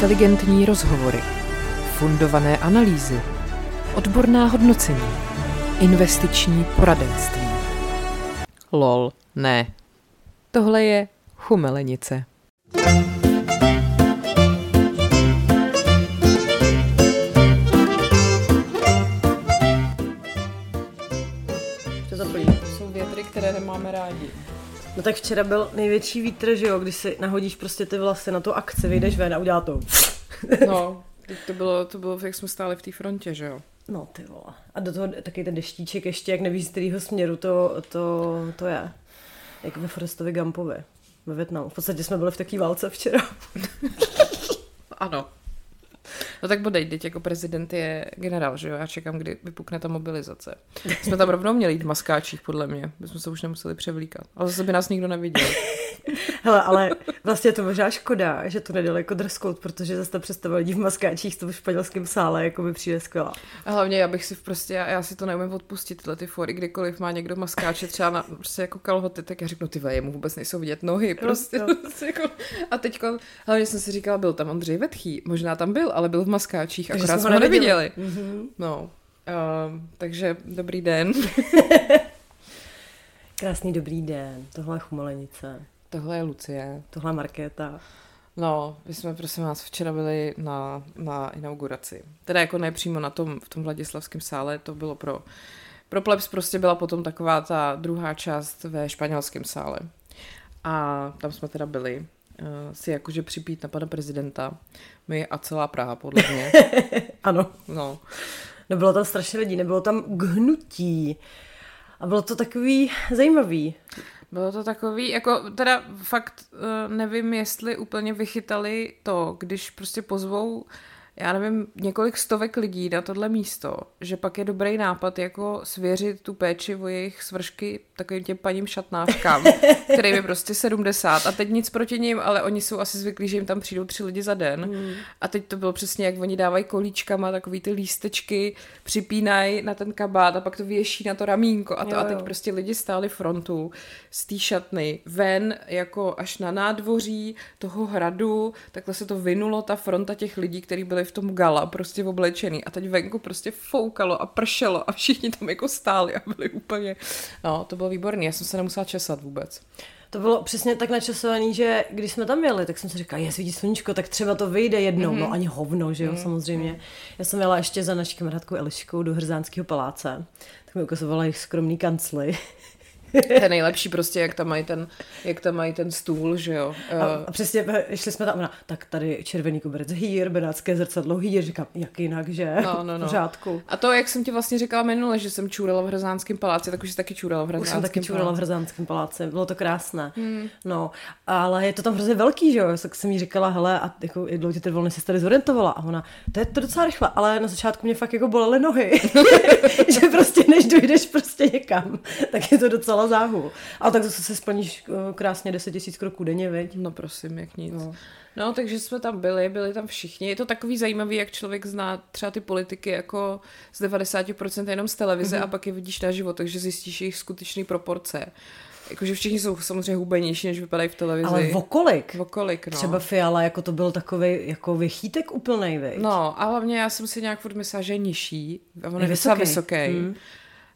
Inteligentní rozhovory, fundované analýzy, odborná hodnocení, investiční poradenství. Lol, ne. Tohle je chumelenice. Jsou větry, které nemáme rádi. No tak včera byl největší vítr, že jo, když si nahodíš prostě ty vlasy na tu akci, vyjdeš ven a udělá to. No, to bylo, to bylo, jak jsme stáli v té frontě, že jo? No ty vole. A do toho taky ten deštíček ještě, jak nevíš z kterého směru to, to, to je. Jak ve Forestovi Gumpovi ve Větnamu. V podstatě jsme byli v takové válce včera. Ano. No tak bodej, teď jako prezident je generál, že jo? Já čekám, kdy vypukne ta mobilizace. Jsme tam rovnou měli jít v maskáčích, podle mě. My jsme se už nemuseli převlíkat. Ale zase by nás nikdo neviděl. Hele, ale vlastně je to možná škoda, že to nedali jako dress code, protože zase ta představa lidí v maskáčích v tom španělském sále jako by přijde skvělá. A hlavně já bych si prostě, já, já si to neumím odpustit, tyhle ty fory, kdykoliv má někdo maskáče třeba na prostě jako kalhoty, tak já řeknu, ty vole, jemu vůbec nejsou vidět nohy, prostě. jako, a teďko, hlavně jsem si říkala, byl tam Ondřej Vetchý, možná tam byl, ale byl v maskáčích, akorát jsme ho neviděli. neviděli. Mhm. No, uh, takže dobrý den. Krásný dobrý den, tohle je chumelenice, Tohle je Lucie. tohle je Markéta. No, my jsme prosím vás včera byli na, na inauguraci. Teda jako ne přímo na tom, v tom Vladislavském sále, to bylo pro, pro plebs prostě byla potom taková ta druhá část ve španělském sále. A tam jsme teda byli si jakože připít na pana prezidenta. My a celá Praha, podle mě. Ano, No, no bylo tam strašně lidí, nebylo tam hnutí. A bylo to takový zajímavý. Bylo to takový, jako teda fakt uh, nevím, jestli úplně vychytali to, když prostě pozvou, já nevím, několik stovek lidí na tohle místo, že pak je dobrý nápad jako svěřit tu péči o jejich svršky takovým těm paním šatnářkám, kterým je prostě 70 a teď nic proti ním, ale oni jsou asi zvyklí, že jim tam přijdou tři lidi za den Hmm. a teď to bylo přesně, jak oni dávají kolíčkama takový ty lístečky, připínají na ten kabát a pak to věší na to ramínko a to Jo, a teď jo. prostě lidi stáli frontu z té šatny ven jako až na nádvoří toho hradu, takhle se to vynulo ta fronta těch lidí, kteří byli v tom gala prostě oblečený a teď venku prostě foukalo a pršelo a všichni tam jako stáli a byli úplně, no to bylo výborný, já jsem se nemusela česat vůbec. To bylo přesně tak načasovaný, že když jsme tam jeli, tak jsem si říkala, je svítí sluníčko, tak třeba to vyjde jednou. Mm-hmm. No ani hovno, že jo, mm-hmm. samozřejmě. Já jsem jela ještě za naší kamarádkou Eliškou do Hrzánského paláce, tak mi ukazovala jejich skromný kancly. To je nejlepší prostě, jak tam mají ten, jak tam mají ten stůl, že jo. A, Eh, a přesně šli jsme tam, ona, tak tady červený koberec hýr, benátské zrcadlo hýr, říkám, jak jinak, že? No, no, no. Pořádku. A to, jak jsem ti vlastně říkala minule, že jsem čurala v Hrzánském paláci, tak už jsi taky čurala v Už Hrzánském jsem taky čurala v paláci. Hrzánském paláci, bylo to krásné. Hmm. No, ale je to tam hrozně velký, že jo? Tak jsem jí říkala, hele, a jako, jak dlouho než jsi se tady zorientovala? A ona, to je to docela rychle, ale na začátku mě fakt jako bolely nohy. že prostě než dojdeš prostě někam, tak je to docela záhul. Ale tak zase si splníš eh, krásně 10 000 kroků denně, veď? No prosím, jak nic. No. No. takže jsme tam byli, byli tam všichni. Je to takový zajímavý, jak člověk zná třeba ty politiky jako z 90% jenom z televize Mhm. mm-hmm. a pak je vidíš na život, takže zjistíš jejich skutečný proporce. Jakože všichni jsou samozřejmě hubenější, než vypadají v televizi. Ale vokolik? Vokolik, no. Třeba Fiala, jako to byl takový jako vychýtek úplnej, veď? No, a hlavně já jsem si nějak furt myslela, že je nižší. A on Je je vysoký. vysoký. Hmm.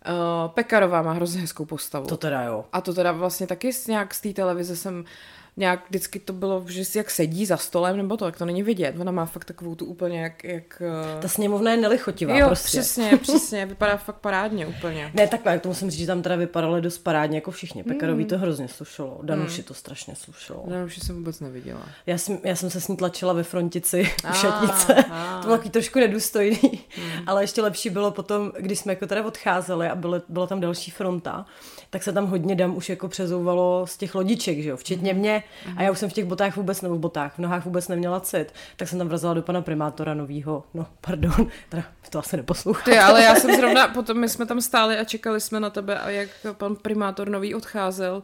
Uh, Pekarová má hrozně hezkou postavu. To teda jo. A to teda vlastně taky nějak z té televize jsem nějak vždycky to bylo, že si jak sedí za stolem, nebo to, jak to není vidět. Ona má fakt takovou tu úplně jak... jak eh, Ta sněmovna je nelichotivá jo, prostě. přesně, přesně, vypadá fakt parádně úplně. Ne, takhle, to musím říct, že tam teda vypadaly dost parádně jako všichni. Pekarový to hrozně slušelo, Danuši to strašně slušelo. Už jsem vůbec neviděla. Já jsem, já jsem se s ní tlačila ve frontici v Ah, šatnice. ah. To bylo takový trošku nedůstojný. Ale ještě lepší bylo potom, když jsme jako teda odcházeli a bylo, byla tam další fronta, tak se tam hodně dam už jako přezouvalo z těch lodiček, že jo, včetně mě. A já už jsem v těch botách vůbec, nebo v botách, v nohách vůbec neměla cit. Tak jsem tam vrazila do pana primátora novýho, no pardon, teda to asi neposlouchá. Ty, ale já jsem zrovna, potom my jsme tam stáli a čekali jsme na tebe a jak pan primátor nový odcházel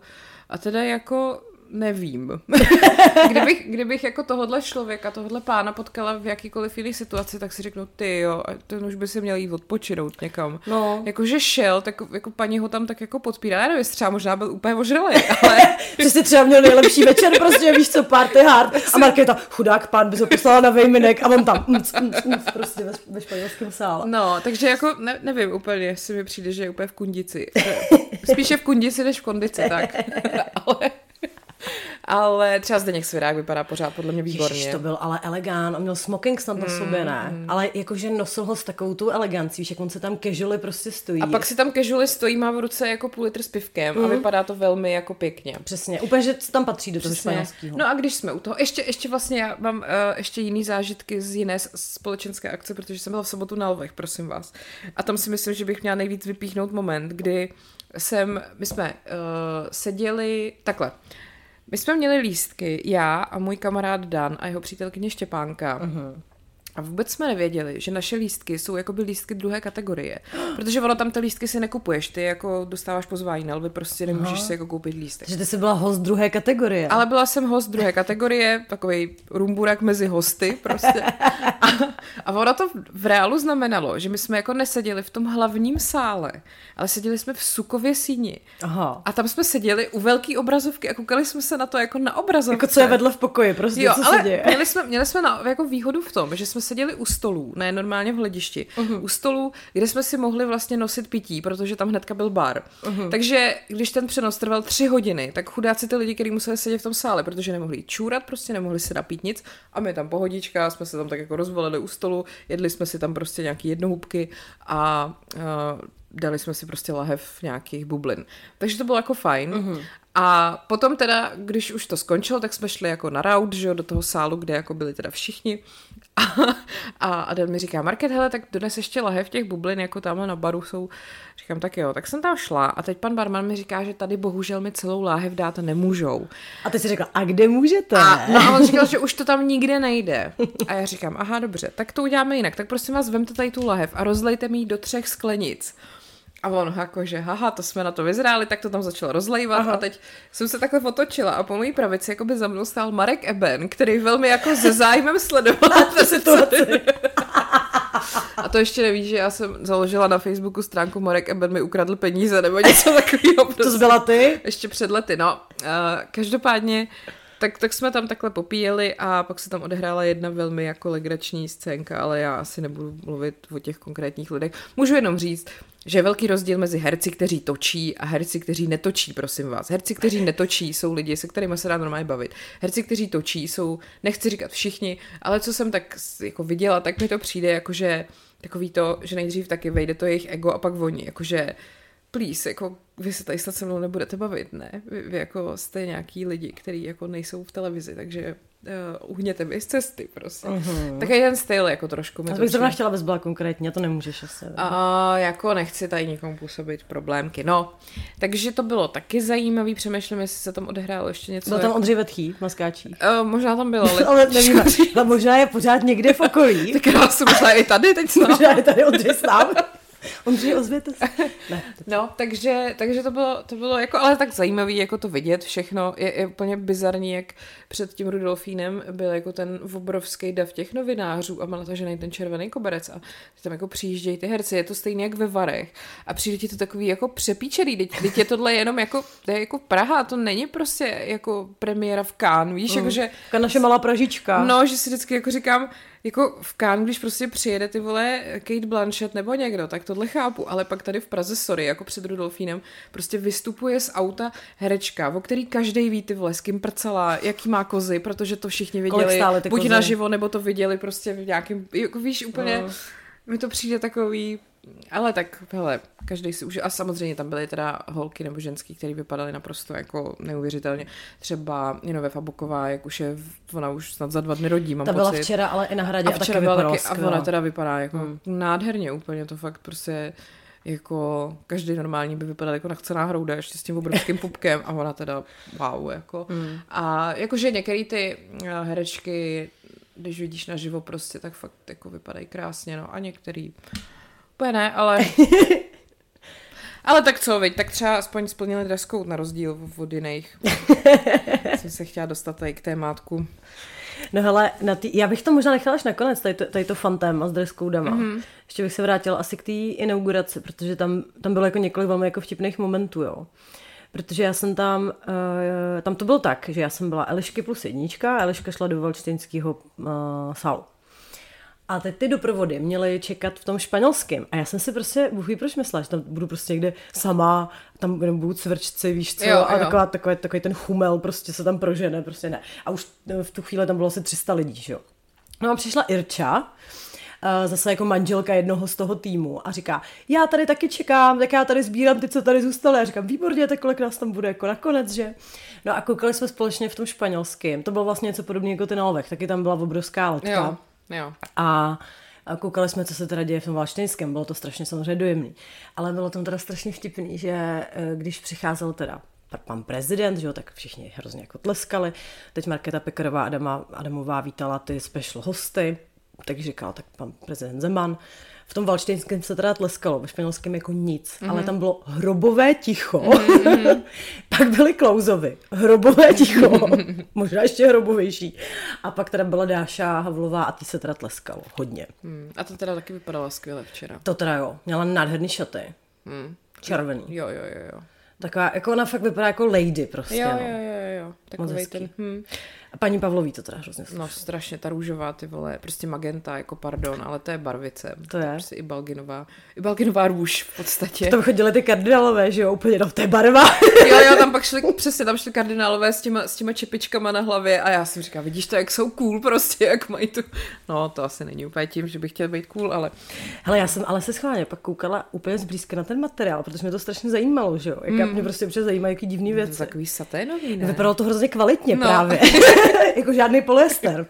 a teda jako nevím. kdybych, kdybych jako tohohle člověka, tohohle pána potkala v jakýkoliv jiný situaci, tak si řeknu, ty jo, ten už by si měl jít odpočinout někam. No. Jakože šel, tak jako paní ho tam tak jako podpírá, já nevím, třeba možná byl úplně ožralý, ale Že jsi třeba měl nejlepší večer, prostě víš co, party hard. A Markéta, chudák pán, by ho poslala na vejminek a on tam mc, mc, mc, prostě ve, ve španělském sále. No, takže jako ne, nevím úplně, jestli mi přijde, že je úplně v kundici. Spíše v kundici než v kondici, tak. ale, ale třeba Zdeněk Svirák vypadá pořád podle mě výborně. Ježiš, to byl ale elegán, on měl smoking snad na sobě, ne? Ale jakože nosil ho s takovou tu elegancí, že jak on se tam casually prostě stojí. A pak si tam casually stojí, má v ruce jako půl litr s pivkem mm. a vypadá to velmi jako pěkně. Přesně, úplně, že tam patří do toho španělského. No a když jsme u toho, ještě, ještě vlastně já mám uh, ještě jiný zážitky z jiné společenské akce, protože jsem byla v sobotu na Lvech, prosím vás. A tam si myslím, že bych měla nejvíc vypíchnout moment, kdy jsem, my jsme uh, seděli takhle. My jsme měli lístky, já a můj kamarád Dan a jeho přítelkyně Štěpánka. Uh-huh. A vůbec jsme nevěděli, že naše lístky jsou jakoby lístky druhé kategorie. Protože ono tam ty lístky si nekupuješ, ty jako dostáváš pozvání na lvy, prostě nemůžeš si jako koupit lístek. Že ty jsi byla host druhé kategorie. Ale byla jsem host druhé kategorie, takový rumburak mezi hosty prostě. A, a ono to v reálu znamenalo, že my jsme jako neseděli v tom hlavním sále, ale seděli jsme v Sukově síni. Aha. A tam jsme seděli u velké obrazovky a koukali jsme se na to jako na obrazovce. Jako co je vedle v pokoji, prostě Jo, co ale se děje. měli jsme, měli jsme na, jako výhodu v tom, že jsme seděli u stolů, ne normálně v hledišti, uh-huh. u stolů, kde jsme si mohli vlastně nosit pití, protože tam hnedka byl bar. Uh-huh. Takže když ten přenos trval tři hodiny, tak chudáci ty lidi, kteří museli sedět v tom sále, protože nemohli čůrat, prostě nemohli si napít nic a my tam pohodička, jsme se tam tak jako rozvolili u stolu, jedli jsme si tam prostě nějaký jednohubky a uh, dali jsme si prostě lahev nějakých bublin. Takže to bylo jako fajn. Uh-huh. A potom teda, když už to skončilo, tak jsme šli jako na raut, že jo, do toho sálu, kde jako byli teda všichni. A, a Adam mi říká, Market, hele, tak dones ještě lahev těch bublin, jako tamhle na baru jsou. Říkám, tak jo, tak jsem tam šla a teď pan barman mi říká, že tady bohužel mi celou láhev dát nemůžou. A ty jsi řekla, a kde můžete? A, no a on říkal, že už to tam nikde nejde. A já říkám, aha, dobře, tak to uděláme jinak. Tak prosím vás, vemte tady tu lahev a rozlejte mi ji do třech sklenic. A on jakože, haha, to jsme na to vyzráli, tak to tam začal rozlejvat Aha. a teď jsem se takhle otočila a po mojí pravici jako by za mnou stál Marek Eben, který velmi jako se zájmem sledoval tu situaci. A to ještě nevíš, že já jsem založila na Facebooku stránku Marek Eben mi ukradl peníze nebo něco takového. Prostě. To byla ty? Ještě před lety, no. Uh, každopádně tak, tak jsme tam takhle popíjeli a pak se tam odehrála jedna velmi jako legrační scénka, ale já asi nebudu mluvit o těch konkrétních lidech. Můžu jenom říct, že je velký rozdíl mezi herci, kteří točí a herci, kteří netočí, prosím vás. Herci, kteří netočí, jsou lidi, se kterými se dá normálně bavit. Herci, kteří točí, jsou, nechci říkat všichni, ale co jsem tak jako viděla, tak mi to přijde jakože takový to, že nejdřív taky vejde to jejich ego a pak oni, jakože please, jako vy se tady snad se mnou nebudete bavit, ne? Vy, vy jako jste nějaký lidi, kteří jako nejsou v televizi, takže uh, uhněte mi z cesty, prostě. Uh-huh. Tak je ten styl jako trošku. Já bych zrovna chtěla, abys byla konkrétně, to nemůžeš asi. A jako nechci tady nikomu působit problémky. No, takže to bylo taky zajímavý, přemýšlím, jestli se tam odehrálo ještě něco. Byl tam Ondřej Vetchý v maskáčích. Uh, možná tam bylo, ale, ale nevím, ale možná je pořád někde v okolí. tak já jsem možná i tady teď snad. Možná je tady Ondřej. Ondřej, ozvěte se. Ne, no, takže, takže to, bylo, to bylo jako, ale tak zajímavý, jako to vidět všechno. Je, je úplně bizarní, jak před tím Rudolfínem byl jako ten obrovský dav těch novinářů a má natažený ten červený koberec a tam jako přijíždějí ty herci, je to stejně jak ve Varech a přijde ti to takový jako přepíčený, teď, teď je tohle jenom jako, to je jako Praha, to není prostě jako premiéra v Cannes, víš, mm. jakože... naše malá Pražička. No, že si vždycky jako říkám, jako v Cannes, když prostě přijede ty vole Kate Blanchett nebo někdo, tak tohle chápu, ale pak tady v Praze, sorry, jako před Rudolfínem, prostě vystupuje z auta herečka, o který každý ví ty vole, s kým prcala, jaký má kozy, protože to všichni viděli, buď kozy? naživo, nebo to viděli prostě v nějakém, jako víš, úplně, no. mi to přijde takový, ale tak, hele, každý si už, a samozřejmě tam byly teda holky nebo ženský, které vypadaly naprosto jako neuvěřitelně. Třeba Jinové Fabuková, jak už je, ona už snad za dva dny rodí, mám Ta byla pocit. včera, ale i na hradě a, a taky taky vypadala taky, A ona teda vypadá jako hmm. nádherně úplně, to fakt prostě jako každý normální by vypadal jako nachcená hrouda ještě s tím obrovským pupkem a ona teda wow, jako. Hmm. A jakože některé ty herečky když vidíš naživo prostě, tak fakt jako vypadají krásně, no a některý úplně ne, ale Ale tak co, veď, tak třeba aspoň splnili dress code na rozdíl od jiných. Jsem se chtěla dostat tady k témátku. No hele, na tý, já bych to možná nechala až nakonec, tady to, tady to fun téma s dress codama. Mm-hmm. Ještě bych se vrátila asi k té inauguraci, protože tam, tam bylo jako několik velmi jako vtipných momentů, jo. Protože já jsem tam, uh, tam to bylo tak, že já jsem byla Elišky plus jednička a Eliška šla do Valčtejnského uh, sálu. A teď ty doprovody měly čekat v tom španělském. A já jsem si prostě, Bůh ví, proč myslela, že tam budu prostě někde sama, tam budu cvrčci, víš co, Jo, a jo. taková, takový, takový ten chumel prostě se tam prožene, prostě ne. A už v tu chvíli tam bylo asi 300 lidí, že jo. No a přišla Irča, eh, zase jako manželka jednoho z toho týmu a říká, já tady taky čekám, tak já tady sbírám ty, co tady zůstaly. A říkám, výborně, tak kolik nás tam bude jako nakonec, že? No a koukali jsme společně v tom španělském. To bylo vlastně něco podobného jako ten Alvech, taky tam byla obrovská letka. Jo, jo. A a koukali jsme, co se teda děje v tom Valštejnském. Bylo to strašně samozřejmě dojemný. Ale bylo tam teda strašně vtipný, že eh, když přicházel teda pan prezident, že jo, tak všichni hrozně jako tleskali. Teď Markéta Pekarová Adama, Adamová vítala ty special hosty, tak říkal, tak pan prezident Zeman. V tom valštejnském se teda tleskalo, ve španělském jako nic, mm-hmm. ale tam bylo hrobové ticho. Mm-hmm. pak byly klouzovy, hrobové ticho, možná ještě hrobovější. A pak teda byla Dáša Havlová a ty se teda tleskalo hodně. Hmm. A to teda taky vypadalo skvěle včera. To teda jo, měla nádherný šaty, Hmm. červený. Jo, jo, jo, jo. Taková, jako ona fakt vypadá jako lady prostě. Jo, no. jo, jo, jo. Takový ten, hm. A paní Pavlový to teda hrozně No strašně, ta růžová, ty vole, prostě magenta, jako pardon, ale to je barvice. To je. Prostě i Balginová, i Balginová růž v podstatě. Tam chodili ty kardinálové, že jo, úplně do té barva. Jo, jo, tam pak šli, přesně, tam šli kardinálové s těma, s těma čepičkama na hlavě a já si říkám, vidíš to, jak jsou cool prostě, jak mají tu... No, to asi není úplně tím, že bych chtěl být cool, ale Hele, já jsem ale se schválně pak koukala úplně zblízka na ten materiál, protože mě to strašně zajímalo, že jo. Jak mm. mě prostě zajímají, jaký divný to je věci. takový saténový, ne? Vypadalo to hrozně kvalitně No. no. právě. jako žádný polyester.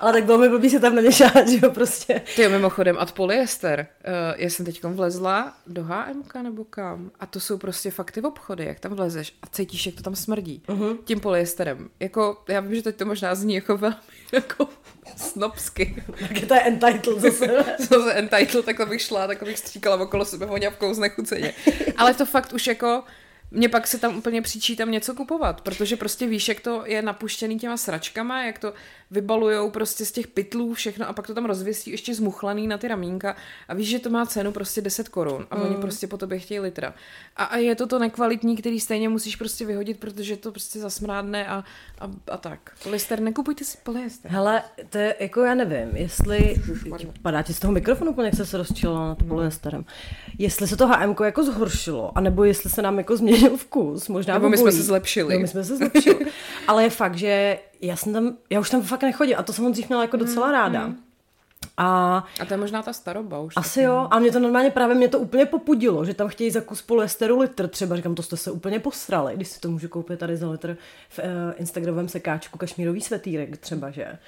Ale tak bylo mi blbý se tam naněšát, že jo, prostě. Ty jo, mimochodem, a polyester. Uh, já jsem teď vlezla do HMK nebo kam a to jsou prostě fakt ty obchody, jak tam vlezeš a cítíš, jak to tam smrdí. Uh-huh. Tím polyesterem. Jako, já vím, že teď to možná zní jako velmi jako snobsky. Tak to je entitled zase. Co se entitled, tak to bych šla, tak bych stříkala okolo sebe voňavkou znechuceně. Ale to fakt už jako mě pak se tam úplně příčí tam něco kupovat, protože prostě víš, jak to je napuštěný těma sračkama, jak to vybalujou prostě z těch pytlů všechno a pak to tam rozvěsí ještě zmuchlaný na ty ramínka a víš, že to má cenu prostě 10 korun a oni prostě po tobě chtějí litra. A, a je to to nekvalitní, který stejně musíš prostě vyhodit, protože to prostě zasmrádne a, a, a tak. Polyester, nekupujte si polyester. Hele, to je, jako já nevím, jestli, padá ti z toho mikrofonu úplně, jak se se rozčilo na to polyesterem, jestli se to HMK jako zhoršilo, anebo jestli se nám jako změnil vkus, možná Nebo my jsme se zlepšili. No, my jsme se zlepšili. Ale je fakt, že já jsem tam, já už tam fakt nechodím a to jsem ho dřív měla jako docela ráda. A A to je možná ta staroba už. asi jo, a mě to normálně právě mě to úplně popudilo, že tam chtějí za kus polyesteru litr třeba, říkám, to jste se úplně posrali, když si to můžu koupit tady za litr v uh, Instagramovém sekáčku kašmírový svetýrek třeba, že?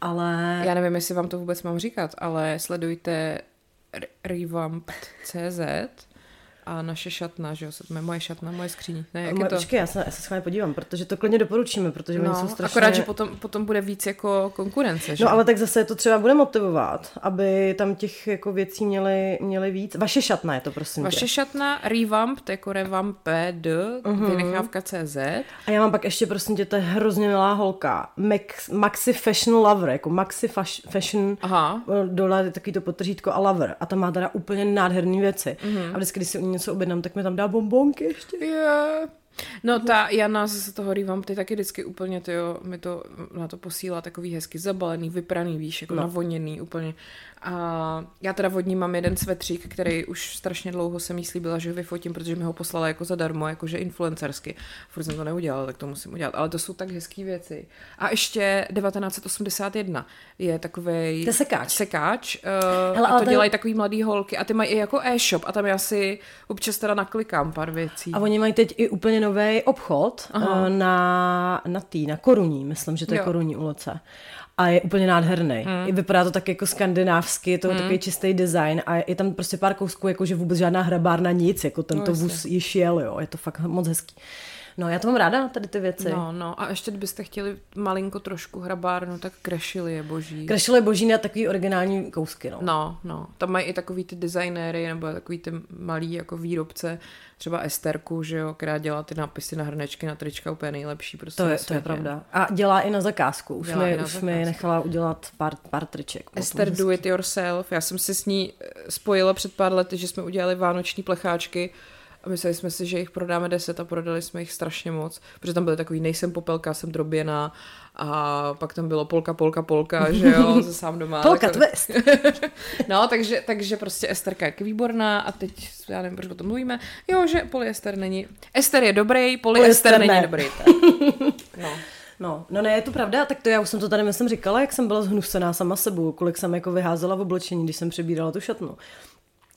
Ale... Já nevím, jestli vám to vůbec mám říkat, ale sledujte R- Revamped.cz a naše šatna, že jo, moje šatna, moje skříň. Ne, jak je Moje- to? Počkej, já se, já se schválně podívám, protože to klidně doporučíme, protože oni jsou No, strašně... akorát, že potom, potom bude víc jako konkurence, že? No ale tak zase to třeba bude motivovat, aby tam těch jako věcí měli, měli víc. Vaše šatna je to, prosím Vaše tě. šatna Revamped, jako Revamped, uh-huh. vynechávka CZ. A já mám pak ještě, prosím tě, to je hrozně milá holka. Max, maxi Fashion Lover, jako Maxi faš, Fashion Aha. dole je takový to potržítko a Lover. A tam má teda úplně nádherné věci. Mm-hmm. A vždycky, když si u ní něco objednám, tak mi tam dá bombonky ještě. Yeah. No ta Jana zase toho Revamp, ty taky vždycky úplně, ty jo, mi to na to posílá takový hezky zabalený, vypraný, víš, jako no. navoněný úplně. A já teda vodní mám jeden svetřík, který už strašně dlouho se mi slíbila, že ho vyfotím, protože mi ho poslala jako zadarmo, jakože influencersky. Furt jsem to neudělala, tak to musím udělat. Ale to jsou tak hezké věci. A ještě 1981 je takový To sekáč. sekáč uh, Hele, a to ten- dělají takový mladý holky a ty mají i jako e-shop a tam já si občas teda naklikám pár věcí. A oni mají teď i úplně nový obchod Aha. na, na tý, na Koruní, myslím, že to je Jo. Koruní ulice. A je úplně nádherný. Hmm. I vypadá to tak jako skandinávsky, je to hmm. takový čistý design a je tam prostě pár kousků, jako že vůbec žádná hrabárna nic, jako tento no, vůz již jel, jo. Je to fakt moc hezký. No, já to mám ráda, tady ty věci. No, no. A ještě kdybyste chtěli malinko trošku hrabárnu, tak krešili je boží. Krešili boží na takový originální kousky, no. No, no. Tam mají i takový ty designéry, nebo takový ty malý jako výrobce, třeba Esterku, že jo, která dělá ty nápisy na hrnečky, na trička úplně nejlepší. Prostě To je, to je pravda. A dělá i na zakázku. Už, Dělá mi, už mi zakázku. nechala udělat pár, pár triček. Esther. Do It Yourself. Já jsem si s ní eh, spojila před pár lety, že jsme udělali vánoční plecháčky a mysleli jsme si, že jich prodáme 10 a prodali jsme jich strašně moc, protože tam byly takový nejsem popelka, jsem droběná a pak tam bylo polka, polka, polka, že jo, ze sám doma. Polka Takové- twist. No, takže, takže prostě Esterka je výborná a teď, já nevím, proč o tom mluvíme, jo, že polyester není, Ester je dobrý, polyester, Polyester není ne. dobrý. tak. No. No, no ne, je to pravda, tak to já už jsem to tady myslím říkala, jak jsem byla zhnusená sama sebou, kolik jsem jako vyházela v oblečení, když jsem přebírala tu šatnu.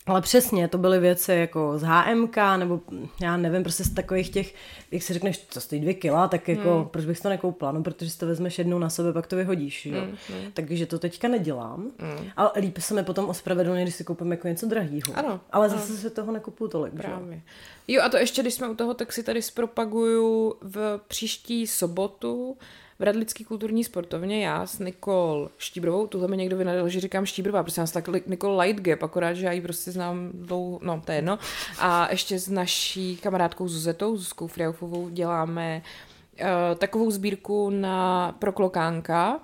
Ale přesně, to byly věci jako z HMK, nebo já nevím, prostě z takových těch, jak si řekneš, co stojí dvě kila, tak jako, hmm. proč bych to nekoupila? No, protože si to vezmeš jednou na sebe, pak to vyhodíš, jo. Hmm. Takže to teďka nedělám. Hmm. Ale líp se mi potom ospravedlně, když si koupím jako něco drahýho. Ano, Ale zase si toho nekupuju tolik, že? jo. Právě. Jo a to ještě, když jsme u toho, tak si tady zpropaguju v příští sobotu v Radlický kulturní sportovně já s Nikol Štíbrovou, tuhle mi někdo vynadal, že říkám Štíbrová, já jsem tak Nikol Lightgap, akorát, že já ji prostě znám dlouho, no to je jedno. A ještě s naší kamarádkou Zuzetou, Zuzkou Friaufovou děláme uh, takovou sbírku na pro klokánka,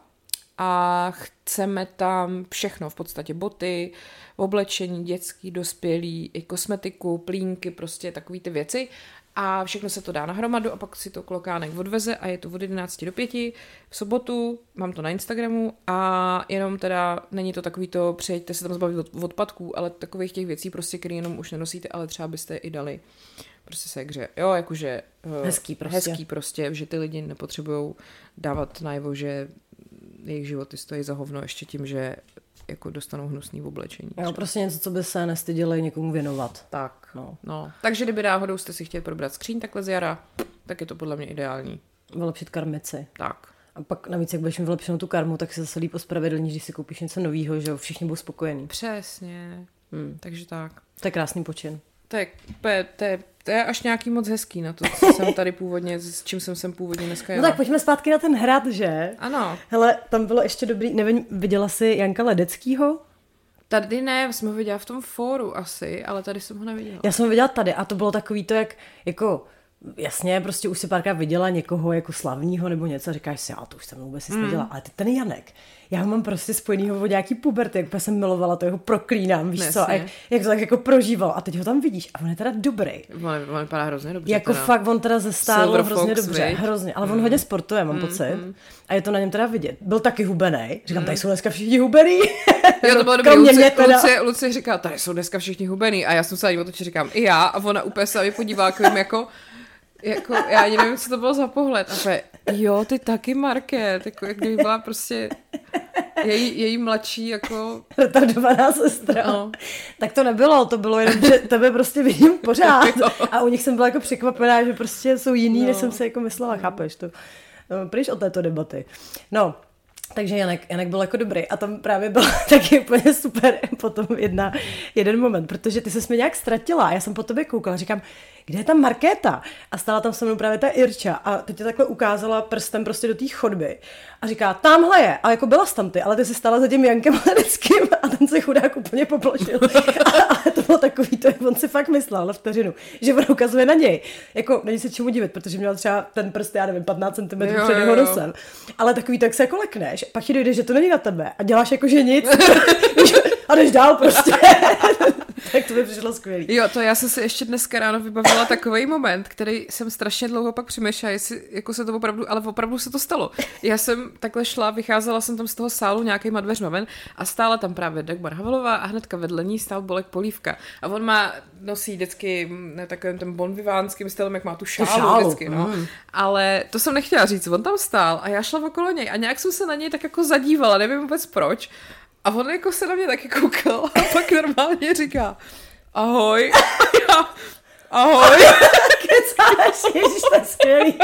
a chceme tam všechno, v podstatě boty, oblečení, dětský, dospělý, i kosmetiku, plínky, prostě takové ty věci. A všechno se to dá nahromadu a pak si to klokánek odveze a je to od 11 do 5 v sobotu, mám to na Instagramu a jenom teda není to takový to, přijeďte se tam zbavit od odpadků, ale takových těch věcí prostě, které jenom už nenosíte, ale třeba byste i dali prostě se hře. Jo, jakože eh, Hezký prostě. hezký prostě, že ty lidi nepotřebují dávat najevo, že jejich životy stojí za hovno ještě tím, že jako dostanou hnusný oblečení. Jo, prostě něco, co by se nestyděli někomu věnovat. Tak, No. no. Takže kdyby náhodou jste si chtěli probrat skříň takhle z jara, tak je to podle mě ideální. Vylepšit karmici. Tak. A pak navíc, jak budeš mít vylepšenou tu karmu, tak se zase líp ospravedlní, když si koupíš něco nového, že jo, všichni budou spokojení. Přesně. Hmm. Takže tak. To je krásný počin. To je, to je, to je, to je až nějaký moc hezký na to, co jsem tady původně, s čím jsem sem původně dneska No jela. tak pojďme zpátky na ten hrad, že? Ano, Hele, tam bylo ještě dobrý, nevím, viděla jsi Janka Ledeckýho? tady ne, jsem ho viděla v tom fóru asi, ale tady jsem ho neviděla. Já jsem ho viděla tady a to bylo takový to, jak jako jasně, prostě už si párkrát viděla někoho jako slavního nebo něco a říkáš si, a to už jsem vůbec nic nedělala, ale teď ten Janek, já ho mám prostě spojenýho od nějaký puberty, jak jsem milovala, to jeho proklínám, víš co, a jak, jak, to tak jako prožíval a teď ho tam vidíš a on je teda dobrý. On, on vypadá hrozně dobře. Jako teda. fakt, on teda zestál hrozně Fox, dobře, viď? hrozně, ale on hodně sportuje, mám pocit. A je to na něm teda vidět. Byl taky hubený. Říkám, tady jsou dneska všichni hubený. Jo, to bylo dobrý. Luci, mě teda. Luci, Luci říká, tady jsou dneska všichni hubený. A já jsem se na ní říkám, i já. A ona úplně se na mě podívá, jako, jako, já ani nevím, co to bylo za pohled. A jo, ty taky, Market. Jako, jak kdyby byla prostě její, její mladší, jako, retardovaná sestra. No. Tak to nebylo, to bylo jenom, že tebe prostě vidím pořád. A u nich jsem byla jako překvapená, že prostě jsou jiný, No. než jsem si jako myslela, chápeš to. No, pryč od této debaty. No, takže Janek, Janek byl jako dobrý a tam právě byl taky úplně super potom jedna, jeden moment, protože ty se mi nějak ztratila a já jsem po tobě koukala, říkám, kde je tam Markéta? A stála tam se mnou právě ta Irča a teď tě takhle ukázala prstem prostě do té chodby a říká, tamhle je, a jako byla tam ty, ale ty jsi stála za tím Jankem Ledeckým a ten se chudák úplně poplošil. A, ale to bylo takový, to on si fakt myslel na vteřinu, že on ukazuje na něj. Jako není se čemu divit, protože měl třeba ten prst, já nevím, 15 cm před jeho nosem. Ale takový, tak se jako pak ti dojde, že to není na tebe a děláš jako, že nic a jdeš dál prostě. tak to by přišlo skvělý. Jo, to já jsem si ještě dneska ráno vybavila takový moment, který jsem strašně dlouho pak přemýšlela, jestli jako se to opravdu, ale opravdu se to stalo. Já jsem takhle šla, vycházela jsem tam z toho sálu nějakýma dveřma ven a stála tam právě Dagmar Havelová a hnedka vedle ní stál Bolek Polívka. A on má, nosí vždycky ne takovým tím bonvivánským stylem, jak má tu šálu, šálu, vždycky, no. mm. Ale to jsem nechtěla říct, on tam stál a já šla okolo něj a nějak jsem se na něj tak jako zadívala, nevím vůbec proč. A on jako se na mě taky koukal a pak normálně říká, ahoj. Já, ahoj. Kecáš, ježiš, to je skvělý.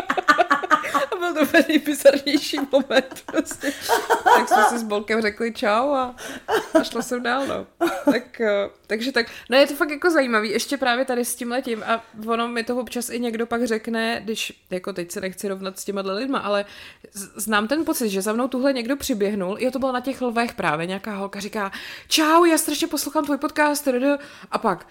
A byl to úplně nejbizarnější moment. Prostě. Tak jsme si s Bolkem řekli čau a, a šla jsem dál, no. Tak, eh, takže tak, no je to fakt jako zajímavý, ještě právě tady s tím letím a ono mi to občas i někdo pak řekne, když, jako teď se nechci rovnat s těma lidma, ale znám ten pocit, že za mnou tuhle někdo přiběhnul, jo to bylo na těch lvech právě, nějaká holka říká, čau, já strašně poslouchám tvůj podcast, a pak,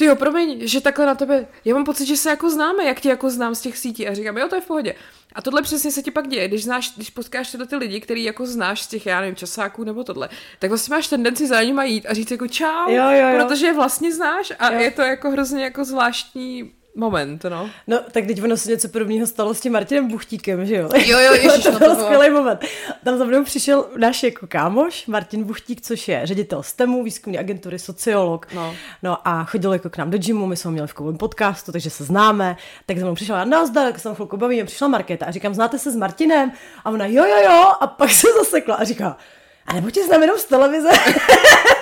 ty jo, promiň, že takhle na tebe, já mám pocit, že se jako známe, jak tě jako znám z těch sítí a říkám, jo, to je v pohodě. A tohle přesně se ti pak děje, když znáš, když potkáš tyhle ty lidi, který jako znáš z těch, já nevím, časáků nebo tohle, tak vlastně máš tendenci za nimi jít a říct jako čau, Jo, jo, jo. protože je vlastně znáš a Jo. je to jako hrozně jako zvláštní moment, no. No, tak teď ono se něco podobného stalo s tím Martinem Buchtíkem, že jo? Jo, jo, ježiš, to no to byl skvělý moment. Tam za mnou přišel náš jako kámoš, Martin Buchtík, což je ředitel STEMu, výzkumní agentury, sociolog. No. no a chodil jako k nám do gymu, my jsme ho měli v kovém podcastu, takže se známe. Tak za mnou přišel a nazdar, tak se tam chvilku bavíme, přišla Markéta a říkám, znáte se s Martinem? A ona, jo, jo, jo, a pak se zasekla a říká, a nebo tě znám jenom z televize?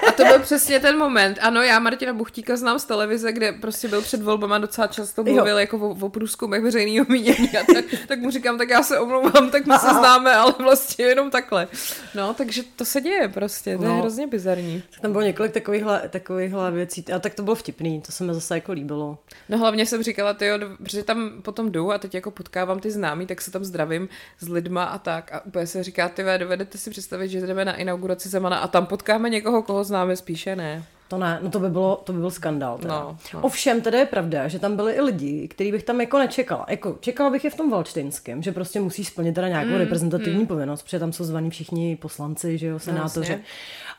A to byl přesně ten moment. Ano, já Martina Buchtíka znám z televize, kde prostě byl před volbama docela často Jo. mluvil jako o, o průzkumech veřejného mínění. A tak, tak mu říkám, tak já se omlouvám, tak my se známe, ale vlastně jenom takhle. No, takže to se děje prostě, to je No. hrozně bizarní. Tam bylo několik takovýchhle, takovýchhle věcí, a tak to bylo vtipný, to se mi zase jako líbilo. No hlavně jsem říkala, tyjo, protože tam potom jdu a teď jako potkávám ty známí, tak se tam zdravím s lidma a tak. A úplně se říká, ty ve, dovedete si představit, že jdeme na inauguraci Zemana a tam potkáme někoho, koho známe spíše ne. To ne, no to by, bylo, to by byl skandál. Teda. No, no. Ovšem, teda je pravda, že tam byli i lidi, který bych tam jako nečekala. Jako, čekala bych je v tom Valčtinském, že prostě musí splnit teda nějakou mm, reprezentativní mm. povinnost, protože tam jsou zvaní všichni poslanci, že jo, senátoři. jasně.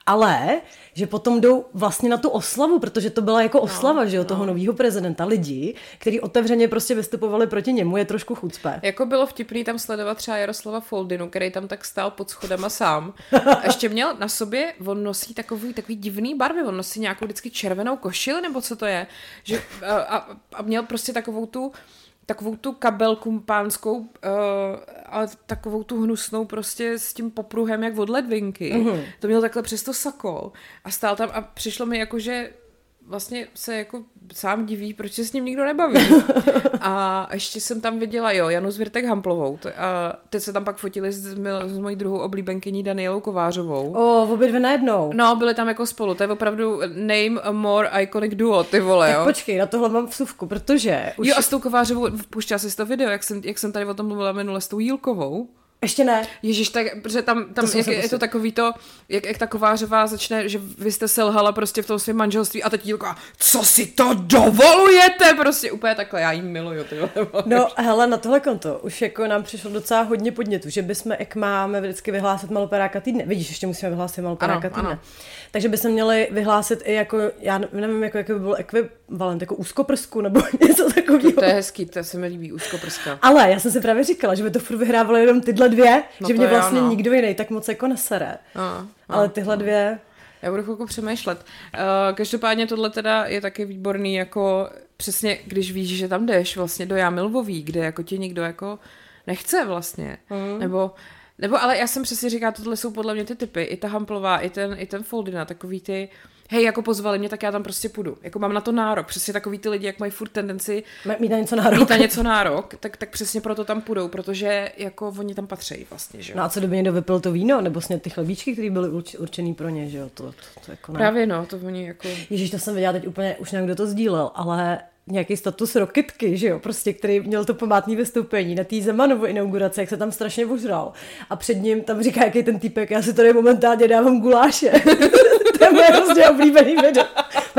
Ale, že potom jdou vlastně na tu oslavu, protože to byla jako oslava, no, že jo, toho nového prezidenta. Lidi, kteří otevřeně prostě vystupovali proti němu, je trošku chucpe. Jako bylo vtipný tam sledovat třeba Jaroslava Foldinu, který tam tak stál pod schodama sám. A ještě měl na sobě, on nosí takový, takový divný barvy, on nosí nějakou vždycky červenou košili, nebo co to je. Že, a, a, a měl prostě takovou tu takovou tu kabelku pánskou, uh, ale takovou tu hnusnou prostě s tím popruhem jak od ledvinky. Mm-hmm. To měl takhle přes to sako a stál tam a přišlo mi jako, že vlastně se jako sám diví, proč se s ním nikdo nebaví. A ještě jsem tam viděla, jo, Janu Zvirtek Hamplovou. A teď se tam pak fotili s, s mojí druhou oblíbenkyní Danielou Kovářovou. O, obě dvě najednou. No, byli tam jako spolu, to je opravdu name a more iconic duo, ty vole, Tak jo. počkej, na tohle mám vsuvku, protože už... Jo, a s tou Kovářovou, puštěla jsi to video, jak jsem, jak jsem tady o tom mluvila minule s tou Jílkovou. Ještě ne. Ježíš, tak, protože tam, tam jsem jak, je, je prostě- to takový to, jak, jak ta Kovářová začne, že vy jste selhala prostě v tom svém manželství a teď Jílka, co si to dovolujete, prostě úplně takhle, já jí miluju, ty. No, hele, na tohle konto už jako nám přišlo docela hodně podnětů, že bychom, jak máme vždycky vyhlásit maloperáka týdne, vidíš, ještě musíme vyhlásit maloperáka Ano, týdne, ano. takže bychom měli vyhlásit i jako, já nevím, jako, jaký by byl ekvivalent, jako úzkoprsku nebo něco takového. To je hezký, to se mi líbí, úzkoprska. Ale já jsem si právě říkala, že by to furt vyhrávalo jenom tyhle dvě, No že mě jo, vlastně no. nikdo jiný tak moc jako nesere. No, no. Ale tyhle dvě, Já budu chvilku přemýšlet. Uh, každopádně tohle teda je taky výborný, jako přesně, když víš, že tam jdeš vlastně do Jámilvový, kde jako tě nikdo jako nechce vlastně. Mm. Nebo, nebo ale já jsem přesně říká, tohle jsou podle mě ty typy, i ta Hamplová, i ten, i ten Foldina, takový ty, hej, jako pozvali mě, tak já tam prostě půjdu. Jako mám na to nárok. Přesně takový ty lidi, jak mají furt tendenci mít na něco nárok. mít na něco nárok, tak, tak přesně proto tam půjdou, protože jako oni tam patří vlastně, že jo. No a co kdyby někdo vypil to víno, nebo sně ty chlebíčky, které byly urč, určený pro ně, že jo, to, to, to jako ne. Právě no, to oni jako... Ježíš, to jsem viděla teď úplně, už nevím, kdo to sdílel, ale nějaký status Rokitky, že jo, prostě, který měl to památný vystoupení na té Zemanovo inauguraci, jak se tam strašně ožral. A před ním tam říká, jaký ten týpek, já si tady momentálně dávám guláše. to je moje hrozně oblíbený video.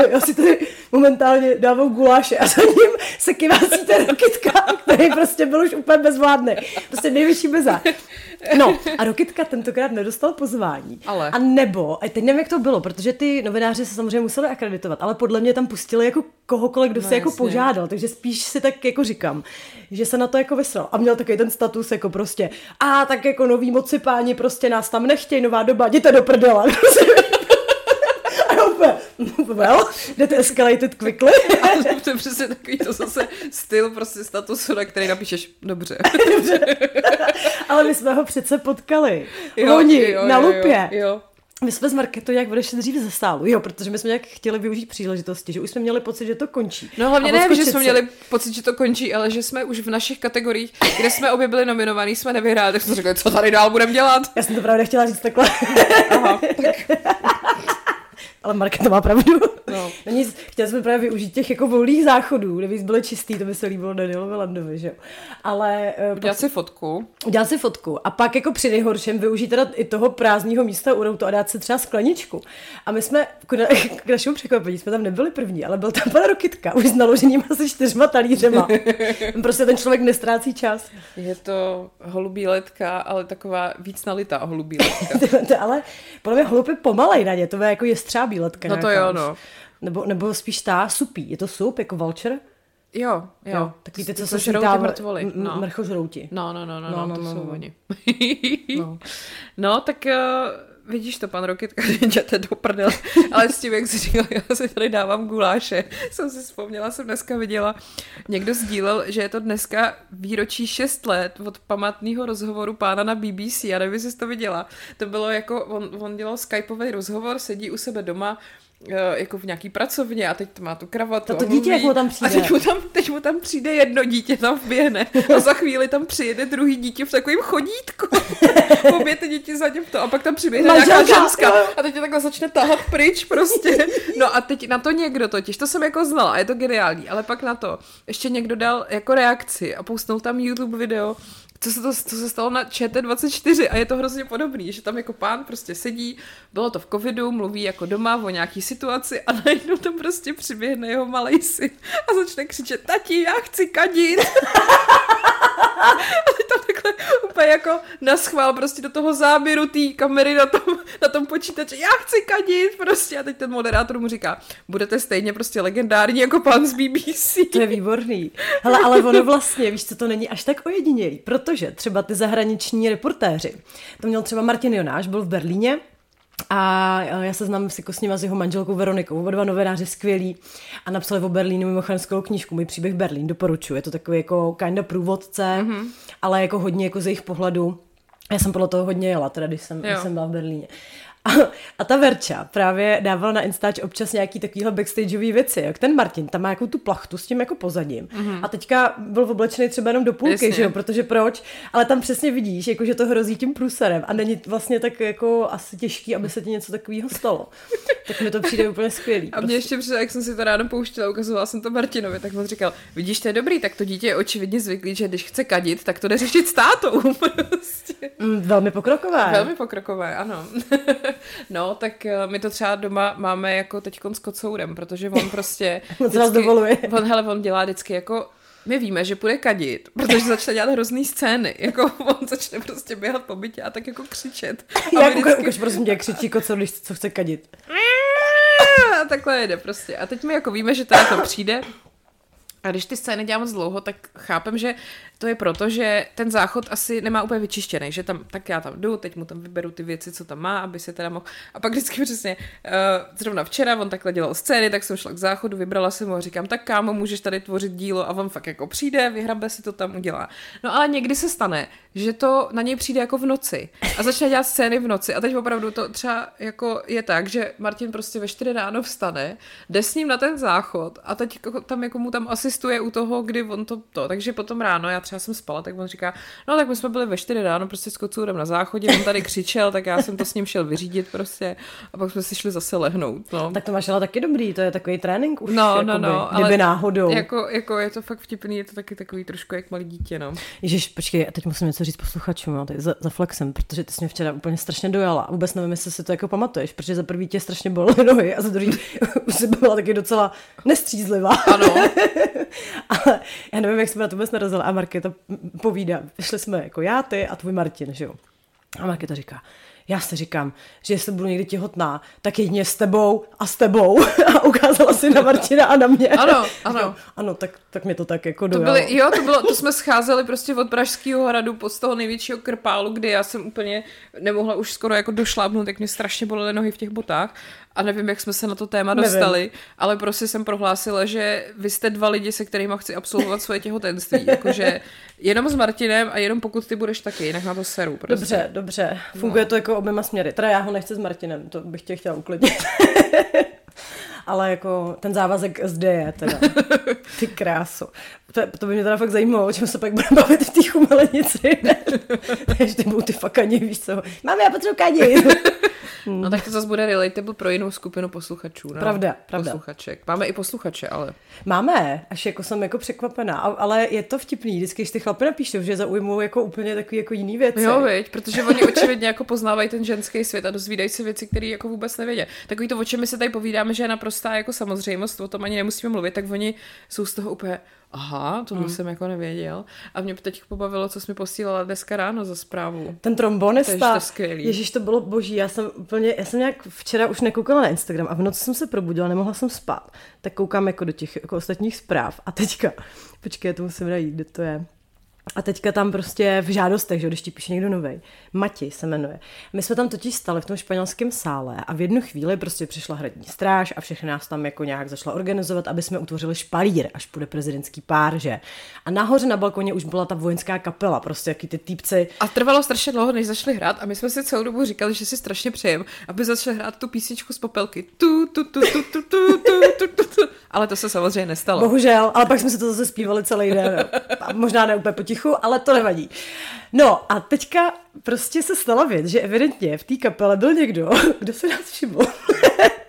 Já si tady momentálně dávám guláše a za ním se kivásí ten Rokitka, který prostě byl už úplně bezvládný. Prostě největší bezá. No a Rokitka tentokrát nedostal pozvání. Ale. A nebo, a teď nevím, jak to bylo, protože ty novináři se samozřejmě museli akreditovat, ale podle mě tam pustili jako kohokoliv, kdo No se jako jasně. požádal, takže spíš si tak jako říkám, že se na to jako vysral. A měl takový ten status jako prostě, a tak jako noví moci páni prostě nás tam nechtějí, nová doba, jděte do prdele. Well, that escalated quickly. to je přesně takový to zase styl prostě statusu, na který napíšeš dobře. ale my jsme ho přece potkali. Jo, Loni, jo, na jo, lupě. Jo, jo. my jsme z marketu jak odešli dřív ze stálu, jo, protože my jsme nějak chtěli využít příležitosti, že už jsme měli pocit, že to končí. No hlavně ne, že jsme si. měli pocit, že to končí, ale že jsme už v našich kategoriích, kde jsme obě byli nominovaní, jsme nevyhráli, tak jsme řekli, co tady dál budeme dělat. Já jsem to právě chtěla říct takhle. Aha, Ale Market to má pravdu. No. no nic, chtěli jsme právě využít těch jako volných záchodů, kde bys byly čistý, to by se líbilo Danielovi Landovi, že jo. Ale uh, udělat si fotku. udělat si fotku a pak jako při nejhorším využít teda i toho prázdného místa u routu a dát si třeba skleničku. A my jsme, k, na, k našemu překvapení, jsme tam nebyli první, ale byl tam pan Rokitka, už s naloženým asi čtyřma talířema. prostě ten člověk nestrácí čas. Je to holubí letka, ale taková víc nalitá holubí letka. Ale podle mě holub je pomalej na ně, to je jako jestřábí letka. No to nějaká jo, no. Nebo, nebo spíš ta supí. Je to sup, jako vulture? Jo, jo. Jo, takový ty, co se žerou ty mrtvoly. No. mrchožrouti. No, no, no, no, No, no, no, to no, jsou no. oni. No. No, tak uh, vidíš to, pan Rokitka, jděte do prdele. Ale s tím, jak jsi říkal, já si tady dávám guláše. Jsem si vzpomněla, jsem dneska viděla, někdo sdílel, že je to dneska výročí 6 let od památného rozhovoru pána na BBC. Já nevím, jestli jsi to viděla. To bylo jako, on, on dělal skypový rozhovor, sedí u sebe doma, jako v nějaký pracovně a teď to má tu kravatu. A to a dítě, jak mu tam A přijde. teď mu tam, teď mu tam přijde jedno dítě, tam vběhne a za chvíli tam přijede druhý dítě v takovém chodítku. Obě ty děti za něm to a pak tam přiběhne nějaká Manželka, ženská a teď tě takhle začne tahat pryč prostě. No a teď na to někdo totiž, to jsem jako znala a je to geniální, ale pak na to ještě někdo dal jako reakci a pousnul tam YouTube video, co se, to, co se stalo na ČT24 a je to hrozně podobný, že tam jako pán prostě sedí, bylo to v covidu, mluví jako doma o nějaký situaci a najednou tam prostě přiběhne jeho malej syn a začne křičet, tati, já chci kadit. Tam takhle úplně jako na schvál prostě do toho záběru té kamery na tom, na tom počítači, já chci kadit prostě a teď ten moderátor mu říká, budete stejně prostě legendární jako pan z BBC. To je výborný. Hele, ale ono vlastně, víš co, to není až tak ojedinělý, protože třeba ty zahraniční reportéři, to měl třeba Martin Jonáš, byl v Berlíně, a já se znám si s ním a s jeho manželkou Veronikou, oba dva novináři skvělí. A napsali o Berlínu mimochodem skvělou knížku, můj příběh Berlín, doporučuji, je to takový jako kinda průvodce, mm-hmm. ale jako hodně jako z jejich pohledu, já jsem podle toho hodně jela, teda když jsem, když jsem byla v Berlíně. A, a ta Verča právě dávala na Instač občas nějaký takovýhle backstageový věci, jak ten Martin, tam má jako tu plachtu s tím jako pozadím. Mm-hmm. A teďka byl oblečený třeba jenom do půlky, Jasně. že jo, protože proč? Ale tam přesně vidíš, jako, že to hrozí tím průserem a není vlastně tak jako asi těžký, aby se ti něco takového stalo. tak mi to přijde úplně skvělý. A mě ještě přišlo, jak jsem si to ráno pouštěla, ukazovala jsem to Martinovi, tak on říkal, vidíš, to je dobrý, tak to dítě je očividně zvyklý, že když chce kadit, tak to jde řešit s tátou. prostě. Mm, velmi pokrokové. Velmi pokrokové, ano. no, tak eh, my to třeba doma máme jako teď s kocourem, protože on prostě... Moc vás dovoluje. On, hele, on dělá vždycky jako my víme, že půjde kadit, protože začne dělat hrozný scény. Jako on začne prostě běhat po bytě a tak jako křičet. A Jak my ukaž, ukaž prosím tě, jak křičí koco, když co chce kadit. a takhle jede prostě. A teď my jako víme, že teda to přijde. A když ty scény dělám moc dlouho, tak chápem, že to je proto, že ten záchod asi nemá úplně vyčištěný, že tam, tak já tam jdu, teď mu tam vyberu ty věci, co tam má, aby se teda mohl. A pak vždycky přesně, uh, zrovna včera on takhle dělal scény, tak jsem šla k záchodu, vybrala jsem ho a říkám, tak kámo, můžeš tady tvořit dílo a on fakt jako přijde, vyhrabe si to tam, udělá. No ale někdy se stane, že to na něj přijde jako v noci a začne dělat scény v noci. A teď opravdu to třeba jako je tak, že Martin prostě ve 4 ráno vstane, jde s ním na ten záchod a teď jako tam jako mu tam asistuje u toho, kdy on to, to. Takže potom ráno, já třeba jsem spala, tak on říká, no tak my jsme byli ve 4 ráno prostě s kocůrem na záchodě, on tady křičel, tak já jsem to s ním šel vyřídit prostě a pak jsme si šli zase lehnout. No. Tak to máš ale taky dobrý, to je takový trénink už. No, no, jakoby, no, Kdyby ale náhodou. Jako, jako je to fakt vtipný, je to taky takový trošku jak malý dítě, no. Ježiš, počkej, a teď musím něco říct posluchačům, no, za, za flexem, protože ty jsi mě včera úplně strašně dojala. Vůbec nevím, jestli si to jako pamatuješ, protože za prvý tě strašně bolely nohy a za druhý už jsi byla taky docela nestřízlivá. Ano. Ale já nevím, jak jsme na to vůbec narazili. A Markéta povídá, šli jsme jako já, ty a tvůj Martin, že jo. A Markéta říká, já si říkám, že jestli budu někdy těhotná, tak jedině s tebou a s tebou. A ukázala si na Martina a na mě. Ano, ano. Ano, tak, tak mě to tak jako To dojalo. byly, jo, to bylo, to jsme scházeli prostě od Pražského hradu pod z toho největšího krpálu, kdy já jsem úplně nemohla už skoro jako došlápnout, jak mě strašně bolely nohy v těch botách a nevím, jak jsme se na to téma Nevím. dostali, ale prostě jsem prohlásila, že vy jste dva lidi, se kterými chci absolvovat svoje těhotenství, jakože jenom s Martinem a jenom pokud ty budeš taky, jinak na to seru. Prostě. Dobře, dobře. Funguje to jako oběma směry. Teda já ho nechci s Martinem, to bych tě chtěla uklidnit. Ale jako ten závazek zde je teda. Ty krásu. To, to by mě teda fakt zajímalo, o čem se pak budeme bavit v té chumelenici. Takže ty budou ty fakani, víš co. Máme, já potřebuji kani. No tak to zase bude relatable pro jinou skupinu posluchačů. No. Pravda, pravda. Posluchaček. Máme i posluchače, ale. Máme, až jako jsem jako překvapená, ale je to vtipný, vždycky, když ty chlapy napíšou, že zaujmou jako úplně takový jako jiný věci. Jo, viď, protože oni očividně jako poznávají ten ženský svět a dozvídají se věci, které jako vůbec nevědí. Takový to, o čem my se tady povídáme, že je naprostá jako samozřejmost, o tom ani nemusíme mluvit, tak oni jsou z toho úplně, aha, to mm. jsem jako nevěděl. A mě teď pobavilo, co jsi mi posílala dneska ráno za zprávu. Ten trombonista. Takže to je skvělý. Ježíš, to bylo boží. Já jsem úplně, já jsem nějak včera už nekoukala na Instagram a v noci jsem se probudila, nemohla jsem spát. Tak koukám jako do těch jako ostatních zpráv. A teďka, počkej, já to musím najít, kde to je. A teďka tam prostě v žádostech, že když ti píše někdo nový. Mati se jmenuje. My jsme tam totiž stali v tom španělském sále a v jednu chvíli prostě přišla hradní stráž a všechny nás tam jako nějak zašla organizovat, aby jsme utvořili špalír, až bude prezidentský pár, že. A nahoře na balkoně už byla ta vojenská kapela, prostě jaký ty týpci. A trvalo strašně dlouho, než začali hrát a my jsme si celou dobu říkali, že si strašně přejem, aby začali hrát tu písničku z popelky. Tu, tu, tu, tu, tu, tu, tu, tu, tu, tu. Ale to se samozřejmě nestalo. Bohužel, ale pak jsme si to zase zpívali celý den. A možná ne úplně potichu, ale to nevadí. No a teďka prostě se stala věc, že evidentně v té kapele byl někdo, kdo se nás všiml.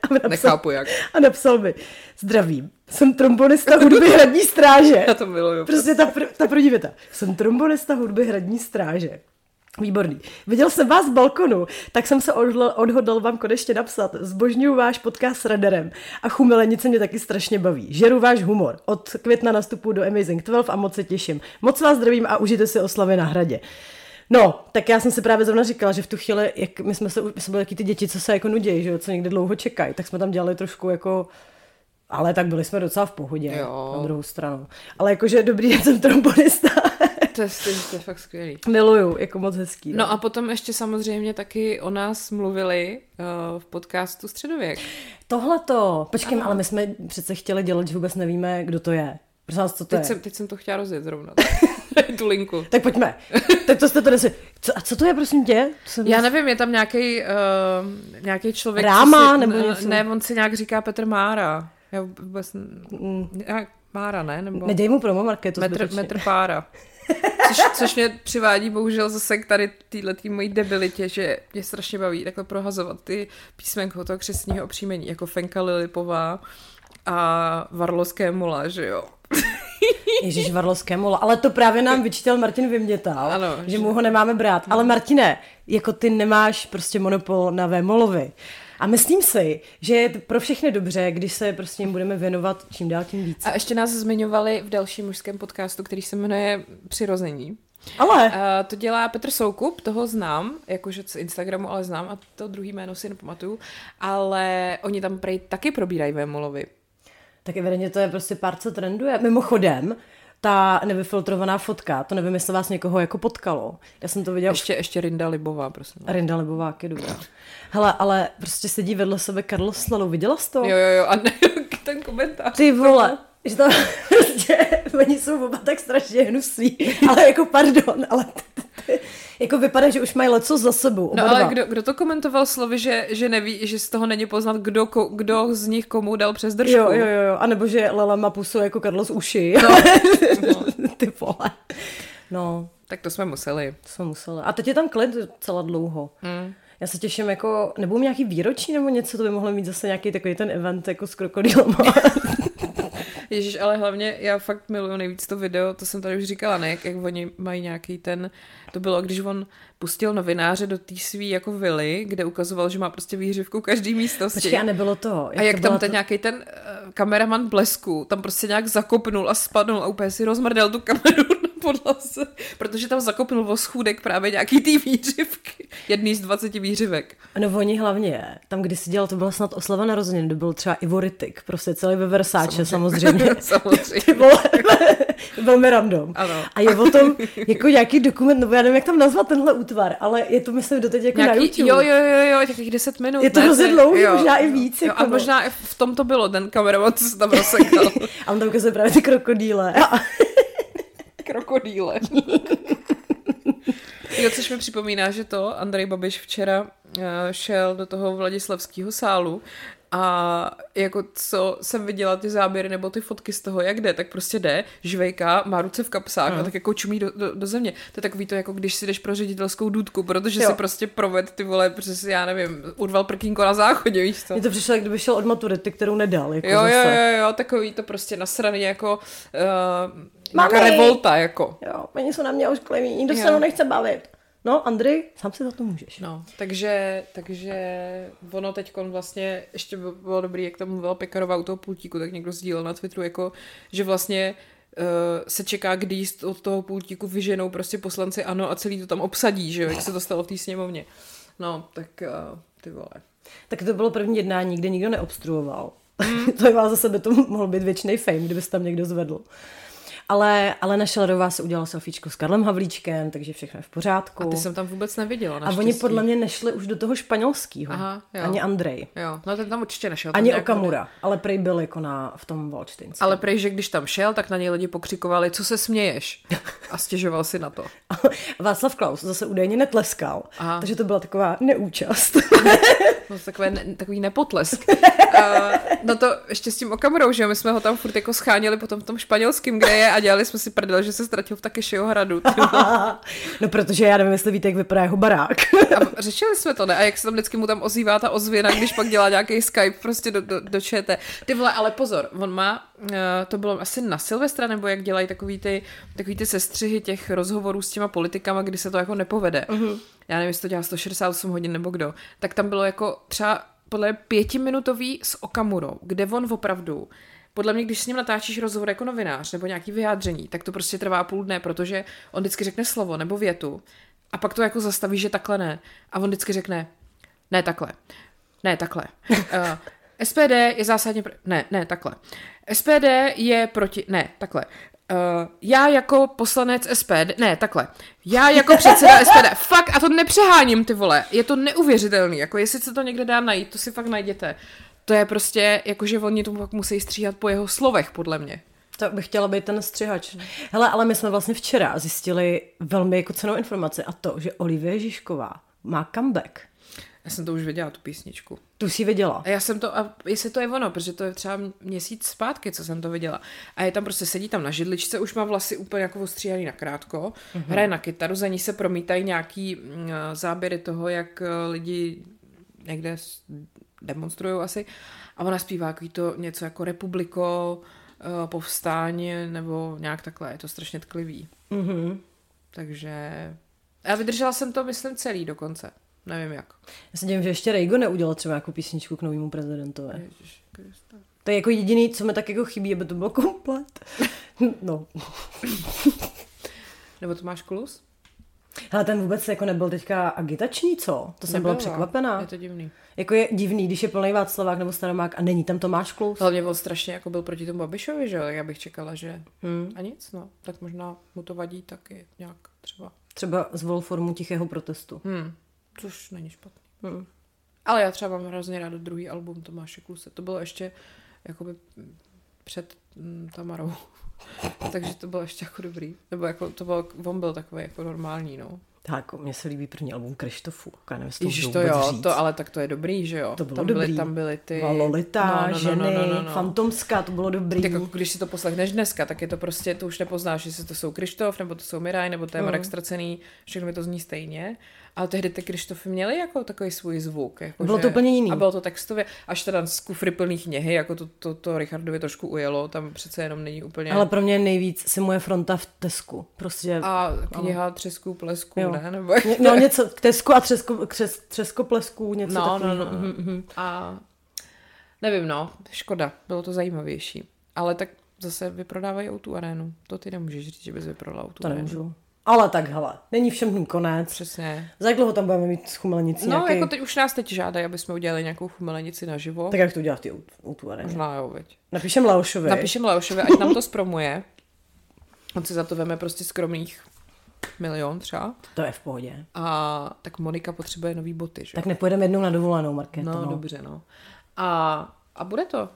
A napsal, Nechápu jak. A napsal mi, zdravím, jsem trombonista hudby hradní stráže. Já to miluju. Prostě ta, pr- ta první věta. Jsem trombonista hudby hradní stráže. Výborný. Viděl jsem vás z balkonu, tak jsem se odhodl, odhodl vám konečně napsat. Zbožňuju váš podcast s Raderem a chumelenice mě taky strašně baví. Žeru váš humor. Od května nastupu do Amazing 12 a moc se těším. Moc vás zdravím a užijte si oslavy na hradě. No, tak já jsem si právě zrovna říkala, že v tu chvíli, jak my jsme, se, my jsme byli taky ty děti, co se jako nudějí, že jo, co někde dlouho čekají, tak jsme tam dělali trošku jako ale tak byli jsme docela v pohodě, Jo. na druhou stranu. Ale jakože dobrý den, jsem trombonista. To je, to, je, fakt skvělý. Miluju, jako moc hezký. No a potom ještě samozřejmě taky o nás mluvili uh, v podcastu Středověk. Tohle to. Počkej, ale my jsme přece chtěli dělat, že vůbec nevíme, kdo to je. Prosím vás, co to Teď je? jsem, teď jsem to chtěla rozjet zrovna. tu linku. Tak pojďme. tak to jste to nesi. Co, a co to je, prosím tě? Jsem Já nevím, je tam nějaký uh, nějaký člověk. Ráma co si, nebo něco? Ne, on si nějak říká Petr Mára. Já vůbec... Mm. Mára, ne? Nebo Nedej mu promo marketu metr, metr pára. Což, což mě přivádí bohužel zase k tady této mojí debilitě, že mě strašně baví takhle prohazovat ty písmenko toho křesního opříjmení, jako Fenka Lilipová a Varlovské mula, že jo. Ježíš Varlovské mola. Ale to právě nám vyčítal Martin Vymětal, Ano, že že- mu ho nemáme brát. Ale Martine, jako ty nemáš prostě monopol na Vémolovi. A myslím si, že je pro všechny dobře, když se prostě budeme věnovat čím dál tím víc. A ještě nás zmiňovali v dalším mužském podcastu, který se jmenuje Přirození. Ale Uh, to dělá Petr Soukup, toho znám, jakože z Instagramu, ale znám a to druhý jméno si nepamatuju, ale oni tam prej taky probírají Vémolovi. tak evidentně to je prostě pár, co trenduje. Mimochodem, ta nevyfiltrovaná fotka, to nevím, jestli vás někoho jako potkalo. Já jsem to viděla Ještě, ještě Rinda Libová, prosím. Rinda Libovák je dobrá. Hele, ale prostě sedí vedle sebe Karlo Slalu. Viděla jsi to? Jo, jo, jo, a ne, ten komentář. Ty vole, že to prostě, oni jsou oba tak strašně hnusí, ale jako pardon, ale jako vypadá, že už mají leco za sebou. Oba No ale dva. kdo, kdo to komentoval slovy, že, že neví, že z toho není poznat, kdo, ko, kdo z nich komu dal přes držku. Jo, jo, jo, a nebo že Lela má pusu jako Karlo z uši. No. Ty vole. No, Tak to jsme museli. to jsme museli. A teď je tam klid docela dlouho. Mm. Já se těším jako, nebo nějaký výročí nebo něco, to by mohlo mít zase nějaký takový ten event jako s krokodýlama. Ježíš, ale hlavně já fakt miluju nejvíc to video, to jsem tady už říkala, ne, jak, jak oni mají nějaký ten, to bylo, když on pustil novináře do té svý jako vily, kde ukazoval, že má prostě výřivku každý místnosti. Počkej, a nebylo to. a jak to tam ten to- nějaký ten uh, kameraman blesku, tam prostě nějak zakopnul a spadnul a úplně si rozmrdal tu kameru podlaze, protože tam zakopnul o schůdek právě nějaký ty výřivky. Jedný z 20 výřivek. No oni hlavně, tam když si dělal, to byla snad oslava narozenin, to byl třeba Ivo Rytik, prostě celý ve Versáče samozřejmě. Samozřejmě. Velmi random. Ano. A je o tom jako nějaký dokument, nebo já nevím, jak tam nazvat tenhle útvar, ale je to myslím doteď jako na Nějaký, YouTube. jo, jo, jo, jo, těch 10 minut. Je to hrozně dlouhý, jo. možná i víc, Jo, jako a no. možná i v tom to bylo, ten kameraman, co se tam rozsekal. A on tam ukazuje právě ty krokodýle. Krokodýle. Jo, což mi připomíná, že to Andrej Babiš včera uh, šel do toho Vladislavského sálu a jako co jsem viděla ty záběry nebo ty fotky z toho, jak jde, tak prostě jde, žvejka, má ruce v kapsách uh. a tak jako čumí do, do, do země. To je takový to, jako když si jdeš pro ředitelskou důdku, protože jo. si prostě proved ty vole, přes, já nevím, urval prkínko na záchodě, víš co? Mně to přišlo, jak kdyby šel od maturity, kterou nedal. Jako jo, zase. jo, jo, jo, takový to prostě nasraný jako uh, Mami! revolta, jako. Jo, oni jsou na mě oškliví, nikdo se mnou nechce bavit. No, Andrej, sám si za to můžeš. No, takže, takže ono teď vlastně, ještě by bylo dobrý, jak tam mluvila Pekarová u toho pultíku, tak někdo sdílel na Twitteru, jako, že vlastně uh, se čeká, kdy od toho pultíku vyženou prostě poslanci ano a celý to tam obsadí, že jo, jak se to stalo v té sněmovně. No, tak uh, ty vole. Tak to bylo první jednání, kde nikdo neobstruoval. Mm. to je vás za sebe to mohl být věčný fame, kdyby se tam někdo zvedl. Ale, ale naše ledová se udělala selfiečko s Karlem Havlíčkem, takže všechno je v pořádku. A ty jsem tam vůbec neviděla. A oni podle mě nešli už do toho španělského. Ani Andrej. Jo, no ten tam určitě nešel. Ani Okamura, bude... ale prej byl jako na, v tom Valčtinském. Ale prej, že když tam šel, tak na něj lidi pokřikovali, co se směješ. A stěžoval si na to. Václav Klaus zase údajně netleskal, Aha. takže to byla taková neúčast. no, takové, ne, takový nepotlesk. uh, no to ještě s tím Okamurou, že my jsme ho tam furt jako scháněli potom v tom španělském, kde je a dělali jsme si prdel, že se ztratil v Takešího hradu. no protože já nevím, jestli víte, jak vypadá jeho barák. a řešili jsme to, ne? A jak se tam vždycky mu tam ozývá ta ozvěna, když pak dělá nějaký Skype prostě do, do, do ČT. Ty vole, ale pozor, on má, uh, to bylo asi na Silvestra, nebo jak dělají takový ty, takový ty sestřihy těch rozhovorů s těma politikama, kdy se to jako nepovede. Uh-huh. Já nevím, jestli to dělá 168 hodin nebo kdo. Tak tam bylo jako třeba podle pětiminutový s Okamurou, kde on opravdu podle mě, když s ním natáčíš rozhovor jako novinář nebo nějaký vyjádření, tak to prostě trvá půl dne, protože on vždycky řekne slovo nebo větu a pak to jako zastaví, že takhle ne. A on vždycky řekne, ne takhle, ne takhle. Uh, SPD je zásadně, pro... ne, ne, takhle. SPD je proti, ne, takhle. Uh, já jako poslanec SPD, ne, takhle, já jako předseda SPD, fakt, a to nepřeháním, ty vole, je to neuvěřitelný, jako jestli se to někde dá najít, to si fakt najděte. To je prostě, jakože oni to pak musí stříhat po jeho slovech, podle mě. To bych chtěla být ten střihač. Hele, ale my jsme vlastně včera zjistili velmi jako cenou informaci a to, že Olivie Žižková má comeback. Já jsem to už věděla, tu písničku. Tu jsi viděla. A já jsem to, a jestli to je ono, protože to je třeba měsíc zpátky, co jsem to viděla. A je tam prostě, sedí tam na židličce, už má vlasy úplně jako ostříhaný na krátko, mm-hmm. hraje na kytaru, za ní se promítají nějaký mm, záběry toho, jak eh, lidi někde demonstrují asi. A ona zpívá jako to něco jako republiko, eh, povstání nebo nějak takhle. Je to strašně tklivý. Mm-hmm. Takže já vydržela jsem to, myslím, celý dokonce. Nevím jak. Já se dívám, že ještě Rejgo neudělal třeba nějakou písničku k novému prezidentovi. Ježiš, to je jako jediný, co mi tak jako chybí, aby to bylo komplet. no. Nebo to máš klus? Ale ten vůbec jako nebyl teďka agitační, co? To jsem Nebyla. byla překvapená. Je to divný. Jako je divný, když je plný Václavák nebo Staromák a není tam Tomáš Klus. Hlavně byl strašně jako byl proti tomu Babišovi, že jo? Já bych čekala, že hmm. a nic, no. Tak možná mu to vadí taky nějak třeba. Třeba zvol formu tichého protestu. Hmm. Což není špatný. Hmm. Ale já třeba mám hrozně rád druhý album Tomáše Kluse. To bylo ještě jakoby před mm, Tamarou. Takže to bylo ještě jako dobrý. Nebo jako to byl, on byl takový jako normální, no. Tak, mně se líbí první album Krištofu. Já nevím, Ježiš, to jo, říct. to, ale tak to je dobrý, že jo? To bylo tam dobrý. Byly, tam byly ty... Lolita, no, no, no, ženy, no, no, no, no. Fantomská, to bylo dobrý. Tak jako, když si to poslechneš dneska, tak je to prostě, to už nepoznáš, jestli to jsou Krištof, nebo to jsou Miraj, nebo to je Marek mm. Stracený, všechno mi to zní stejně. Ale tehdy ty Krištofy měly jako takový svůj zvuk. Jako bylo že, to úplně jiný. A bylo to textově, až teda z kufry plný kněhy, jako to, to, to Richardovi trošku ujelo, tam přece jenom není úplně... Ale pro mě nejvíc si moje fronta v Tesku. Prostě... A kniha ano. Třesku, plesku, jo. ne? Nebo... No něco, k Tesku a třesku, třes, třesko, plesku, něco no, takového. No, no, no. Mm-hmm. A nevím, no, škoda, bylo to zajímavější. Ale tak zase vyprodávají o tu arénu. To ty nemůžeš říct, že bys vyprodal tu to arénu. Nemůžu. Ale tak hele, není všem dnům konec. Přesně. Za jak dlouho tam budeme mít chumelenici? No, nějaký... jako teď už nás teď žádají, aby jsme udělali nějakou chumelenici naživo. Tak jak to udělat ty areně? Možná jo, veď. Napíšem Leošovi. Napíšem Leošovi, ať nám to zpromuje. On si za to veme prostě skromných milion třeba. To je v pohodě. A tak Monika potřebuje nový boty, že? Tak nepojedeme jednou na dovolenou, Markéto. No, no, dobře, no. A, a bude to.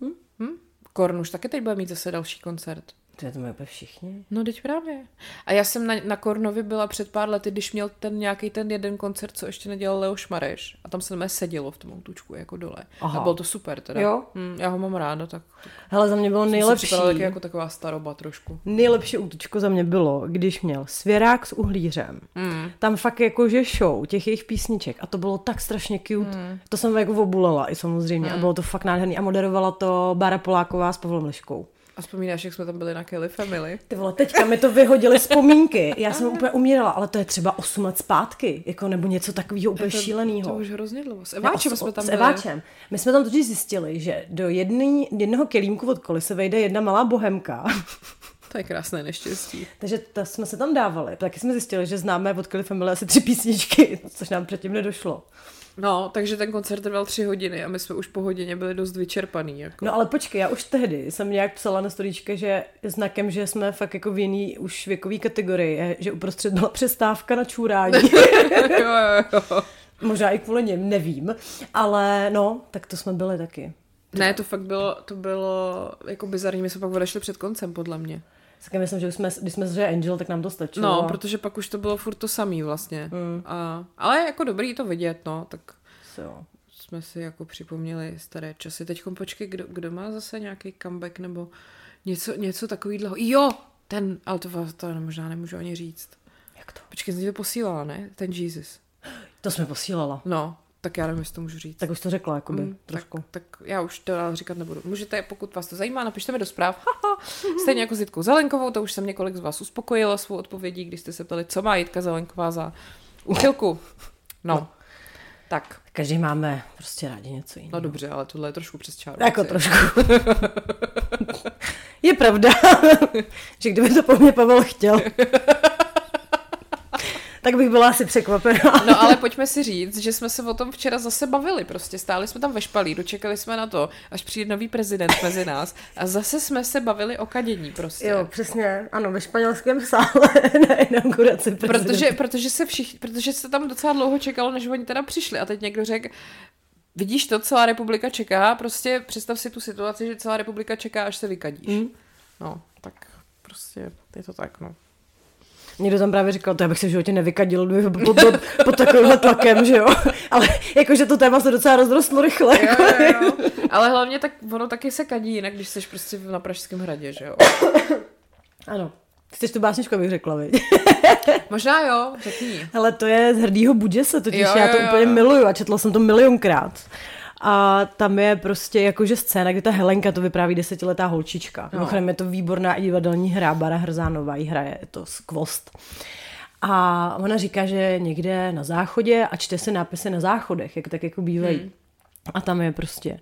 Hm? Hm? Korn už taky teď bude mít zase další koncert. To, to mají všichni. No, teď právě. A já jsem na, na Kornovi byla před pár lety, když měl ten nějaký ten jeden koncert, co ještě nedělal Leoš Mareš. A tam se mé sedělo v tom autučku jako dole. Aha. A bylo to super teda. Jo? Hm, já ho mám ráda, tak, tak Hele, za mě bylo jsem nejlepší. připadala taky jako taková staroba trošku. Nejlepší útočko za mě bylo, když měl svěrák s uhlířem. Mm. Tam fakt jakože show těch jejich písniček a to bylo tak strašně cute. Mm. To jsem jako obulela i samozřejmě mm. a bylo to fakt nádherný a moderovala to Bára Poláková s Pavlem Liškou. A vzpomínáš, jak jsme tam byli na Kelly Family? Ty vole, teďka mi to vyhodili vzpomínky. Já jsem úplně umírala, ale to je třeba 8 let zpátky, jako nebo něco takového úplně To, to šíleného. už hrozně dlouho. S Eváčem Ne, jsme tam s byli. Eváčem. My jsme tam totiž zjistili, že do jedný, jednoho kelímku od koly se vejde jedna malá bohemka. To je krásné neštěstí. Takže to jsme se tam dávali. Taky jsme zjistili, že známe od Kelly Family asi tři písničky, což nám předtím nedošlo. No, takže ten koncert trval tři hodiny a my jsme už po hodině byli dost vyčerpaný. Jako. No ale počkej, já už tehdy jsem nějak psala na storíčke, že znakem, že jsme fakt jako v jiný už věkový kategorii, je, že uprostřed byla přestávka na čůrání. jo, jo, jo. Možná i kvůli něm, nevím. Ale no, tak to jsme byli taky. Ne, to fakt bylo, to bylo jako bizarní, my jsme pak odešli před koncem, podle mě. Tak myslím, že už jsme, když jsme že Angel, tak nám to stačilo. No, a- protože pak už to bylo furt to samý vlastně. Mm. A, ale jako dobrý to vidět, no, tak Jo. jsme si jako připomněli staré časy. Teď počkej, kdo, kdo má zase nějaký comeback nebo něco, něco takového. Jo, ten, ale to, to možná nemůžu ani říct. Jak to? Počkej, jsem ti to posílala, ne? Ten Jesus. To jsme posílala. No, tak já nevím, jestli to můžu říct. Tak už to řekla, jakoby, Mm, trošku. Tak, tak já už to dál říkat nebudu. Můžete, pokud vás to zajímá, napište mi do zpráv. Stejně jako s Jitkou Zelenkovou, to už jsem několik z vás uspokojila svou odpovědí, když jste se ptali, co má Jitka Zelenková za úchylku. No. Tak, Každý máme prostě rádi něco jiného. no dobře, ale tohle je trošku přes čáru. Jako trošku. je pravda, že kdyby to po mně Pavel chtěl, tak bych byla asi překvapená. No ale pojďme si říct, že jsme se o tom včera zase bavili. Prostě stáli jsme tam ve špalí, dočekali jsme na to, až přijde nový prezident mezi nás a zase jsme se bavili o kadění prostě. Jo, přesně, ano, ve španělském sále na inauguraci prezidenta. Protože, protože, se všich, protože se tam docela dlouho čekalo, než oni teda přišli a teď někdo řekl, vidíš to, celá republika čeká, prostě představ si tu situaci, že celá republika čeká, až se vykadíš. Mm. No, tak prostě je to tak, no. Někdo tam právě říkal, to já bych se v životě nevykadil pod, pod, pod takovýmhle tlakem, že jo. Ale jakože to téma se docela rozrostlo rychle. Jo, Jako, jo, jo. Ale hlavně tak ono taky se kadí jinak, když jsi prostě na Pražském hradě, že jo. Ano. Chceš tu básničku, abych řekla, viď? Možná jo, řekni. Ale to je z hrdýho Buděse, totiž Jo, já to jo, úplně jo. miluju a četla jsem to milionkrát. A tam je prostě jakože scéna, kdy ta Helenka to vypráví desetiletá holčička. No. Mimochodem je to výborná i divadelní hra, Bara Hrzánová ji hraje, je to skvost. A ona říká, že někde na záchodě a čte se nápisy na záchodech, jak tak jako bývají. Hmm. A tam je prostě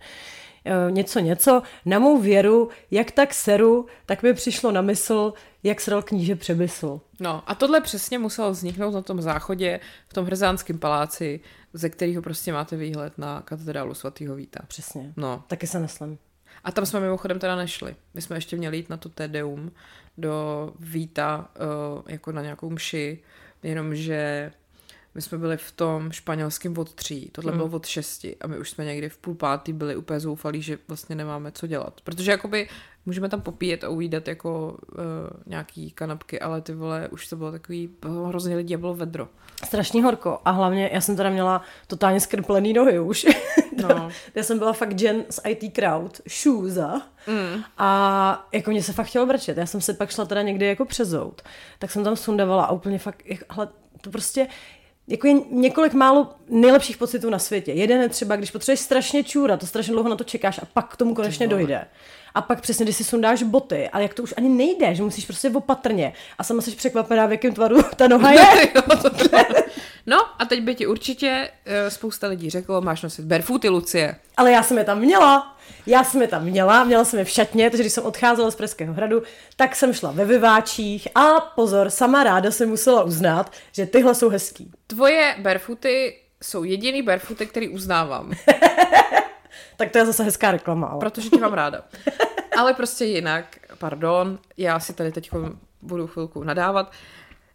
eh, něco, něco. Na mou věru, jak tak seru, tak mi přišlo na mysl, jak sral kníže přemysl. No a tohle přesně muselo vzniknout na tom záchodě, v tom Hrzánském paláci, ze kterého prostě máte výhled na katedrálu svatého Víta. Přesně. No. Taky se neslem. A tam jsme mimochodem teda nešli. My jsme ještě měli jít na to Tedeum do Víta uh, jako na nějakou mši, jenomže my jsme byli v tom španělském od tří, tohle Hmm. bylo od šesti a my už jsme někdy v půl pátý byli úplně zoufalí, že vlastně nemáme co dělat. Protože jakoby můžeme tam popíjet a ujídat jako uh, nějaký kanapky, ale ty vole, už to bylo takový, bylo hrozně lidí a bylo vedro. Strašně horko. A hlavně já jsem teda měla totálně skrplený nohy už. No. já jsem byla fakt Jen z IT Crowd, šůza. Mm. A jako mě se fakt chtělo brčet. Já jsem se pak šla teda někdy jako přezout. Tak jsem tam sundavala a úplně fakt, jak, hele, to prostě, jako je několik málo nejlepších pocitů na světě. Jeden je třeba, když potřebuješ strašně čůra, to strašně dlouho na to čekáš a pak k tomu konečně dojde. A pak přesně, když si sundáš boty, ale jak to už ani nejde, že musíš prostě opatrně. A sama jsi překvapená, v jakém tvaru ta noha je. Jo, to bylo. no a teď by ti určitě uh, spousta lidí řeklo, máš nosit barefooty, Lucie. Ale já jsem je tam měla. Já jsem je tam měla, měla jsem je v šatně, takže když jsem odcházela z Pražského hradu, tak jsem šla ve vyváčích a pozor, sama ráda jsem musela uznat, že tyhle jsou hezký. Tvoje barefooty jsou jediný barefooty, který uznávám, Tak to je zase hezká reklama. Ale. protože tě mám ráda. Ale prostě jinak, pardon, já si tady teď budu chvilku nadávat,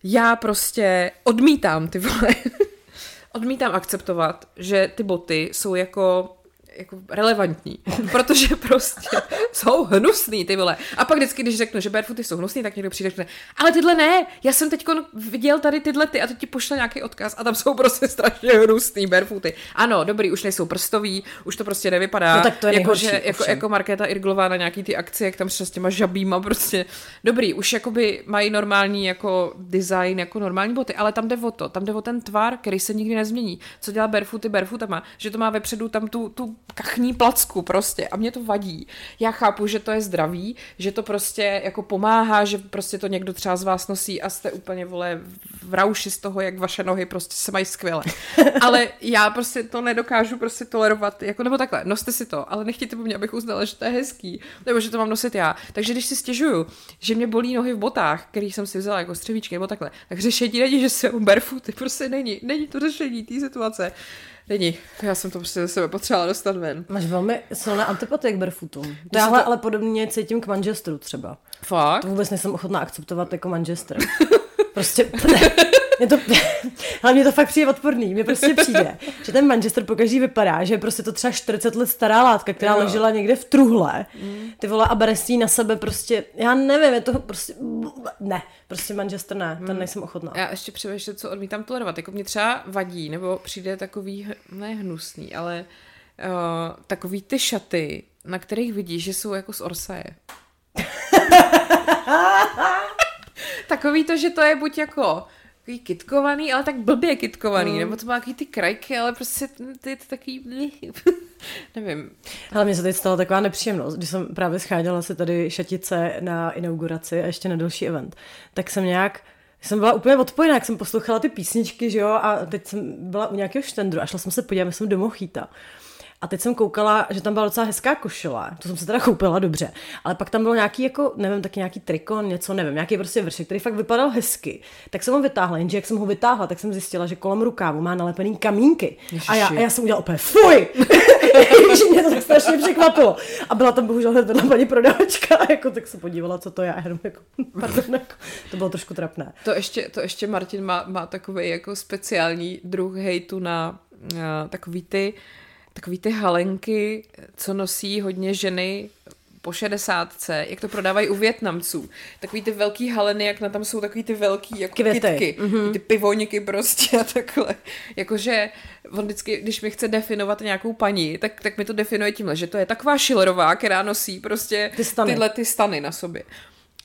já prostě odmítám ty vole, odmítám akceptovat, že ty boty jsou jako jako relevantní, protože prostě jsou hnusný ty vole. A pak vždycky, když řeknu, že barefooty jsou hnusný, tak někdo přijde a řekne, ale tyhle ne, já jsem teď viděl tady tyhle ty a teď ti pošle nějaký odkaz a tam jsou prostě strašně hnusný barefooty. Ano, dobrý, už nejsou prstový, už to prostě nevypadá. No tak to je jako, nejhorší, že, jako, jako Markéta Irglová na nějaký ty akce, jak tam třeba s těma žabýma prostě. Dobrý, už jakoby mají normální jako design, jako normální boty, ale tam jde o to, tam jde o ten tvar, který se nikdy nezmění. Co dělá barefooty barefootama, že to má vepředu tam tu, tu kachní placku prostě a mě to vadí. Já chápu, že to je zdravý, že to prostě jako pomáhá, že prostě to někdo třeba z vás nosí a jste úplně vole v rauši z toho, jak vaše nohy prostě se mají skvěle. Ale já prostě to nedokážu prostě tolerovat, jako nebo takhle, noste si to, ale nechtějte po mně, abych uznala, že to je hezký, nebo že to mám nosit já. Takže když si stěžuju, že mě bolí nohy v botách, který jsem si vzala jako střevíčky nebo takhle, tak řešení není, že jsem barefooty, prostě není, není to řešení té situace. Není. Já jsem to prostě ze sebe potřebovala dostat ven. Máš velmi silné antipatie k barefootům. To já ale, ale podobně cítím k Manchesteru třeba. Fakt? To vůbec nejsem ochotná akceptovat jako Manchester. Prostě, ne, mě to, ale mě to fakt přijde odporný. Mně prostě přijde, že ten Manchester pokaždý vypadá, že je prostě to třeba 40 let stará látka, která Jo. ležela někde v truhle. Ty vole a beresí na sebe prostě, já nevím, je to prostě, ne, prostě Manchester ne, ten nejsem ochotná. Já ještě přemýšlím, co odmítám tolerovat. Jako mě třeba vadí, nebo přijde takový, ne hnusný, ale uh, takový ty šaty, na kterých vidíš, že jsou jako z Orsaje. Takový to, že to je buď jako takový kitkovaný, ale tak blbě kitkovaný, mm. nebo to má takový ty krajky, ale prostě ty to takový, nevím. Ale mně se teď stala taková nepříjemnost, když jsem právě scháděla se tady šatice na inauguraci a ještě na další event, tak jsem nějak jsem byla úplně odpojená, jak jsem poslouchala ty písničky, že jo, a teď jsem byla u nějakého štendru a šla jsem se podívat, jsem do Mochita. A teď jsem koukala, že tam byla docela hezká košile, to jsem se teda koupila dobře, ale pak tam bylo nějaký jako, nevím, taky nějaký trikon, něco, nevím, nějaký prostě vršek, který fakt vypadal hezky. Tak jsem ho vytáhla, jenže jak jsem ho vytáhla, tak jsem zjistila, že kolem rukávu má nalepený kamínky. A já, a já jsem udělala úplně fuj! že mě to tak strašně překvapilo. A byla tam bohužel hned vedle paní prodavačka, a jako tak se podívala, co to je, jenom jako, pardon, jako, to bylo trošku trapné. To ještě, to ještě Martin má, má takový jako speciální druh hejtu na uh, takový ty takový ty halenky, co nosí hodně ženy po šedesátce, jak to prodávají u Větnamců. Takový ty velký haleny, jak na tam jsou takový ty velký jako Květy. kytky, mm-hmm. ty pivoňky prostě a takhle. Jakože on vždycky, když mi chce definovat nějakou paní, tak, tak mi to definuje tímhle, že to je taková šilerová, která nosí prostě Ty stany. tyhle ty stany na sobě.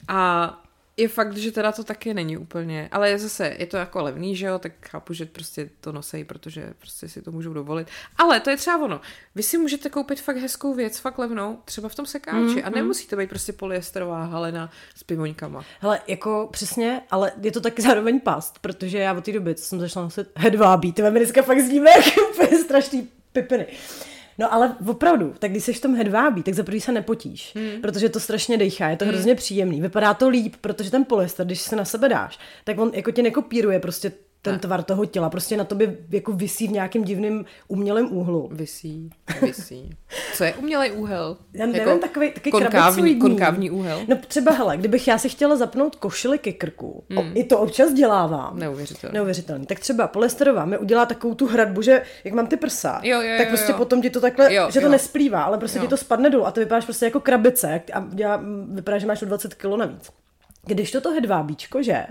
A je fakt, že teda to taky není úplně, ale je zase, je to jako levný, že jo, tak chápu, že prostě to nosejí, protože prostě si to můžou dovolit. Ale to je třeba ono. Vy si můžete koupit fakt hezkou věc, fakt levnou, třeba v tom sekáči mm, a nemusí to být prostě polyesterová halena s pivoňkama. Hele, jako přesně, ale je to taky zároveň past, protože já od té doby, co jsem začala nosit hedvábí, ty mi dneska fakt zníme jak úplně strašný pipiny. No ale opravdu, tak když jsi v tom hedvábí, tak za prvý se nepotíš, hmm. protože to strašně dejchá, je to hmm. hrozně příjemný, vypadá to líp, protože ten polyester, když se na sebe dáš, tak on jako tě nekopíruje prostě ten Ne. tvar toho těla, prostě na tobě jako visí v nějakém divném umělém úhlu. Visí, visí. Co je umělej úhel? Já nevím, takový, takový konkávní, konkávní úhel? No třeba, hele, kdybych já si chtěla zapnout košili ke krku, hmm. i to občas dělávám. Neuvěřitelné. Neuvěřitelný. Tak třeba polyesterová mi udělá takovou tu hradbu, že jak mám ty prsa, Jo, jo, tak jo, prostě jo. potom ti to takhle, Jo, že to jo. nesplývá, ale prostě Jo. ti to spadne dolů a ty vypadáš prostě jako krabice a dělá, vypadá, že máš o 20 kg navíc. Když toto hedvábíčko, že,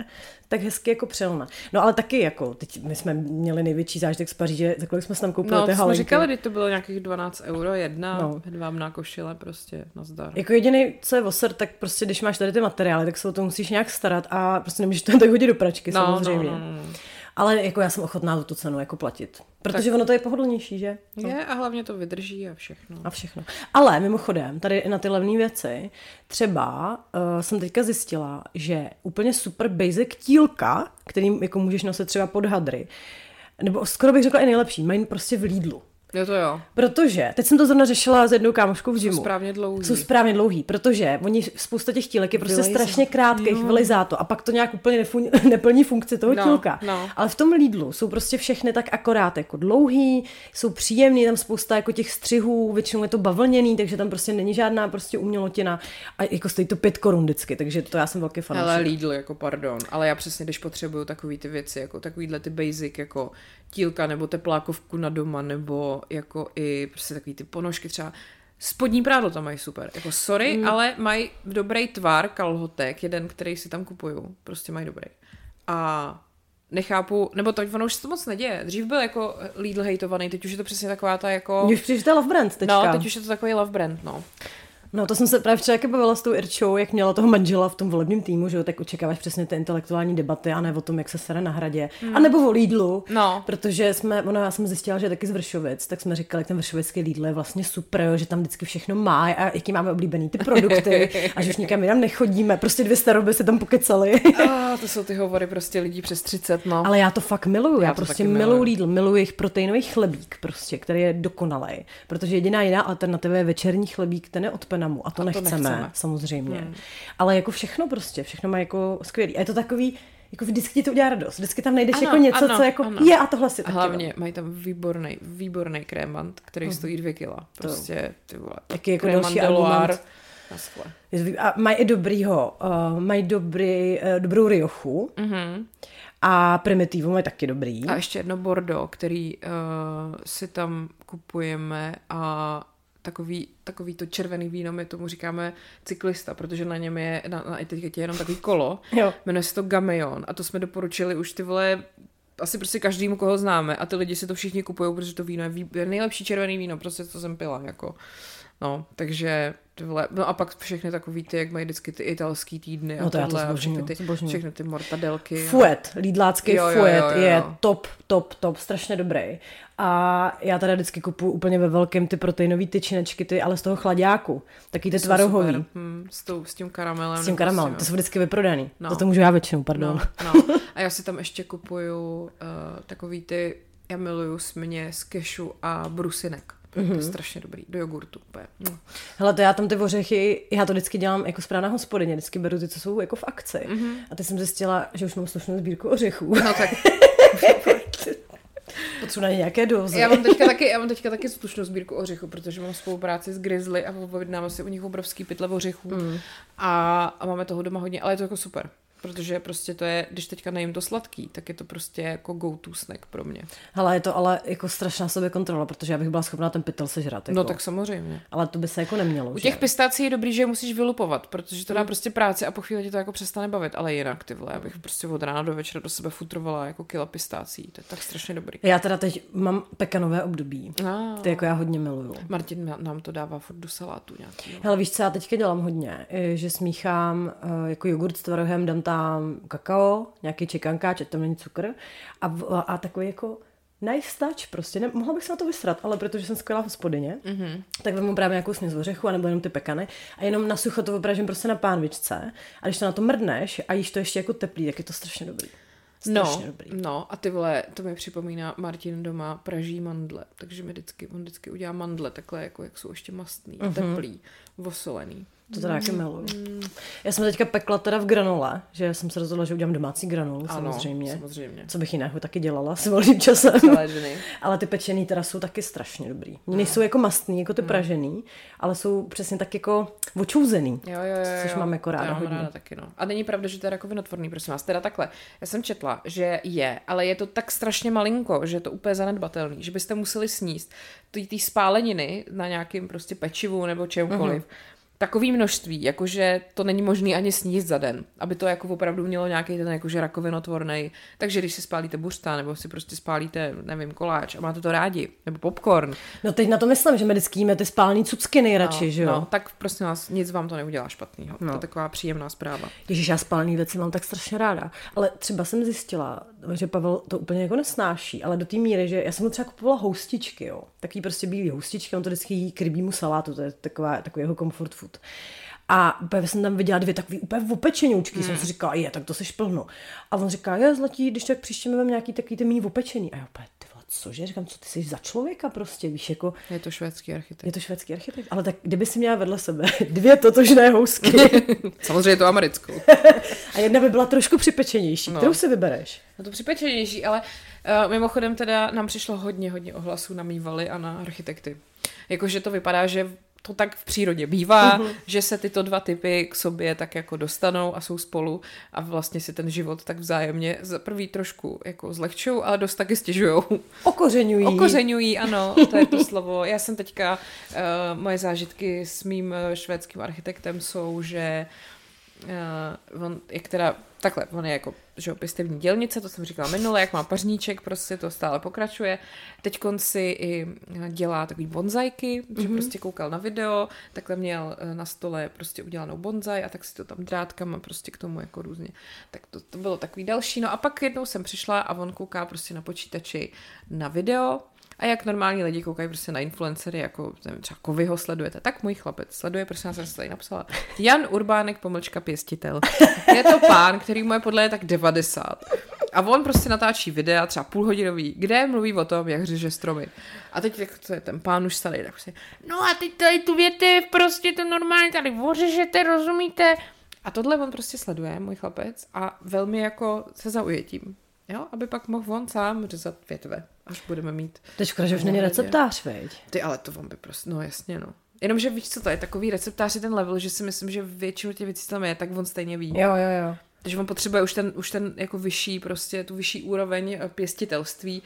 tak hezky jako přelna. No ale taky jako, teď my jsme měli největší zážitek z Paříže, za kolik jsme se tam koupili No, ty halenky. říkali, že to bylo nějakých 12 euro, jedna No. no. hedvábná košile, prostě nazdar. Jako jediný, co je osr, tak prostě když máš tady ty materiály, tak se o to musíš nějak starat a prostě nemůžeš to tak hodit do pračky No, samozřejmě. no, no, no. Ale jako já jsem ochotná za tu cenu jako platit. Protože tak. ono to je pohodlnější, že? No. Je a hlavně to vydrží a všechno. A všechno. Ale mimochodem, tady na ty levné věci, třeba uh, jsem teďka zjistila, že úplně super basic tílka, kterým jako můžeš nosit třeba pod hadry, nebo skoro bych řekla i nejlepší, mají prostě v Lidlu. Jo to jo. Protože, teď jsem to zrovna řešila s jednou kámoškou v Jsou gymu. správně dlouhý. Jsou správně dlouhý, protože oni spousta těch tílek je prostě Vylejzá. strašně krátkých, vylejzá to a pak to nějak úplně nefun, neplní funkci toho No, tílka. no. Ale v tom Lidlu jsou prostě všechny tak akorát jako dlouhý, jsou příjemný, tam spousta jako těch střihů, většinou je to bavlněný, takže tam prostě není žádná prostě umělotina a jako stojí to pět korun vždycky, takže to já jsem velký fanoušek. Ale Lidl, jako pardon, ale já přesně, když potřebuju takový ty věci, jako takovýhle ty basic, jako tílka nebo teplákovku na doma, nebo nebo jako i prostě takový ty ponožky třeba Spodní prádlo tam mají super. Jako sorry, mm. ale mají dobrý tvar kalhotek, jeden, který si tam kupuju. Prostě mají dobrý. A nechápu, nebo to ono už se to moc neděje. Dřív byl jako Lidl hejtovaný, teď už je to přesně taková ta jako... Už přijde love brand teďka. No, teď už je to takový love brand, no. No to jsem se právě včera bavila s tou Irčou, jak měla toho manžela v tom volebním týmu, že jo, tak očekáváš přesně ty intelektuální debaty a ne o tom, jak se sere na hradě. Hmm. A nebo o Lidlu, no. protože jsme, ono já jsem zjistila, že je taky z Vršovic, tak jsme říkali, že ten vršovický Lidl je vlastně super, že tam vždycky všechno má a jaký máme oblíbený ty produkty a že už nikam jinam nechodíme. Prostě dvě staroby se tam pokecali. a to jsou ty hovory prostě lidí přes 30, no. Ale já to fakt miluju, já, já prostě miluju Lidl, miluju jejich proteinový chlebík prostě, který je dokonalý, protože jediná jiná alternativa je večerní chlebík, ten je Penamu a to, a to nechceme nechceme, samozřejmě. Hmm. Ale jako všechno prostě, všechno má jako skvělý. A je to takový, jako vždycky ti to udělá radost. Vždycky tam najdeš ano, jako něco, ano, co jako ano. je a tohle si taky. Hlavně mají tam výborný, výborný krémant, který hmm. stojí dvě kila. Prostě, ty vole. Jaký jako další argument. A mají i dobrýho, uh, mají dobrý, uh, dobrou riochu. Mm-hmm. A primitivu mají taky dobrý. A ještě jedno Bordeaux, který uh, si tam kupujeme a takový, takový to červený víno, my tomu říkáme cyklista, protože na něm je na, na etiketě jenom takový kolo. Jo. Jmenuje se to Gameon a to jsme doporučili už ty vole asi prostě každému, koho známe a ty lidi si to všichni kupují, protože to víno je, vý, je nejlepší červený víno, prostě to jsem pila, jako. No, takže Tyhle, no a pak všechny takový ty, jak mají vždycky ty italský týdny no to a, tohle, já to všechny, ty, všechny ty mortadelky. Fuet, lídlácký jo, fuet jo, jo, jo. je top, top, top, strašně dobrý. A já tady vždycky kupuju úplně ve velkém ty proteinové tyčinečky, ty, ale z toho chladáku. Taky ty tvarohový. Hmm, s, tou, s tím karamelem. S tím karamelem, ty jsou vždycky vyprodaný. No. To, to můžu já většinou, pardon. No, no. A já si tam ještě kupuju uh, takový ty, já miluju směně z kešu a brusinek. Mm-hmm. To je mhm. strašně dobrý. Do jogurtu. No. Hele, to já tam ty ořechy, já to vždycky dělám jako správná hospodyně, vždycky beru ty, co jsou jako v akci. Mm-hmm. A teď jsem zjistila, že už mám slušnou sbírku ořechů. No tak. Potřebuji na nějaké dozy. Já mám teďka taky, já mám teďka taky slušnou sbírku ořechů, protože mám spolupráci s Grizzly a objednáme si u nich obrovský pytle ořechů. Mm. A, a, máme toho doma hodně, ale je to jako super protože prostě to je, když teďka nejím to sladký, tak je to prostě jako go-to snack pro mě. Hele, je to ale jako strašná sobě kontrola, protože já bych byla schopná ten pytel sežrat. Jako. No tak samozřejmě. Ale to by se jako nemělo. U těch že? pistácí je dobrý, že je musíš vylupovat, protože to dá mm. prostě práci a po chvíli ti to jako přestane bavit, ale jinak ty vole, já bych prostě od rána do večera do sebe futrovala jako kila pistácí, to je tak strašně dobrý. Já teda teď mám pekanové období, ah. ty jako já hodně miluju. Martin nám to dává furt do salátu nějaký. Hele, víš co, já teďka dělám hodně, že smíchám eh, jako jogurt s tvarohem, dám tam kakao, nějaký čekankáč, tam není cukr a, a, a takový jako nice touch prostě. Ne, mohla bych se na to vysrat, ale protože jsem skvělá hospodyně, mm-hmm. tak vezmu právě nějakou směs ořechu, anebo jenom ty pekany a jenom na sucho to opražím prostě na pánvičce a když to na to mrdneš a jíš to ještě jako teplý, tak je to strašně dobrý. Strašně no, dobrý. no a ty vole, to mi připomíná Martin doma praží mandle, takže mi vždycky, on vždycky udělá mandle takhle, jako jak jsou ještě mastný, mm-hmm. teplý, vosolený. To teda taky miluju. Já jsem teďka pekla teda v granole, že jsem se rozhodla, že udělám domácí granolu, ano, samozřejmě. samozřejmě. Co bych jiného taky dělala s volným časem. ale ty pečený teda jsou taky strašně dobrý. No. Nejsou jako mastný, jako ty no. pražený, ale jsou přesně tak jako očouzený. Jo, jo, jo, což mám jako ráda. To mám ráda taky, no. A není pravda, že to je rakovinotvorný, prosím vás. Teda takhle. Já jsem četla, že je, ale je to tak strašně malinko, že je to úplně zanedbatelný, že byste museli sníst ty spáleniny na nějakým prostě pečivu nebo čemkoliv. Uh-huh takový množství, jakože to není možné ani sníst za den, aby to jako opravdu mělo nějaký ten jakože rakovinotvorný. Takže když si spálíte buřta, nebo si prostě spálíte, nevím, koláč a máte to rádi, nebo popcorn. No teď na to myslím, že my vždycky jíme ty spální cucky nejradši, no, že jo? No, tak prostě nás nic vám to neudělá špatného. No. To je taková příjemná zpráva. Ježíš, já spální věci mám tak strašně ráda. Ale třeba jsem zjistila, že Pavel to úplně jako nesnáší, ale do té míry, že já jsem mu třeba kupovala houstičky, jo. Takový prostě bílý houstičky, on to vždycky jí k rybímu salátu, to je taková, takový jeho comfort food. A úplně jsem tam viděla dvě takové úplně opečenoučky, hmm. jsem si říkala, je, tak to se šplhnu. A on říká, je, zlatí, když tak příště mi nějaký takový ty méně opečený. A já úplně, cože, říkám, co ty jsi za člověka prostě, víš, jako... Je to švédský architekt. Je to švédský architekt, ale tak kdyby si měla vedle sebe dvě totožné housky. Samozřejmě je to americkou. a jedna by byla trošku připečenější, no. kterou si vybereš? No to připečenější, ale uh, mimochodem teda nám přišlo hodně, hodně ohlasů na mývaly a na architekty. Jakože to vypadá, že to tak v přírodě bývá, mm-hmm. že se tyto dva typy k sobě tak jako dostanou a jsou spolu a vlastně si ten život tak vzájemně za prvý trošku jako zlehčují, ale dost taky stěžují. Okořeňují. Okořeňují, ano, to je to slovo. Já jsem teďka, uh, moje zážitky s mým eh, švédským architektem jsou, že uh, on, jak teda takhle, on je jako že jo, pěstevní dělnice, to jsem říkala minule, jak má pařníček, prostě to stále pokračuje. Teď si i dělá takový bonzajky, mm-hmm. že mhm. prostě koukal na video, takhle měl eh, na stole prostě udělanou bonzaj a tak si to tam drátkama prostě k tomu jako různě. Tak to, to bylo takový další. No a pak jednou jsem přišla a on kouká prostě na počítači na video, a jak normální lidi koukají prostě na influencery, jako nevím, třeba Kovyho sledujete, tak můj chlapec sleduje, prosím jsem se tady napsala, Jan Urbánek, pomlčka pěstitel. Je to pán, který mu je podle je tak 90. A on prostě natáčí videa, třeba půlhodinový, kde mluví o tom, jak řeže stromy. A teď jak to je ten pán už starý, tak prostě, no a teď tady tu větev, prostě to normálně tady ořežete, rozumíte? A tohle on prostě sleduje, můj chlapec, a velmi jako se zaujetím. Jo, aby pak mohl on sám řezat větve, až budeme mít. Teď škoda, že už není receptář, veď? Ty, ale to on by prostě, no jasně, no. Jenomže víš, co to je, takový receptář je ten level, že si myslím, že většinu těch věcí tam je, tak on stejně ví. Jo, jo, jo. Takže on potřebuje už ten, už ten jako vyšší, prostě tu vyšší úroveň eh, pěstitelství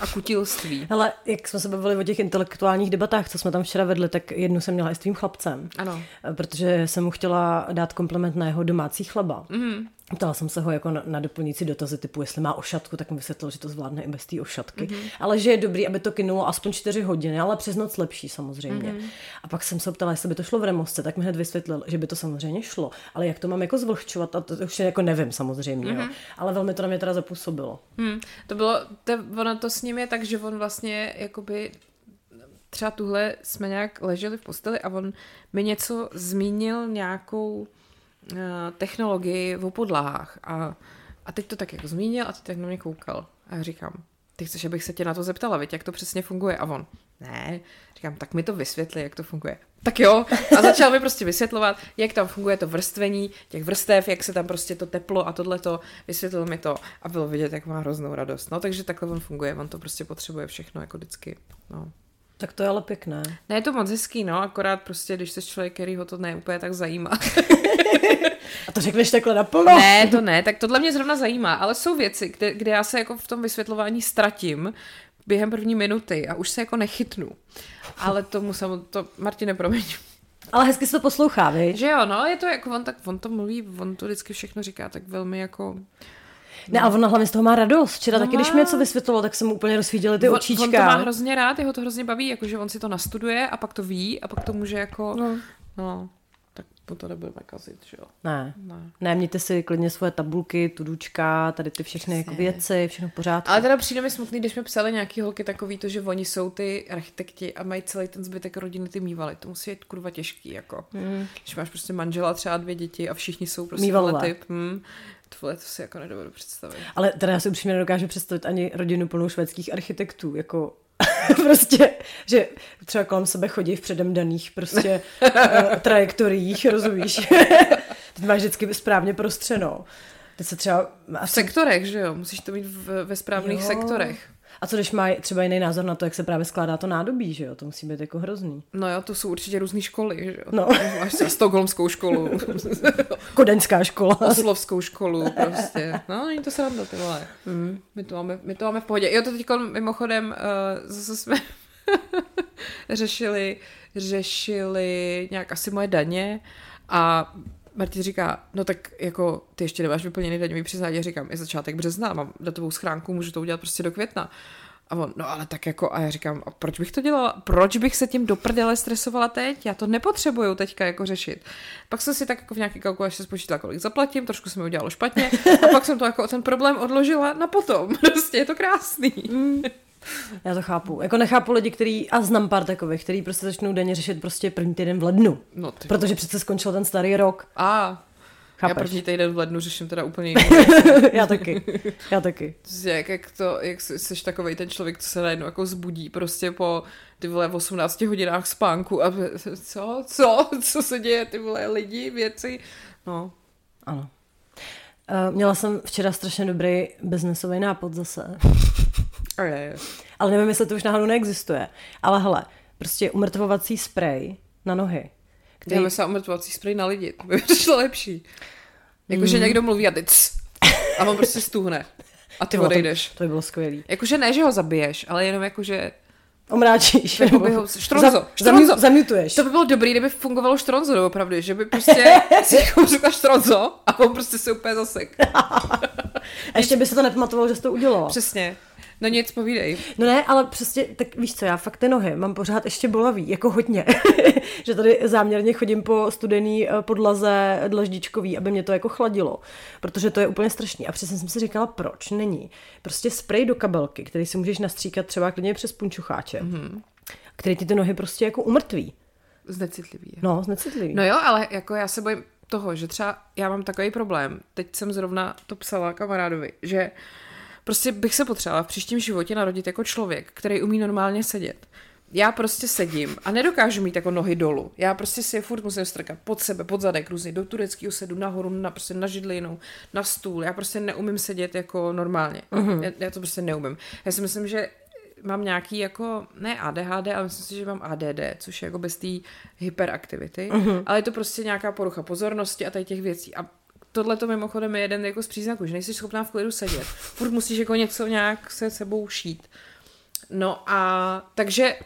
a kutilství. Ale jak jsme se bavili o těch intelektuálních debatách, co jsme tam včera vedli, tak jednu jsem měla i s tvým chlapcem. Ano. Protože jsem mu chtěla dát komplement na jeho domácí chleba. Mm. Ptala jsem se ho jako na, na doplňující dotazy typu, jestli má ošatku, tak mi vysvětlil, že to zvládne i bez té ošatky. Mm-hmm. Ale že je dobrý, aby to kynulo aspoň 4 hodiny, ale přes noc lepší samozřejmě. Mm-hmm. A pak jsem se ptala, jestli by to šlo v remosce, tak mi hned vysvětlil, že by to samozřejmě šlo. Ale jak to mám jako zvlhčovat, a to už jako nevím samozřejmě, mm-hmm. jo. ale velmi to na mě teda zapůsobilo. Mm. To bylo, to, ono to s ním je tak, že on vlastně jakoby třeba tuhle jsme nějak leželi v posteli a on mi něco zmínil nějakou technologii v podlahách a, a teď to tak jako zmínil a teď tak na mě koukal a já říkám, ty chceš, abych se tě na to zeptala, víš, jak to přesně funguje a on, ne, říkám, tak mi to vysvětli, jak to funguje. Tak jo, a začal mi prostě vysvětlovat, jak tam funguje to vrstvení těch vrstev, jak se tam prostě to teplo a tohle to, vysvětlil mi to a bylo vidět, jak má hroznou radost. No takže takhle on funguje, on to prostě potřebuje všechno jako vždycky. No. Tak to je ale pěkné. Ne, je to moc hezký, no, akorát prostě, když jsi člověk, který ho to ne úplně tak zajímá. A to řekneš takhle naplno? Ne, to ne, tak tohle mě zrovna zajímá, ale jsou věci, kde, kde já se jako v tom vysvětlování ztratím během první minuty a už se jako nechytnu. Ale tomu jsem, to Martine, promiň. Ale hezky se to poslouchá, víš? Že jo, no, je to jako on, tak on to mluví, on to vždycky všechno říká tak velmi jako ne, a ona hlavně z toho má radost. Včera no taky, když mi něco vysvětloval, tak jsem mu úplně rozsvíděli ty on. On to má hrozně rád, jeho to hrozně baví, jakože on si to nastuduje a pak to ví a pak to může jako, no, no tak to nebudeme kazit, že jo? Ne. ne. Ne, mějte si klidně svoje tabulky, tudučka, tady ty všechny jako věci, všechno pořád. Ale teda přijde mi smutný, když mi psali nějaký holky takový to, že oni jsou ty architekti a mají celý ten zbytek rodiny ty mývaly. To musí být kurva těžký, jako. Mm. Když máš prostě manžela, třeba dvě děti a všichni jsou prostě typ. Hm, Tohle to si jako nedovedu představit. Ale teda já si upřímně nedokážu představit ani rodinu plnou švédských architektů, jako prostě, že třeba kolem sebe chodí v předem daných prostě uh, trajektoriích, rozumíš? Ty máš vždycky správně prostřeno. Teď se třeba... V sektorech, že jo? Musíš to mít v, ve správných jo. sektorech. A co když má třeba jiný názor na to, jak se právě skládá to nádobí, že jo? To musí být jako hrozný. No jo, to jsou určitě různé školy, že jo? No. Máš třeba stokholmskou školu. Kodenská škola. Oslovskou školu prostě. No, není to sranda, ty vole. Mm. My, to máme, my to máme v pohodě. Jo, to teď mimochodem uh, zase jsme řešili, řešili nějak asi moje daně a Martin říká, no tak jako ty ještě nemáš vyplněný daňový přiznání. Já říkám, je začátek března, mám datovou schránku, můžu to udělat prostě do května. A on, no ale tak jako, a já říkám, a proč bych to dělala? Proč bych se tím do prdele stresovala teď? Já to nepotřebuju teďka jako řešit. Pak jsem si tak jako v nějaký kalkulaci spočítala, kolik zaplatím, trošku se mi udělalo špatně a pak jsem to jako ten problém odložila na potom. Prostě je to krásný. Mm. Já to chápu. Jako nechápu lidi, který, a znám pár takových, který prostě začnou denně řešit prostě první týden v lednu. No, ty protože přece skončil ten starý rok. A Chápeš? Já první týden v lednu řeším teda úplně jiný Já taky, já taky. Jak, jak to, jak jsi takový ten člověk, co se najednou jako zbudí prostě po ty vole 18 hodinách spánku a co, co, co se děje, ty vole lidi, věci, no. Ano. Uh, měla jsem včera strašně dobrý biznesový nápad zase. Ale nevím, jestli to už náhodou neexistuje. Ale hele, prostě umrtvovací sprej na nohy. Který... Dáme se omrtvovací sprej na lidi, to by přišlo lepší. Jakože mm. někdo mluví a ty a on prostě stuhne. A ty, ty odejdeš. To, to by bylo skvělý. Jakože ne, že ho zabiješ, ale jenom jakože omráčíš. Nebo by ho, štronzo, štronzo. Zamutuješ. To by bylo dobrý, kdyby fungovalo štronzo, opravdu, že by prostě si jako řekla štronzo a on prostě se úplně zasek. a ještě by se to nepamatovalo, že jsi to udělala. Přesně. No nic, povídej. No ne, ale přesně, tak víš co, já fakt ty nohy mám pořád ještě bolavý, jako hodně. že tady záměrně chodím po studený eh, podlaze dlaždičkový, aby mě to jako chladilo, protože to je úplně strašný. A přesně jsem si říkala, proč není. Prostě sprej do kabelky, který si můžeš nastříkat třeba klidně přes punčucháče, mm-hmm. který ti ty nohy prostě jako umrtví. Znecitlivý. No, znecitlivý. No jo, ale jako já se bojím toho, že třeba já mám takový problém, teď jsem zrovna to psala kamarádovi, že Prostě bych se potřebovala v příštím životě narodit jako člověk, který umí normálně sedět. Já prostě sedím a nedokážu mít jako nohy dolů. Já prostě si je furt musím strkat pod sebe, pod zadek, různě do tureckého sedu, nahoru, na, prostě na židlinu, na stůl. Já prostě neumím sedět jako normálně. Uh-huh. Já, já, to prostě neumím. Já si myslím, že mám nějaký jako, ne ADHD, ale myslím si, že mám ADD, což je jako bez té hyperaktivity, uh-huh. ale je to prostě nějaká porucha pozornosti a tady těch věcí. A tohle to mimochodem je jeden jako z příznaků, že nejsi schopná v klidu sedět. Furt musíš jako něco nějak se sebou šít. No a takže,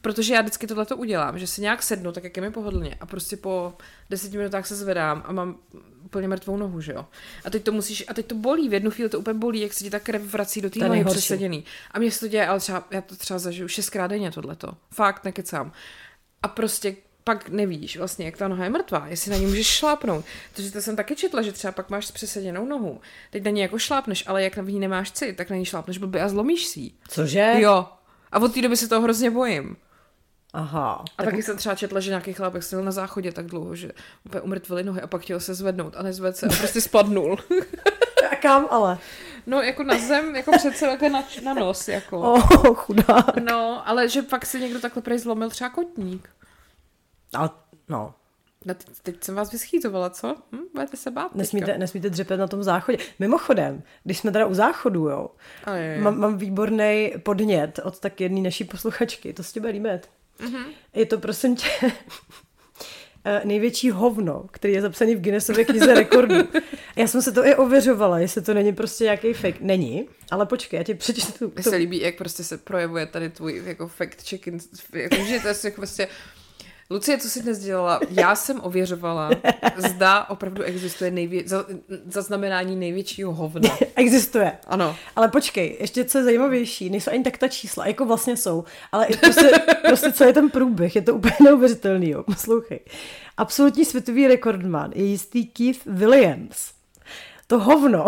protože já vždycky tohle to udělám, že si nějak sednu, tak jak je mi pohodlně a prostě po deseti minutách se zvedám a mám úplně mrtvou nohu, že jo. A teď to musíš, a teď to bolí, v jednu chvíli to úplně bolí, jak se ti ta krev vrací do té nohy přeseděný. A mě se to děje, ale třeba, já to třeba zažiju šestkrát denně tohleto. Fakt, nekecám. A prostě pak nevíš vlastně, jak ta noha je mrtvá, jestli na ní můžeš šlápnout. Takže to jsem taky četla, že třeba pak máš přeseděnou nohu. Teď na ní jako šlápneš, ale jak na ní nemáš cit, tak na ní šlápneš blbě a zlomíš si Cože? Jo. A od té doby se toho hrozně bojím. Aha. A tak... taky jsem třeba četla, že nějaký chlapek seděl na záchodě tak dlouho, že úplně umrtvili nohy a pak chtěl se zvednout a nezved se a prostě spadnul. a kam ale? No, jako na zem, jako přece jako na, na nos, jako. Oh, chudá. No, ale že pak si někdo takhle prej zlomil třeba kotník. Ale, no. No, teď, teď jsem vás vyschýtovala, co? Hm? Budete se bát nesmíte, nesmíte dřepet na tom záchodě. Mimochodem, když jsme teda u záchodu, jo, mám, mám výborný podnět od tak jedné naší posluchačky, to si bude líbit. Mm-hmm. Je to prosím tě eh, největší hovno, který je zapsaný v Guinnessově knize rekordů. Já jsem se to i ověřovala, jestli to není prostě nějaký fake. Není, ale počkej, já ti přečtu. Mně se líbí, jak prostě se projevuje tady tvůj jako fact checking, jako, že to je jako prostě Lucie, co jsi dnes dělala? Já jsem ověřovala, zda opravdu existuje nejvě- za- zaznamenání největšího hovna. existuje. Ano. Ale počkej, ještě co je zajímavější, nejsou ani tak ta čísla, jako vlastně jsou, ale je prostě, prostě co je ten průběh, je to úplně neuvěřitelný, jo, poslouchej. Absolutní světový rekordman je jistý Keith Williams. To hovno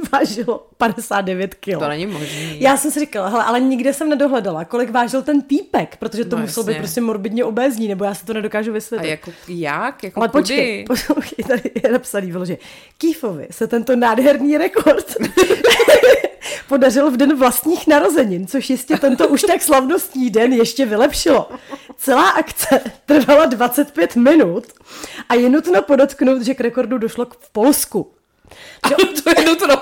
vážilo 59 kg. To není možné. Já jsem si říkala, hele, ale nikde jsem nedohledala, kolik vážil ten týpek, protože to no, musel být prostě morbidně obézní, nebo já si to nedokážu vysvětlit. A jako jak? Jako ale kudy? počkej, počkej, tady je napsaný, že Kýfovi se tento nádherný rekord podařil v den vlastních narozenin, což jistě tento už tak slavnostní den ještě vylepšilo. Celá akce trvala 25 minut a je nutno podotknout, že k rekordu došlo v Polsku. Že... to je to na.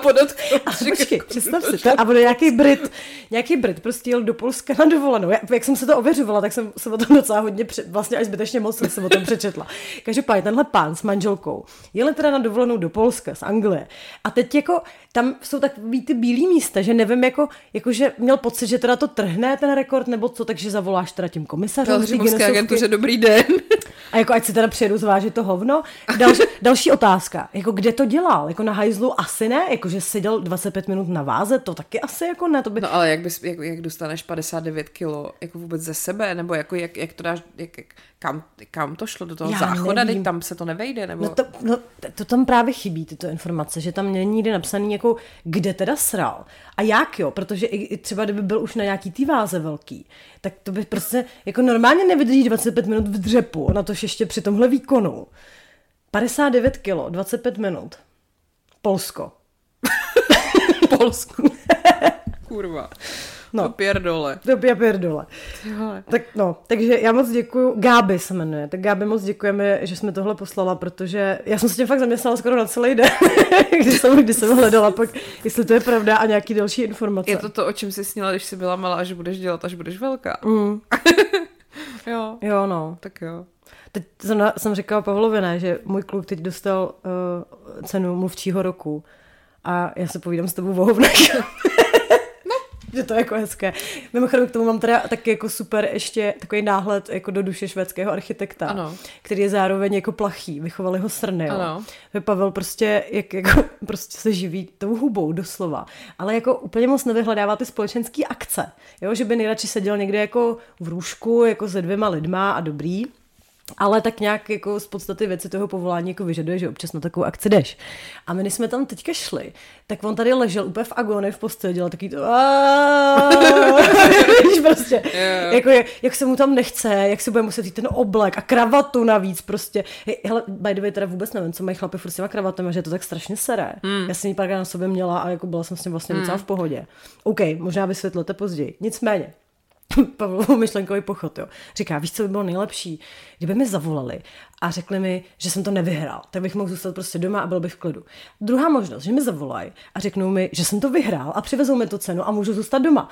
A počkej, představ si to. A bude nějaký Brit, nějaký Brit prostě jel do Polska na dovolenou. Já, jak jsem se to ověřovala, tak jsem se o tom docela hodně, před, vlastně až zbytečně moc jsem o tom přečetla. Každopádně tenhle pán s manželkou jel teda na dovolenou do Polska, z Anglie. A teď jako tam jsou takový ty bílý místa, že nevím, jako, jako že měl pocit, že teda to trhne ten rekord, nebo co, takže zavoláš teda tím komisařem. Agentuře dobrý den. A jako ať si teda přijedu zvážit to hovno. Další, další otázka, jako kde to dělal? Jako na hajzlu asi ne? Jako že seděl 25 minut na váze, to taky asi jako ne. To by... No ale jak, bys, jak, jak dostaneš 59 kilo jako vůbec ze sebe? Nebo jako jak, jak to dáš, jak, jak, kam, kam to šlo do toho Já záchoda, teď tam se to nevejde? Nebo... No to, no, to tam právě chybí, tyto informace, že tam není nikdy napsaný jako, kde teda sral. A jak jo, protože i, i třeba kdyby byl už na nějaký tý váze velký, tak to by prostě jako normálně nevydrží 25 minut v dřepu, na to ještě při tomhle výkonu. 59 kilo, 25 minut. Polsko. Polsku. Kurva. No. To pierdole. To pierdole. Tak no, takže já moc děkuju. Gáby se jmenuje. Tak Gáby moc děkujeme, že jsme tohle poslala, protože já jsem se tím fakt zaměstnala skoro na celý den, když, jsem, když jsem hledala pak, jestli to je pravda a nějaký další informace. Je to to, o čem jsi snila, když jsi byla malá, že budeš dělat, až budeš velká. Mm. Jo, Jo, no. tak jo. Teď jsem, jsem říkala Pavlovi, ne, že můj kluk teď dostal uh, cenu mluvčího roku a já se povídám s tebou o. že to je jako hezké. Mimochodem k tomu mám teda taky jako super ještě takový náhled jako do duše švédského architekta, Ano. který je zároveň jako plachý, vychovali ho srny. Ano. Pavel prostě, jak, jako, prostě se živí tou hubou doslova, ale jako úplně moc nevyhledává ty společenské akce, jo, že by nejradši seděl někde jako v růžku, jako se dvěma lidma a dobrý, ale tak nějak jako z podstaty věci toho povolání jako vyžaduje, že občas na takovou akci jdeš. A my, když jsme tam teďka šli, tak on tady ležel úplně v agony v posteli, dělal takový to Víš prostě, Jo. jako jak, jak se mu tam nechce, jak si bude muset jít ten oblek a kravatu navíc prostě. Hej, Hele, by the way, teda vůbec nevím, co mají chlapi furt s těma kravatama, že je to tak strašně seré. Mm. Já jsem ji párkrát na sobě měla a jako byla jsem s tím vlastně docela v pohodě. OK, možná vysvětlete později. Nicméně, Pavlovou myšlenkový pochod, jo. Říká, víš, co by bylo nejlepší? Kdyby mi zavolali a řekli mi, že jsem to nevyhrál, tak bych mohl zůstat prostě doma a byl bych v klidu. Druhá možnost, že mi zavolají a řeknou mi, že jsem to vyhrál a přivezou mi tu cenu a můžu zůstat doma.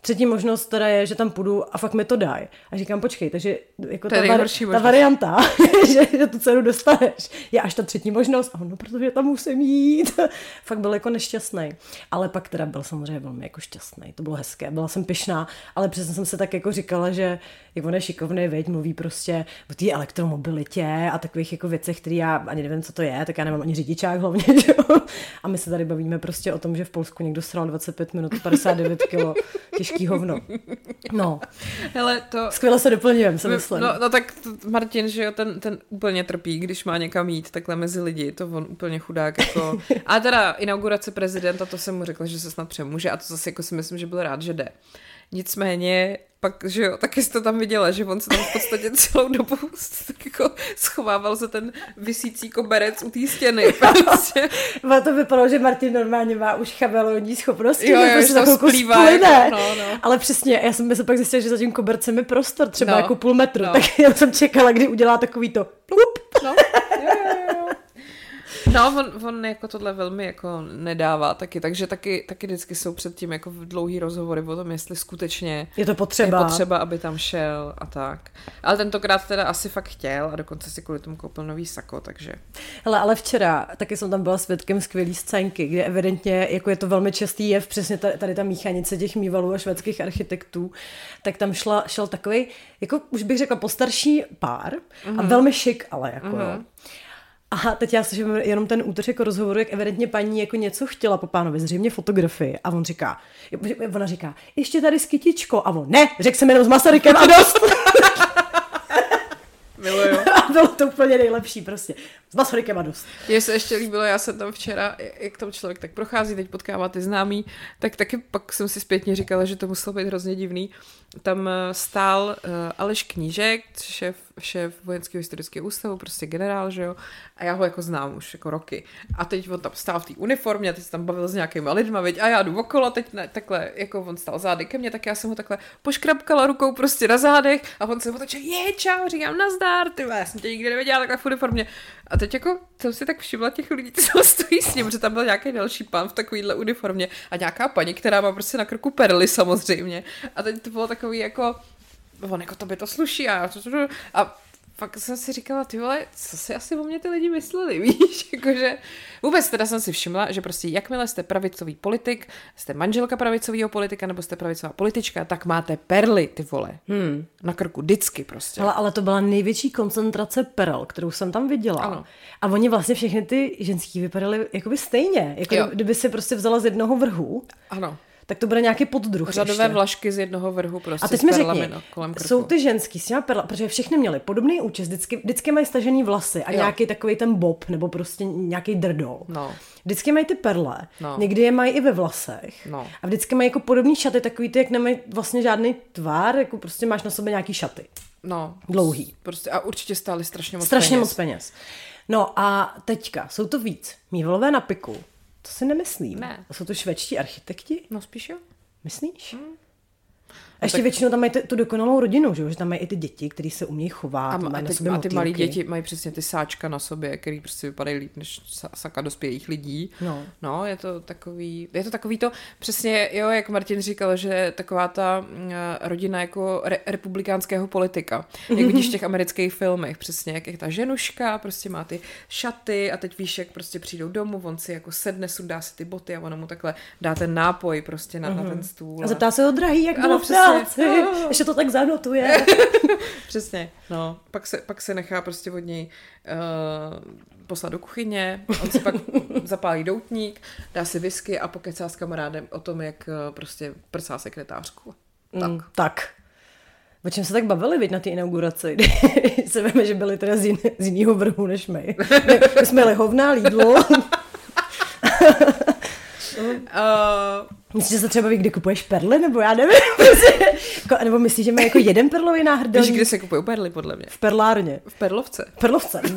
Třetí možnost teda je, že tam půjdu a fakt mi to dají. A říkám, počkej, takže jako ta, nejhorší ta varianta, že, že tu cenu dostaneš, je až ta třetí možnost. A on, no, protože tam musím jít. fakt byl jako nešťastný. Ale pak teda byl samozřejmě velmi jako šťastný. To bylo hezké. Byla jsem pyšná, ale přesně jsem se tak jako říkala, že jak on je šikovný, věď, mluví prostě o té elektromobilitě a takových jako věcech, které já ani nevím, co to je, tak já nemám ani řidičák hlavně, že? A my se tady bavíme prostě o tom, že v Polsku někdo sral 25 minut 59 kilo těžký hovno. No, Hele, to... skvěle se doplňujeme, se myslím. No, no tak t- Martin, že jo, ten, ten úplně trpí, když má někam jít takhle mezi lidi, to on úplně chudák jako... A teda inaugurace prezidenta, to jsem mu řekla, že se snad přemůže a to zase jako si myslím, že byl rád, že jde. Nicméně pak, že jo, taky jsi to tam viděla, že on se tam v podstatě celou dobu tak jako schovával za ten vysící koberec u té stěny. Prostě. Ale to vypadalo, že Martin normálně má už chavelonní schopnosti, Jo, jo, prostě že to splývá, jako, no, no. Ale přesně, já jsem se pak zjistila, že za tím kobercem je prostor, třeba No. jako půl metru, No. tak já jsem čekala, kdy udělá takový to plup. No, jo, jo, jo. No, on, on jako tohle velmi jako nedává taky, takže taky, taky vždycky jsou předtím jako dlouhý rozhovory o tom, jestli skutečně Je to potřeba. je potřeba, aby tam šel a tak. Ale tentokrát teda asi fakt chtěl a dokonce si kvůli tomu koupil nový sako, takže... Hele, ale včera taky jsem tam byla svědkem skvělý scénky, kde evidentně, jako je to velmi častý jev, přesně tady, tady ta míchanice těch mývalů a švédských architektů, tak tam šla, šel takový, jako už bych řekla, postarší pár a velmi šik, ale jako jo. A teď já slyším jenom ten útržek rozhovoru, jak evidentně paní jako něco chtěla po pánovi, zřejmě fotografii. A on říká, ona říká, ještě tady s kytičkou. A on, ne, řekl jsem jenom s Masarykem a dost. Miluju. a bylo to úplně nejlepší prostě. S Masarykem a dost. Mně se ještě líbilo, já jsem tam včera, jak tam člověk tak prochází, teď potkává ty známý, tak taky pak jsem si zpětně říkala, že to muselo být hrozně divný. Tam eh, stál uh, Aleš Knížek, šéf, šéf vojenského historického ústavu, prostě generál, že jo, a já ho jako znám už jako roky. A teď on tam stál v té uniformě, a teď se tam bavil s nějakýma lidma, viď, a já jdu okolo, teď ne, takhle, jako on stál zády ke mně, tak já jsem ho takhle poškrapkala rukou prostě na zádech a on se otočil, je, čau, říkám, nazdar, ty já jsem tě nikdy neviděla takhle v uniformě. A teď jako jsem si tak všimla těch lidí, co stojí s ním, protože tam byl nějaký další pán v takovýhle uniformě a nějaká paní, která má prostě na krku perly samozřejmě. A teď to bylo takový jako, on jako to by to sluší a, a pak jsem si říkala, ty vole, co si asi o mě ty lidi mysleli, víš, jakože vůbec teda jsem si všimla, že prostě jakmile jste pravicový politik, jste manželka pravicového politika nebo jste pravicová politička, tak máte perly, ty vole, hmm. na krku, vždycky prostě. Ale, ale to byla největší koncentrace perel, kterou jsem tam viděla. Ano. A oni vlastně všechny ty ženský vypadaly jakoby stejně. Jako Jo. kdyby si prostě vzala z jednoho vrhu, Ano. Tak to bude nějaký poddruh Řadové ještě. vlašky z jednoho vrhu prostě A teď mi řekni, kolem krku. jsou ty ženský s těma perla, protože všechny měly podobný účes, vždycky, vždycky mají stažený vlasy a Jo. nějaký takový ten bob, nebo prostě nějaký drdol. No. Vždycky mají ty perle, No. někdy je mají i ve vlasech. No. A vždycky mají jako podobný šaty, takový ty, jak nemají vlastně žádný tvár, jako prostě máš na sobě nějaký šaty. No. Dlouhý. Prostě a určitě stály strašně moc Strašně peněz. moc peněz. No a teďka, jsou to víc. Mívalové na piku. To si nemyslím. Ne. Jsou to švédští architekti? No spíš jo. Myslíš? A ještě tak- většinou tam mají tu dokonalou rodinu, že, jo? že tam mají i ty děti, které se umějí chovat, A, a, na ty, a ty malí motýlky. děti mají přesně ty sáčka na sobě, který prostě vypadají líp než sa- saka dospělých lidí. No. no, je to takový, je to takový to, přesně, jo, jak Martin říkal, že taková ta mm, rodina jako re, republikánského politika, jak vidíš v těch amerických filmech, přesně, jak je ta ženuška, prostě má ty šaty a teď víš, jak prostě přijdou domů, on si jako sedne, sundá si ty boty a ona mu takhle dá ten nápoj prostě na, na ten stůl. A zeptá se ho drahý, jak Ano, přesně. Práci. Ještě to tak zanotuje. Přesně, no. Pak se, pak se nechá prostě od něj uh, poslat do kuchyně, on si pak zapálí doutník, dá si whisky a pokecá s kamarádem o tom, jak uh, prostě prcá sekretářku. Tak. Mm, tak. O čem se tak bavili, viď, na té inauguraci? Se veme, že byli teda z, jin, z jiného vrhu než my. My, jsme jeli hovna, lídlo. Uh, Myslíš, že se třeba ví, kdy kupuješ perly, nebo já nevím. Prostě, jako, nebo myslíš, že má jako jeden perlový víš, náhrdelník kde se kupují perly, podle mě? v perlárně? V Perlovce. Perlovce.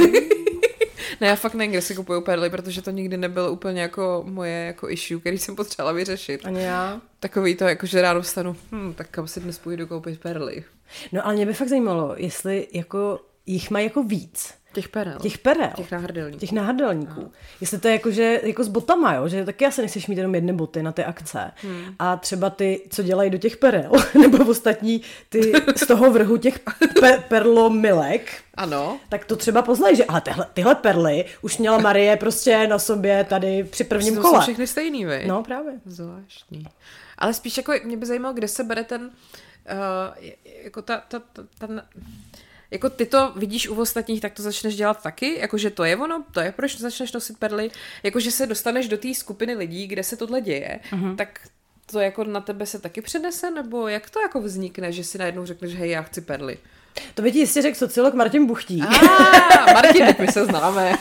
Ne, já fakt nevím, kde se kupují perly, protože to nikdy nebylo úplně jako moje jako issue, který jsem potřebovala vyřešit. Ani já. Takový to, jako že ráno vstanu, hm, tak kam si dnes půjdu koupit perly. No ale mě by fakt zajímalo, jestli jako jich mají jako víc. Těch perel. Těch perel. Těch náhrdelníků. Těch náhrdelníků. Jestli to je jako, že, jako s botama, jo? že taky asi nechceš mít jenom jedny boty na ty akce. Hmm. A třeba ty, co dělají do těch perel, nebo ostatní ty z toho vrhu těch pe- perlomilek, Ano. tak to třeba poznají, že ale tyhle, tyhle perly už měla Marie prostě na sobě tady při prvním kole. jsou všechny stejný, vy. No právě. Zvláštní. Ale spíš jako mě by zajímalo, kde se bere ten, uh, jako ta, ta, ta, ta, jako ty to vidíš u ostatních, tak to začneš dělat taky, jakože to je ono, to je proč začneš nosit perly, jakože se dostaneš do té skupiny lidí, kde se tohle děje, uh-huh. tak to jako na tebe se taky přenese, nebo jak to jako vznikne, že si najednou řekneš, hej, já chci perly. To by ti jistě řekl sociolog Martin Buchtík. Ah, Martin, tak my se známe.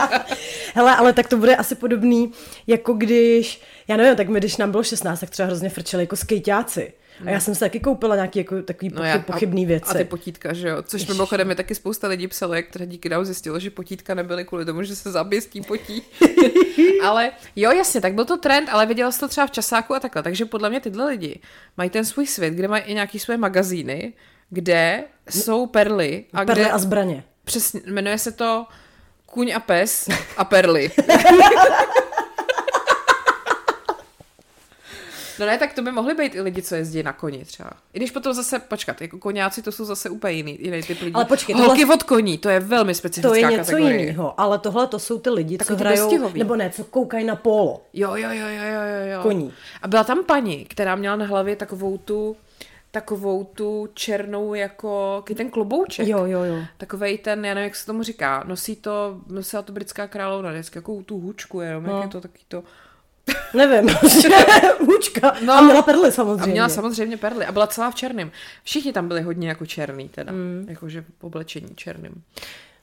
Hele, ale tak to bude asi podobný, jako když, já nevím, tak my, když nám bylo 16, tak třeba hrozně frčeli jako skejťáci. A já jsem si taky koupila nějaký jako takový No pochyb, já, pochybný věci. A ty potítka, že jo? Což mimochodem mi taky spousta lidí psalo, jak teda díky nám zjistilo, že potítka nebyly kvůli tomu, že se zaběstí potí. ale jo, jasně, tak byl to trend, ale viděla jsi to třeba v časáku a takhle. Takže podle mě tyhle lidi mají ten svůj svět, kde mají i nějaký své magazíny, kde jsou perly. A Perly kde, a zbraně. Přesně, jmenuje se to Kuň a pes a perly. No ne, tak to by mohly být i lidi, co jezdí na koni třeba. I když potom zase, počkat, jako koňáci to jsou zase úplně jiný, jiný typ lidí. Ale počkej, Holky tohle- od koní, to je velmi specifická To je něco kategorie. jiného, ale tohle to jsou ty lidi, Takový co hrajou, dostihový. nebo ne, co koukají na polo. Jo, jo, jo, jo, jo, jo. Koní. A byla tam paní, která měla na hlavě takovou tu, takovou tu černou jako, ten klobouček. Jo, jo, jo. Takovej ten, já nevím, jak se tomu říká, nosí to, nosila to britská královna, vždycky jako tu hůčku jenom, no. jak je to taky to. Nevím, hůčka. No. a měla perly A samozřejmě. měla samozřejmě perly a byla celá v černém. Všichni tam byli hodně jako černý teda, mm. jakože v oblečení černým.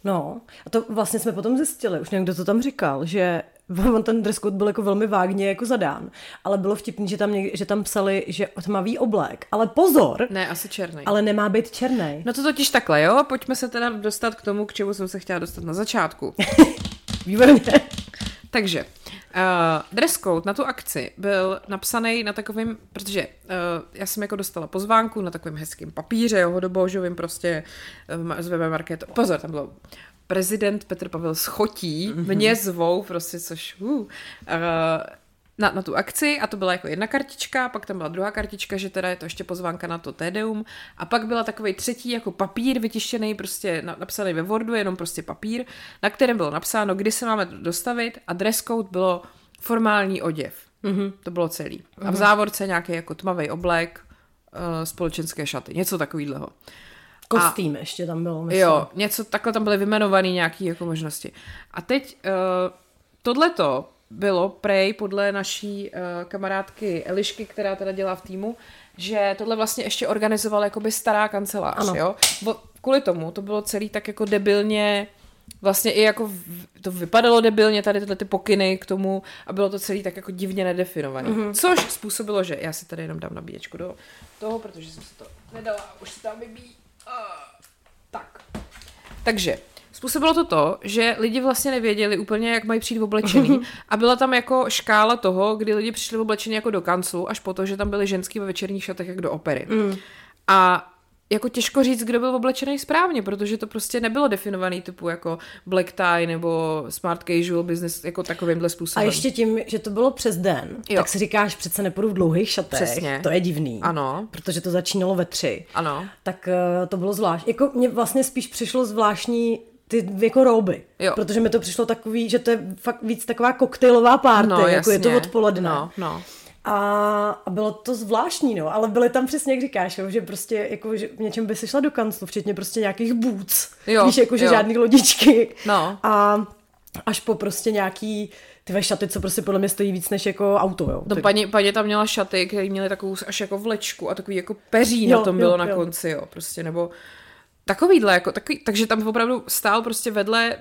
No, a to vlastně jsme potom zjistili, už někdo to tam říkal, že on ten dress code byl jako velmi vágně jako zadán, ale bylo vtipný, že tam, něk, že tam psali, že tmavý oblek, ale pozor, Ne, asi černý. ale nemá být černý. No to totiž takhle, jo? Pojďme se teda dostat k tomu, k čemu jsem se chtěla dostat na začátku. Výborně. Takže, uh, dress code na tu akci byl napsaný na takovém, protože uh, já jsem jako dostala pozvánku na takovém hezkém papíře, jo, hodobožovým prostě uh, z webe marketu. Pozor, tam bylo prezident Petr Pavel Schotí, mě zvou prostě, což uh, uh, na, na tu akci a to byla jako jedna kartička, pak tam byla druhá kartička, že teda je to ještě pozvánka na to Tedeum a pak byla takový třetí jako papír vytištěný, prostě na, napsaný ve Wordu, jenom prostě papír, na kterém bylo napsáno, kdy se máme dostavit a dress code bylo formální oděv. Mm-hmm. To bylo celý. Mm-hmm. A v závorce nějaký jako tmavý oblek, uh, společenské šaty, něco takového. Kostým ještě tam bylo, myslím. Jo, něco, takhle tam byly vyjmenované nějaké jako možnosti. A teď uh, tohleto bylo prej podle naší uh, kamarádky Elišky, která teda dělá v týmu, že tohle vlastně ještě organizovala jakoby stará kancelář, Ano. jo. Bo, kvůli tomu to bylo celý tak jako debilně Vlastně i jako to vypadalo debilně, tady tyhle ty pokyny k tomu a bylo to celý tak jako divně nedefinovaný. Mm-hmm. Což způsobilo, že já si tady jenom dám nabíječku do toho, protože jsem si to nedala a už se tam vybíjí. Uh, tak. Takže způsobilo to to, že lidi vlastně nevěděli úplně, jak mají přijít oblečený a byla tam jako škála toho, kdy lidi přišli oblečení jako do kanclu, až po to, že tam byly ženský ve večerních šatech jak do opery. Mm. A jako těžko říct, kdo byl oblečený správně, protože to prostě nebylo definovaný typu jako black tie nebo smart casual business jako takovýmhle způsobem. A ještě tím, že to bylo přes den, jo. tak si říkáš, přece nepůjdu v dlouhých šatech. Přesně. To je divný. Ano. Protože to začínalo ve tři. Ano. Tak uh, to bylo zvláštní. Jako mně vlastně spíš přišlo zvláštní ty jako rouby. Jo. Protože mi to přišlo takový, že to je fakt víc taková koktejlová party, No, jako je to odpoledne. No, no. A, a bylo to zvláštní, no, ale byly tam přesně, jak říkáš, jo, že prostě jako, že v něčem by si šla do kanclu, včetně prostě nějakých boots, Jo, víš, jako, že jo. žádný lodičky. No. A až po prostě nějaký ty šaty, co prostě podle mě stojí víc než jako auto, jo. No, paní, paní tam měla šaty, které měly takovou až jako vlečku a takový jako peří Jo, na tom jo, bylo na jo. konci, jo, prostě, nebo takovýhle, jako takový, takže tam opravdu stál prostě vedle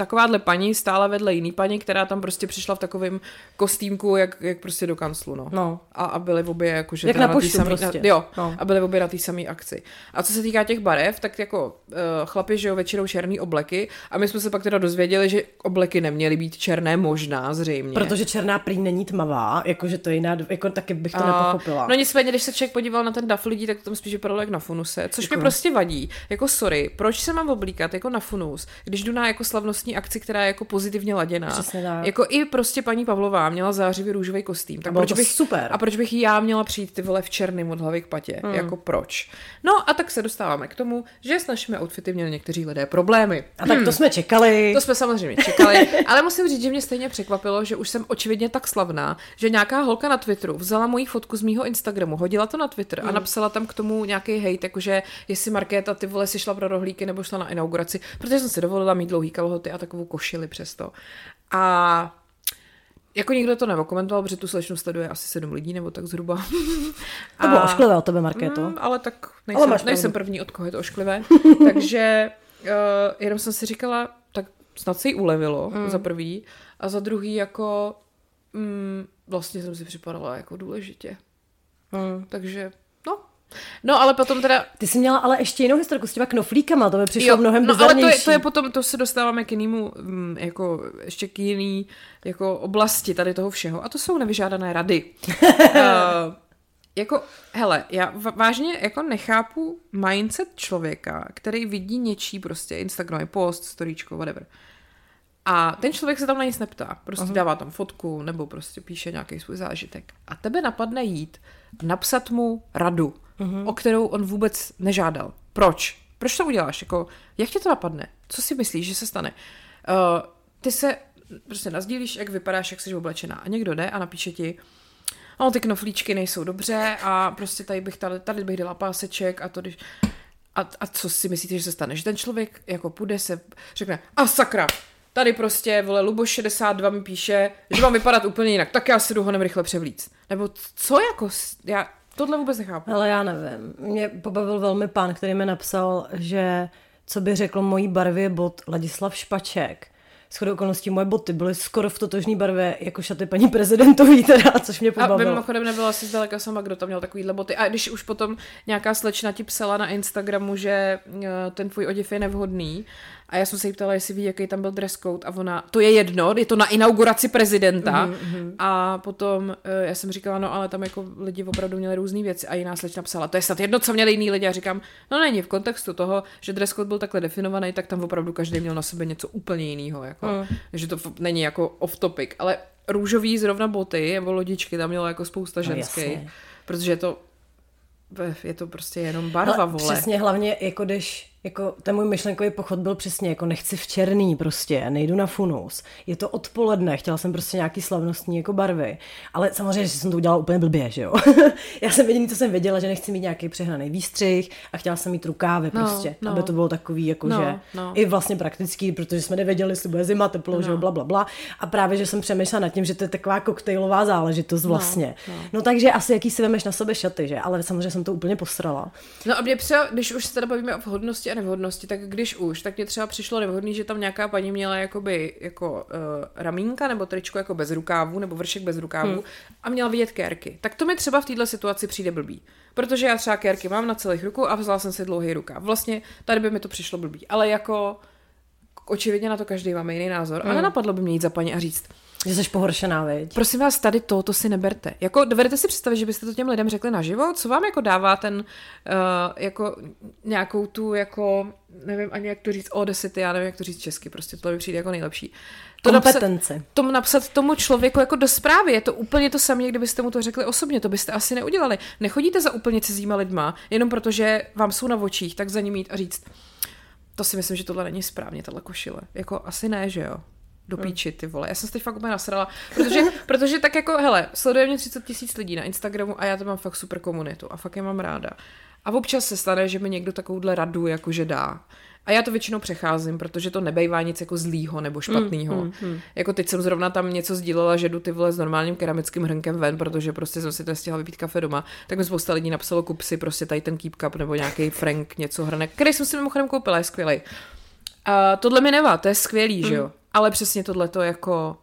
takováhle paní stála vedle jiný paní, která tam prostě přišla v takovém kostýmku, jak, jak prostě do kanclu, no. No. A, a byly obě jakože Jak na poštu samý, prostě. Na, jo, No. a byly obě na té samé akci. A co se týká těch barev, tak jako uh, chlapi, že jo, většinou černý obleky a my jsme se pak teda dozvěděli, že obleky neměly být černé, možná, zřejmě. Protože černá prý není tmavá, jakože to je jiná, jako taky bych to A- nepochopila. No nicméně, když se člověk podíval na ten DAF lidí, tak to tam spíš vypadalo jak na funuse, což Děkuju. mi prostě vadí. Jako sorry, proč se mám oblíkat jako na funus, když jdu na jako slavnostní akci, která je jako pozitivně laděná. Přesně tak. Jako i prostě paní Pavlová měla zářivý růžový kostým. Tak proč bych, super. A proč bych já měla přijít ty vole v černém od hlavy k patě? Hmm. Jako proč? No a tak se dostáváme k tomu, že s našimi outfity měli někteří lidé problémy. A tak to jsme čekali. To jsme samozřejmě čekali, ale musím říct, že mě stejně překvapilo, že už jsem očividně tak slavná, že nějaká holka na Twitteru vzala moji fotku z mýho Instagramu, hodila to na Twitter a napsala tam k tomu nějaký hejt, jakože jestli Markéta ty vole si šla pro rohlíky nebo šla na inauguraci, protože jsem si dovolila mít dlouhý kalhoty a takovou košili přesto. A jako nikdo to neokomentoval, protože tu slečnu sleduje asi sedm lidí, nebo tak zhruba. To bylo ošklivé od tebe, Markéto. Mm, ale tak Ale nejsem, máš nejsem první, od koho je to ošklivé. Takže uh, jenom jsem si říkala, tak snad se jí ulevilo mm. za prvý a za druhý jako mm, vlastně jsem si připadala jako důležitě. Hmm. Takže no. Ale potom teda Ty jsi měla ale ještě jinou historku s těma knoflíkama, to mi přišlo mnohem no, ale to je, to je potom, to se dostáváme k jinému, mm, jako ještě k jiný jako oblasti tady toho všeho. A to jsou nevyžádané rady. uh, jako, hele, já vážně jako nechápu mindset člověka, který vidí něčí prostě Instagram, post, storíčko, whatever. A ten člověk se tam na nic neptá. Prostě uh-huh. dává tam fotku nebo prostě píše nějaký svůj zážitek. A tebe napadne jít a napsat mu radu, uh-huh. o kterou on vůbec nežádal. Proč? Proč to uděláš? Jako, jak tě to napadne? Co si myslíš, že se stane? Uh, ty se prostě nazdílíš, jak vypadáš, jak jsi oblečená. A někdo jde a napíše ti, no ty knoflíčky nejsou dobře a prostě tady bych, tady, tady bych dala páseček a to když... A, a co si myslíte, že se stane? Že ten člověk jako půjde se, řekne, a sakra, tady prostě, vole, Luboš 62 mi píše, že mám vypadat úplně jinak, tak já si jdu honem rychle převlíct. Nebo co jako, já tohle vůbec nechápu. Ale já nevím. Mě pobavil velmi pán, který mi napsal, že co by řekl mojí barvě bot Ladislav Špaček. Shodou okolností moje boty byly skoro v totožné barvě jako šaty paní prezidentový teda, což mě A pobavilo. mimochodem nebyla asi zdaleka sama, kdo tam měl takovýhle boty. A když už potom nějaká slečna ti psala na Instagramu, že eh, ten tvůj oděv je nevhodný, a já jsem se jí ptala, jestli ví, jaký tam byl dress code, a ona, to je jedno, je to na inauguraci prezidenta. Mm-hmm. A potom eh, já jsem říkala, no ale tam jako lidi opravdu měli různé věci. A jiná slečna psala, to je snad jedno, co měli jiný lidi. A říkám, no není, v kontextu toho, že dress code byl takhle definovaný, tak tam opravdu každý měl na sebe něco úplně jiného. Jako. Mm. Že to není jako off topic, ale růžový zrovna boty nebo lodičky tam mělo jako spousta No, ženských. jasně. protože je to je to prostě jenom barva, Ale vole. Přesně, hlavně jako když, jako ten můj myšlenkový pochod byl přesně jako nechci v černý prostě, nejdu na funus. Je to odpoledne, chtěla jsem prostě nějaký slavnostní jako barvy. Ale samozřejmě, že jsem to udělala úplně blbě, že jo. Já jsem jediný, co jsem věděla, že nechci mít nějaký přehnaný výstřih a chtěla jsem mít rukávy No, prostě, no. aby to bylo takový jako, No, že no. i vlastně praktický, protože jsme nevěděli, jestli bude zima, teplo, no. že jo, bla, bla, bla. A právě, že jsem přemýšlela nad tím, že to je taková koktejlová záležitost vlastně. No, no. no takže asi jaký si vemeš na sebe šaty, že? Ale samozřejmě jsem to úplně posrala. No a mě třeba, když už se teda bavíme o vhodnosti a nevhodnosti, tak když už, tak mě třeba přišlo nevhodný, že tam nějaká paní měla jakoby jako uh, ramínka nebo tričko jako bez rukávu nebo vršek bez rukávu hmm. a měla vidět kérky. Tak to mi třeba v této situaci přijde blbý. Protože já třeba kérky mám na celých ruku a vzala jsem si dlouhý rukáv. Vlastně tady by mi to přišlo blbý. Ale jako očividně na to každý máme jiný názor. Mm. A nenapadlo by mě jít za paní a říct, Že jsi pohoršená, viď? Prosím vás, tady to, to si neberte. Jako, dovedete si představit, že byste to těm lidem řekli naživo? Co vám jako dává ten, uh, jako nějakou tu, jako, nevím ani jak to říct, audacity, já nevím, jak to říct česky, prostě tohle mi přijde jako nejlepší. To Kompetenci. Napsat, tomu napsat tomu člověku jako do zprávy, je to úplně to samé, kdybyste mu to řekli osobně, to byste asi neudělali. Nechodíte za úplně cizíma lidma, jenom protože vám jsou na očích, tak za ním jít a říct, to si myslím, že tohle není správně, tahle košile. Jako asi ne, že jo? Do píči, ty vole. Já jsem se teď fakt úplně nasrala, protože, protože tak jako, hele, sleduje mě 30 tisíc lidí na Instagramu a já tam mám fakt super komunitu a fakt je mám ráda. A občas se stane, že mi někdo takovouhle radu jakože dá. A já to většinou přecházím, protože to nebejvá nic jako zlýho nebo špatného. Mm, mm, mm. Jako teď jsem zrovna tam něco sdílela, že jdu ty vole s normálním keramickým hrnkem ven, protože prostě jsem si to nestihla vypít kafe doma. Tak mi spousta lidí napsalo kup si prostě tady ten keep cup nebo nějaký Frank, něco hrnek, který jsem si mimochodem koupila, je skvělý. A tohle mi nevá, to je skvělý, mm. že jo. Ale přesně tohle to jako...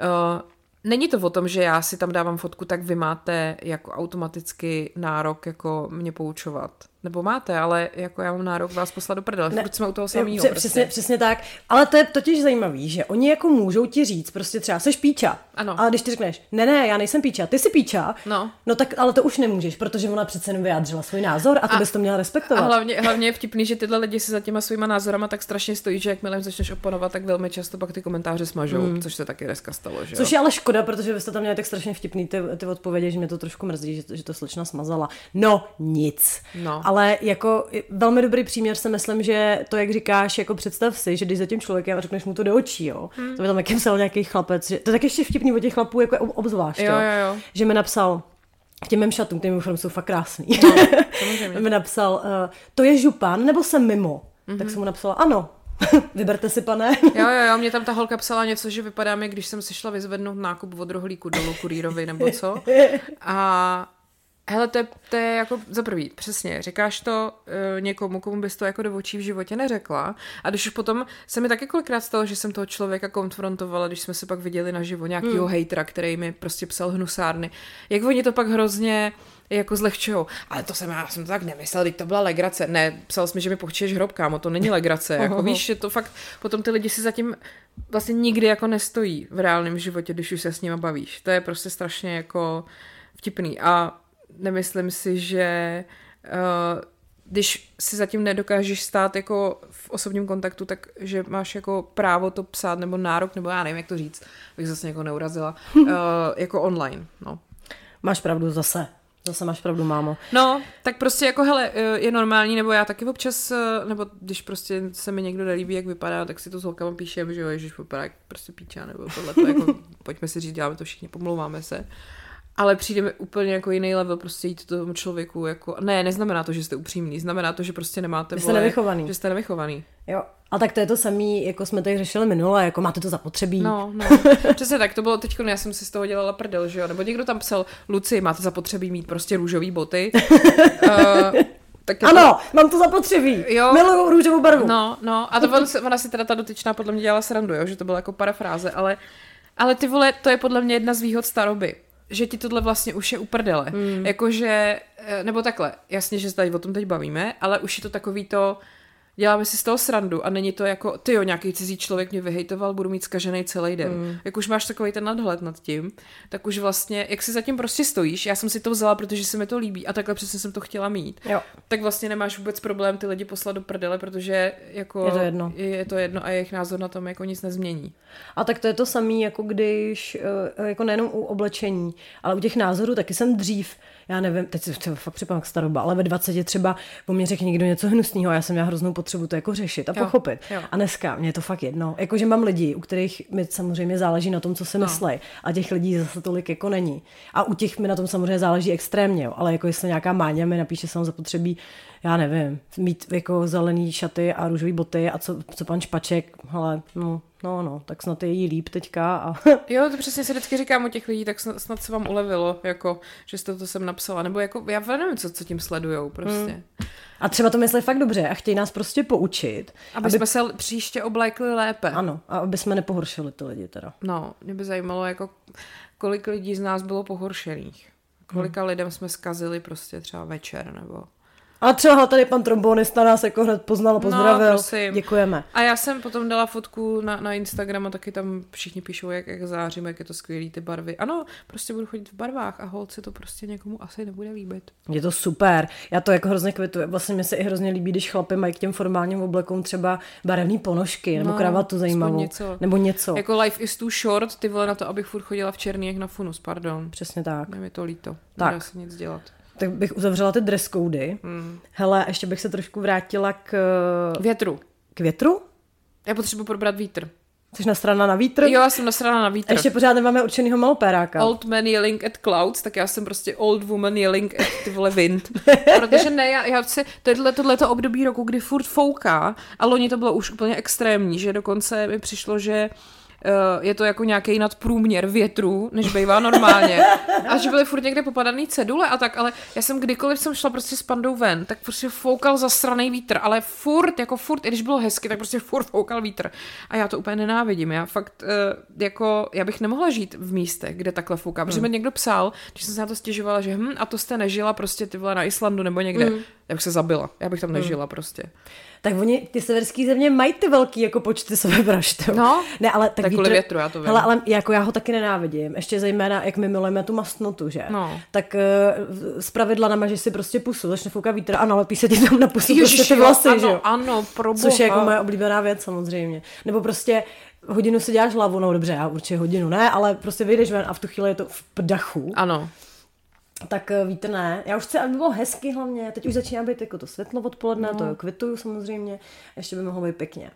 Uh, není to o tom, že já si tam dávám fotku, tak vy máte jako automaticky nárok jako mě poučovat. Nebo máte, ale jako já mám nárok vás poslat do prdele, ne, jsme u toho samého. Přesně, prostě. přesně, přesně tak. Ale to je totiž zajímavý, že oni jako můžou ti říct, prostě třeba seš píča. Ano. Ale když ty řekneš, ne, ne, já nejsem píča, ty jsi píča, No. no tak ale to už nemůžeš, protože ona přece jenom vyjádřila svůj názor a ty A- bys to měla respektovat. A hlavně, hlavně je vtipný, že tyhle lidi si za těma svýma názorama tak strašně stojí, že jakmile jim začneš oponovat, tak velmi často pak ty komentáře smažou, mm. což se taky dneska stalo, že jo? Což je ale škoda, protože byste tam měli tak strašně vtipný ty, ty odpovědi, že mě to trošku mrzí, že to, že to slečna smazala. No, nic. No. Ale jako velmi dobrý příměr si myslím, že to, jak říkáš, jako představ si, že když za tím člověkem a řekneš mu to do očí, jo. Hmm. To by tam taky psal nějaký chlapec, že, to je tak ještě vtipný od těch chlapů, jako ob- obzvlášť, Jo, jo, jo. že mi napsal, k těm mým šatům, ty mimochodem jsou fakt krásný. No, mi napsal, uh, to je župan, nebo jsem mimo? Mhm. Mm-hmm. Tak jsem mu napsala, ano, vyberte si, pane. Jo, jo, jo, mě tam ta holka psala něco, že vypadá mi, když jsem si šla vyzvednout nákup od rohlíku dolů kurýrovi nebo co. A hele, to je, to je jako za prvý, přesně, říkáš to uh, někomu, komu bys to jako do očí v životě neřekla. A když už potom se mi taky kolikrát stalo, že jsem toho člověka konfrontovala, když jsme se pak viděli naživo, nějakýho hmm. hejtera, který mi prostě psal hnusárny. Jak oni to pak hrozně jako zlehčujou. Ale to jsem, já jsem to tak nemyslel, teď to byla legrace. Ne, psal jsi mi, že mi pochčeš hrob, kámo, to není legrace. Jako víš, že to fakt, potom ty lidi si zatím vlastně nikdy jako nestojí v reálném životě, když už se s nima bavíš. To je prostě strašně jako vtipný. A nemyslím si, že uh, když si zatím nedokážeš stát jako v osobním kontaktu, tak že máš jako právo to psát, nebo nárok, nebo já nevím, jak to říct, bych zase někoho neurazila, uh, jako online, no. Máš pravdu zase. Zase máš pravdu, mámo. No, tak prostě jako hele, eh, je normální, nebo já taky občas, nebo když prostě se mi někdo nelíbí, jak vypadá, tak si to s holkama píšem, že jo, ježiš, vypadá jak prostě píča, nebo tohle, to jako, pojďme si říct, děláme to všichni, pomlouváme se. Ale přijde mi úplně jako jiný level prostě jít tomu člověku jako, ne, neznamená to, že jste upřímný, znamená to, že prostě nemáte, Že jste nevychovaný. že jste nevychovaný. Jo. A tak to je to samý, jako jsme tady řešili minule, jako máte to zapotřebí. No, no. Přesně tak, to bylo teď, já jsem si z toho dělala prdel, že jo, nebo někdo tam psal, Luci, máte zapotřebí mít prostě růžový boty. uh, tak to- Ano, mám to zapotřebí. Jo. Miluju růžovou barvu. No, no, a to on, ona si teda ta dotyčná podle mě dělala srandu, jo, že to byla jako parafráze, ale, ale ty vole, to je podle mě jedna z výhod staroby že ti tohle vlastně už je uprdele. Hmm. Jakože, eh, nebo takhle, jasně, že se tady o tom teď bavíme, ale už je to takový to, děláme si z toho srandu a není to jako, ty jo, nějaký cizí člověk mě vyhejtoval, budu mít skažený celý den. Mm. Jak už máš takový ten nadhled nad tím, tak už vlastně, jak si zatím prostě stojíš, já jsem si to vzala, protože se mi to líbí a takhle přesně jsem to chtěla mít. Jo. Tak vlastně nemáš vůbec problém ty lidi poslat do prdele, protože jako Je to jedno. Je, je to jedno a jejich názor na tom jako nic nezmění. A tak to je to samé, jako když, eh, jako nejenom u oblečení, ale u těch názorů taky jsem dřív, já nevím, teď si to fakt připadám staroba, ale ve 20 třeba po mně řekl někdo něco hnusného a já jsem měla hroznou potřebu to jako řešit a Jo, pochopit. jo. A dneska mě je to fakt jedno. Jakože mám lidi, u kterých mi samozřejmě záleží na tom, co si No. myslej. A těch lidí zase tolik jako není. A u těch mi na tom samozřejmě záleží extrémně, jo. ale jako jestli nějaká máňa mi napíše jsem zapotřebí, já nevím, mít jako zelený šaty a růžové boty a co, co pan Špaček, hele, no, no, no, tak snad je jí líp teďka a Jo, to přesně si vždycky říkám u těch lidí, tak snad, snad se vám ulevilo, jako, že jste to sem napsala, nebo jako, já nevím, co, co tím sledujou prostě. Hmm. A třeba to myslí fakt dobře a chtějí nás prostě poučit. Aby, aby jsme se příště oblekli lépe. Ano, a aby jsme nepohoršili ty lidi teda. No, mě by zajímalo, jako, kolik lidí z nás bylo pohoršených. Kolika hmm. lidem jsme zkazili prostě třeba večer, nebo... A třeba tady pan trombonista nás jako hned poznal a pozdravil. No, prosím. Děkujeme. A já jsem potom dala fotku na, na Instagram a taky tam všichni píšou, jak, jak zářím, jak je to skvělý, ty barvy. Ano, prostě budu chodit v barvách a holce to prostě někomu asi nebude líbit. Je to super. Já to jako hrozně kvituju. Vlastně mi se i hrozně líbí, když chlapy mají k těm formálním oblekům třeba barevné ponožky nebo No, kravatu zajímavou. něco. Nebo něco. Jako life is too short, ty vole na to, abych furt chodila v černý jak na funus, pardon. Přesně tak. Je mi to líto. Tak. Nedá se nic dělat. Tak bych uzavřela ty dress cody. Hmm. Hele, ještě bych se trošku vrátila k, Větru. k větru. Já potřebuji probrat vítr. Jsi na strana na vítr. Jo, já jsem nasraná na vítr. Ještě pořád nemáme určenýho malopéráka. Old man yelling at clouds, tak já jsem prostě old woman yelling at ty vole wind. Protože ne, já, já si, tohle, tohleto období roku, kdy furt fouká, a loni to bylo už úplně extrémní, že dokonce mi přišlo, že uh, je to jako nějaký nadprůměr větru, než bývá normálně. A že byly furt někde popadaný cedule a tak, ale já jsem kdykoliv jsem šla prostě s pandou ven, tak prostě foukal zasraný vítr, ale furt, jako furt, i když bylo hezky, tak prostě furt foukal vítr. A já to úplně nenávidím. Já fakt, uh, jako, já bych nemohla žít v místech, kde takhle fouká. Protože mi někdo psal, když jsem se na to stěžovala, že hm, a to jste nežila prostě ty vole na Islandu nebo někde. Mm. Já bych se zabila. Já bych tam nežila prostě. Tak oni, ty severské země mají ty velký jako počty sebevražd. No. ne, ale tak, Tak kvůli větru, já to vím. Hele, ale jako já ho taky nenávidím. Ještě zejména, jak my milujeme tu mastnotu, že? No. Tak uh, z pravidla namažeš si prostě pusu, začne foukat vítr a nalepí se ti tam na pusu Ježiš, prostě ty vlasy, ano, že jo? ano, pro Což je jako moje oblíbená věc samozřejmě. Nebo prostě hodinu si děláš hlavu, no dobře, já určitě hodinu ne, ale prostě vyjdeš ven a v tu chvíli je to v pdachu. Ano. Tak eh, vítr ne. Já už chci, aby bylo hezky hlavně. Teď už začíná být jako to světlo odpoledne, no. to jo, kvituju samozřejmě. Ještě by mohlo být pěkně.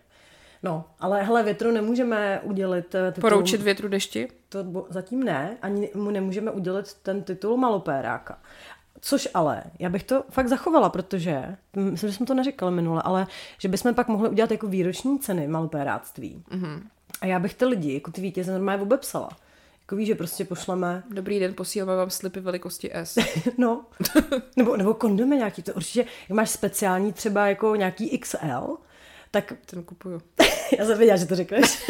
No, ale hele, větru nemůžeme udělit eh, titul. Poroučit větru dešti? To bo- zatím ne, ani mu nemůžeme udělit ten titul malopéráka. Což ale, já bych to fakt zachovala, protože, myslím, že jsme to neříkali minule, ale že bychom pak mohli udělat jako výroční ceny malopéráctví. Mm-hmm. A já bych ty lidi, jako ty vítěze normálně obepsala. Víš, že prostě pošleme Dobrý den, posíláme vám slipy velikosti S. No, nebo, nebo kondomy nějaký, to určitě, jak máš speciální třeba jako nějaký XL, tak Ten kupuju. já jsem věděla, že to řekneš,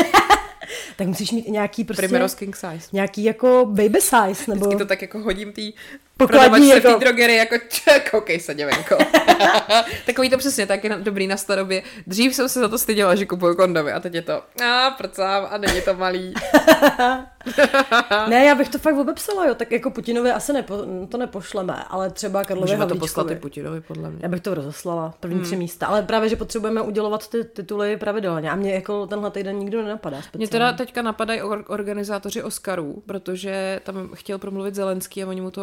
tak musíš mít i nějaký prostě, Primrose king size. nějaký nějaký jako baby size, nebo Vždycky to tak jako hodím tý Pokladní jako- v drogery, jako ček, koukej se, děvenko. Takový to přesně, tak je dobrý na starobě. Dřív jsem se za to styděla, že kupuju kondomy a teď je to, a prcám a není to malý. ne, já bych to fakt obepsala, jo, tak jako Putinovi asi nepo, to nepošleme, ale třeba Karlovi Můžeme to Havlíčkovi. poslat i Putinovi, podle mě. Já bych to rozeslala, první hmm. tři místa, ale právě, že potřebujeme udělovat ty tituly pravidelně a mě jako tenhle týden nikdo nenapadá speciálně. Mě teda teďka napadají or- organizátoři Oscarů, protože tam chtěl promluvit Zelenský a oni mu to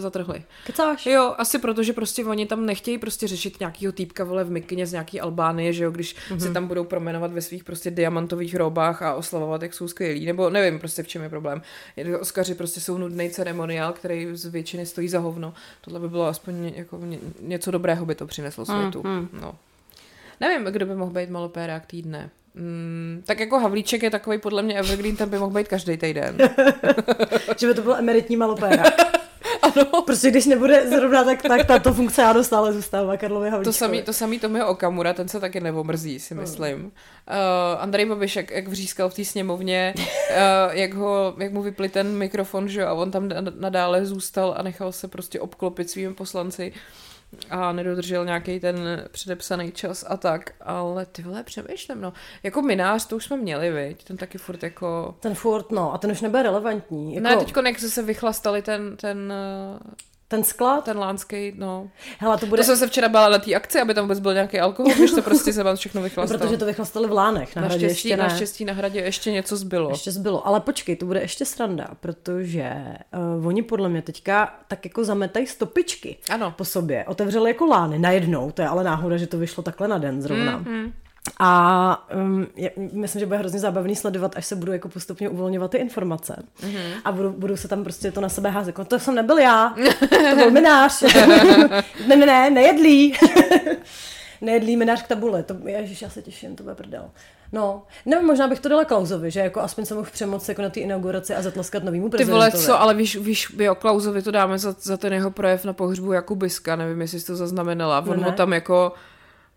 zatrhli. Kecáš? Jo, asi proto, že prostě oni tam nechtějí prostě řešit nějakýho týpka vole v mikině z nějaký Albánie, že jo, když mm-hmm. se tam budou promenovat ve svých prostě diamantových robách a oslavovat, jak jsou skvělí, nebo nevím prostě v čem je problém. Oscaři prostě jsou nudný ceremoniál, který z většiny stojí za hovno. Tohle by bylo aspoň jako ně, něco dobrého by to přineslo světu. Mm-hmm. No. Nevím, kdo by mohl být malopérák týdne. Mm, tak jako Havlíček je takový podle mě evergreen, ten by mohl být každý týden. že by to byl emeritní malopéra. ano. Prostě když nebude zrovna, tak, tak tato funkce ano stále zůstává Karlovi Havlíčkovi. To samý, to samý Tomio Okamura, ten se taky neomrzí, si myslím. Uh, Andrej Babiš, jak, jak vřískal v té sněmovně, uh, jak, ho, jak mu vypli ten mikrofon, že jo, a on tam na- nadále zůstal a nechal se prostě obklopit svými poslanci a nedodržel nějaký ten předepsaný čas a tak, ale ty vole, přemýšlím, no. Jako minář, to už jsme měli, viď? Ten taky furt jako... Ten furt, no, a ten už nebude relevantní. Jako, Ne, teďko jak se vychlastali ten, ten, ten sklad, ten lánský, no. hele, to Bude... To jsem se včera bála na té akci, aby tam vůbec byl nějaký alkohol, když to prostě se vám všechno no, vychlastalo. protože to vychlastali v Lánech, na hradě Naštěstí, ještě ne. naštěstí na hradě ještě něco zbylo. Ještě zbylo. Ale počkej, to bude ještě sranda, protože uh, oni podle mě teďka tak jako zametají stopičky Ano. po sobě. Otevřeli jako lány najednou, to je ale náhoda, že to vyšlo takhle na den zrovna. Mm, mm. A um, je, myslím, že bude hrozně zábavný sledovat, až se budou jako postupně uvolňovat ty informace. Mm-hmm. A budou, budou se tam prostě to na sebe házet. Jako, to jsem nebyl já, to byl minář. ne, ne, ne, nejedlý. nejedlý minář k tabule. To, ježiš, já se těším, to bude prdel. No, nevím, možná bych to dala Klausovi, že jako aspoň se mohl přemoct jako na té inauguraci a zatleskat novýmu Ty prezidentovi. vole, co, ale víš, víš, jo, Klausovi to dáme za, za ten jeho projev na pohřbu Jakubiska, nevím, jestli jsi to zaznamenala. On No ne. tam jako,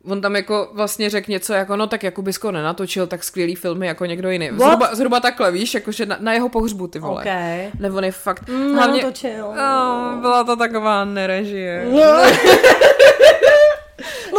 on tam jako vlastně řekl něco jako, no tak Jakubisko nenatočil tak skvělý filmy jako někdo jiný. What? Zhruba, zhruba takhle, víš, jakože na, na jeho pohřbu, ty vole. Okay. Nebo on je fakt, Mm, hlavně, nenatočil. no, byla to taková nerežie. No.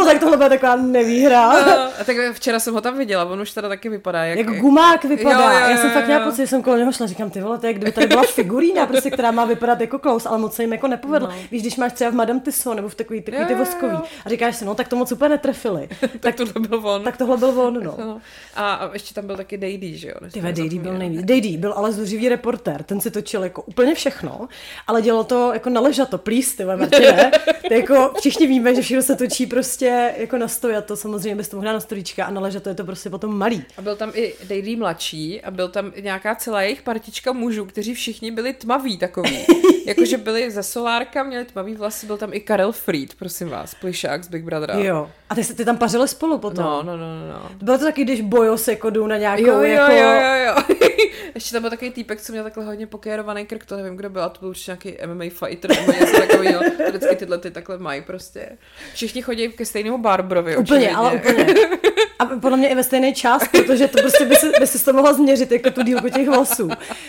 No tak tohle byla taková nevýhra. No, a tak včera jsem ho tam viděla, on už teda taky vypadá jak... Jak gumák vypadá. Jo, jo, jo, Já jsem fakt měla pocit, že jsem kolem něho šla, říkám, ty vole, to je, kdyby tady byla figurína, prostě, která má vypadat jako Klaus, ale moc se jim jako nepovedlo. No. Víš, když máš třeba v Madame Tissot nebo v takový, takový ty Jo, jo, jo. voskový a říkáš si, no tak to moc úplně netrefili. tak tohle byl on. Tak tohle byl on, no. No. A, a ještě tam byl taky Dejdy, že jo? Ty Dejdy byl nejvíc. Dejdy byl ale zuřivý reportér, ten si točil jako úplně všechno, ale dělal to jako na ležato, please, ty Martine. Jako, všichni víme, že všechno se točí prostě jako na stojato, samozřejmě bez toho na stolíčka a na ležato je to prostě potom malý. A byl tam i Dejdy mladší a byl tam nějaká celá jejich partička mužů, kteří všichni byli tmaví takový. Jakože byli ze Solárka, měli tmavý vlasy, byl tam i Karel Fried, prosím vás, plišák z Big Brothera. Jo. A ty, ty tam pařili spolu potom. No, no, no, no, no. Bylo to taky, když Bojos jako jdou na nějakou Jo, jo, jako... jo, jo, jo. Ještě tam byl takový týpek, co měl takhle hodně pokérovaný krk, to nevím, kdo byl, a to byl určitě nějaký MMA fighter nebo něco takového. Vždycky tyhle ty takhle mají prostě. Všichni chodí ke stejnému Barbrovi. Úplně, očividně. ale úplně. A podle mě i ve stejný čas, protože to prostě by si, by si to mohla změřit jako tu dílku těch vlasů.